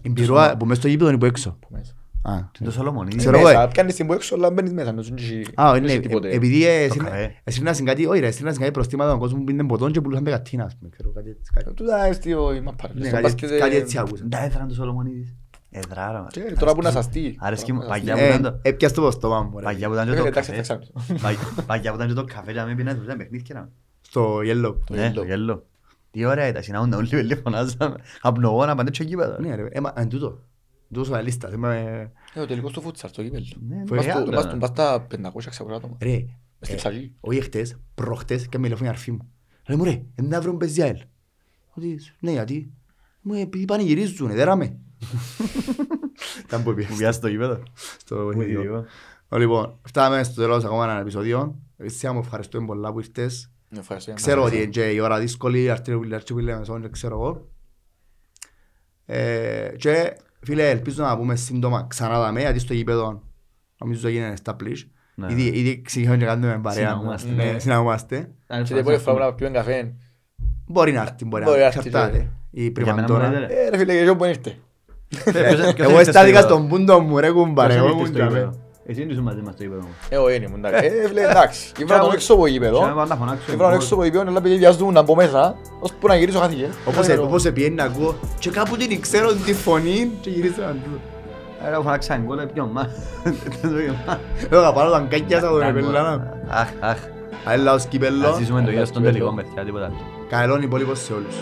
Η πυρούα που μες στο γήπεδο είναι που έξω. Που μέσα. Α, Και το Σολομονίδη. Ξέρω εγώ, Μέσα, ε. πιάνεις την που έξω, αλλά μπαίνεις μέσα. νομίζω ότι Α, δεν είναι, έχει τίποτε. ε, επειδή καφέ. εσύρνασαν κάτι, όχι ρε, εσύρνασαν κάτι προστήματα τον κόσμο που πίνουν ποτόν και πουλούσαν πεκατίνα, ας πούμε, ξέρω, κάτι έτσι, κάτι- Τούτα έρθει ο η μαπά, ρε. Ναι, Στο κάτι μπάσκετ, έτσι- κάτι ε, έτσι άκουσα. Τα έδραν του Σολομονίδης. Εδράρα μας. και Τώρα που να σαστεί. Αρέσκει μου, Τώρα που να παγιά σαστεί. που ήταν το- Ε, Έπιασε το στο στόμα μου, ρε. Παγιά που ήταν και Ε, το εντάξει, καφέ. θα ξάπνω. Παγιά- Παγιά που ήταν και το καφέ και με πίνανε ήταν παιχνίδια. να. Στο yellow. Ναι, το γέλο. Τι ωραία ήταν, συναντούν όλοι όλοι φωνάζαμε. Απνοώ παντέ στο γήπεδο. Ναι ρε, ε, μα, εν τούτο. Τούτος ο αλίστας, είμαι... Ε, ο τελικός του φούτσαλ, στο κύπελλο. Ναι, Φοβερά, Πας του- μεγάλο πας ήταν. του- πας στα 500-600 άτομα. Ρε, Μες στην ε, ψαλή. όχι εχθές, προχτές και με τηλεφώνει η αρφή μου. Λέει μου ρε, δεν θα βρουν παιζιάελ. Ότι, ναι, γιατί. Μου επειδή πανηγυρίζουν, δεν ράμε. Ήταν που Που πήγες πιάσει το γήπεδο. στο Μου παιχνίδι. ειδικό. Λοιπόν, φτάμε στο τέλος ακόμα έναν επεισόδιο. Εσύ μου ευχαριστούμε πολλά που ήρθες. Ευχαριστώ για να Ξέρω σας- ότι είναι και η ώρα δύσκολη, αρθεί ο Βιλιάρ και ο Βιλιάμεσον, δεν ξέρω εγώ. Ε, Και φίλε, ελπίζω να πούμε σύντομα ξανά δαμε, γιατί στο γήπεδο νομίζω έγινε established. Ναι. Ήδη ήδη ξεκινάμε και κάνουμε παρέα. Συναγούμαστε. Ναι, Ναι. συναγούμαστε. Ήταν Και την φάση επόμενη αυτό. φορά που να πιούμε καφέ. Μπορεί να έρθει, μπορεί Μπορεί να να έρθει. έρθει, Εξαρτάται. ναι. Η Για μένα πριμαντόρα. μπορεί να είναι. Ε, ρε φίλε, και εγώ που ήρθε. Ποιος- ποιος Εγώ ήρθε στο εστάθηκα γήπεδο; στον πούντο μου ρε κουμπάρε. Ποιος Εγώ ήρθε ήμουν στο τζάμε. γήπεδο; Εσύ δεν ήσουν μαζί μας στο γήπεδο μου. Ε, όχι, είναι μου, εντάξει. Ε, φίλε, εντάξει. Ήβρα τον έξω από γήπεδο. Και να πάω να φωνάξω. Ήβρα τον έξω από γήπεδο, αλλά επειδή βιάζουν να μπω μέσα, ώσπου να γυρίσω χάθηκε. Όπως ε- όπως επιένει να ακούω και κάπου την ξέρω τη φωνή και γυρίζω να τούτο. Άρα φωνάξα γκολ, έπιον μα. Εγώ καπάνω τα αγκάκια τον επελάνα. Αχ, αχ. Αλλά ως κυπέλλο, Ας ζήσουμε το ίδιο στον τελικό, παιδιά, τίποτα άλλο. καλόν υπόλοιπος σε όλους.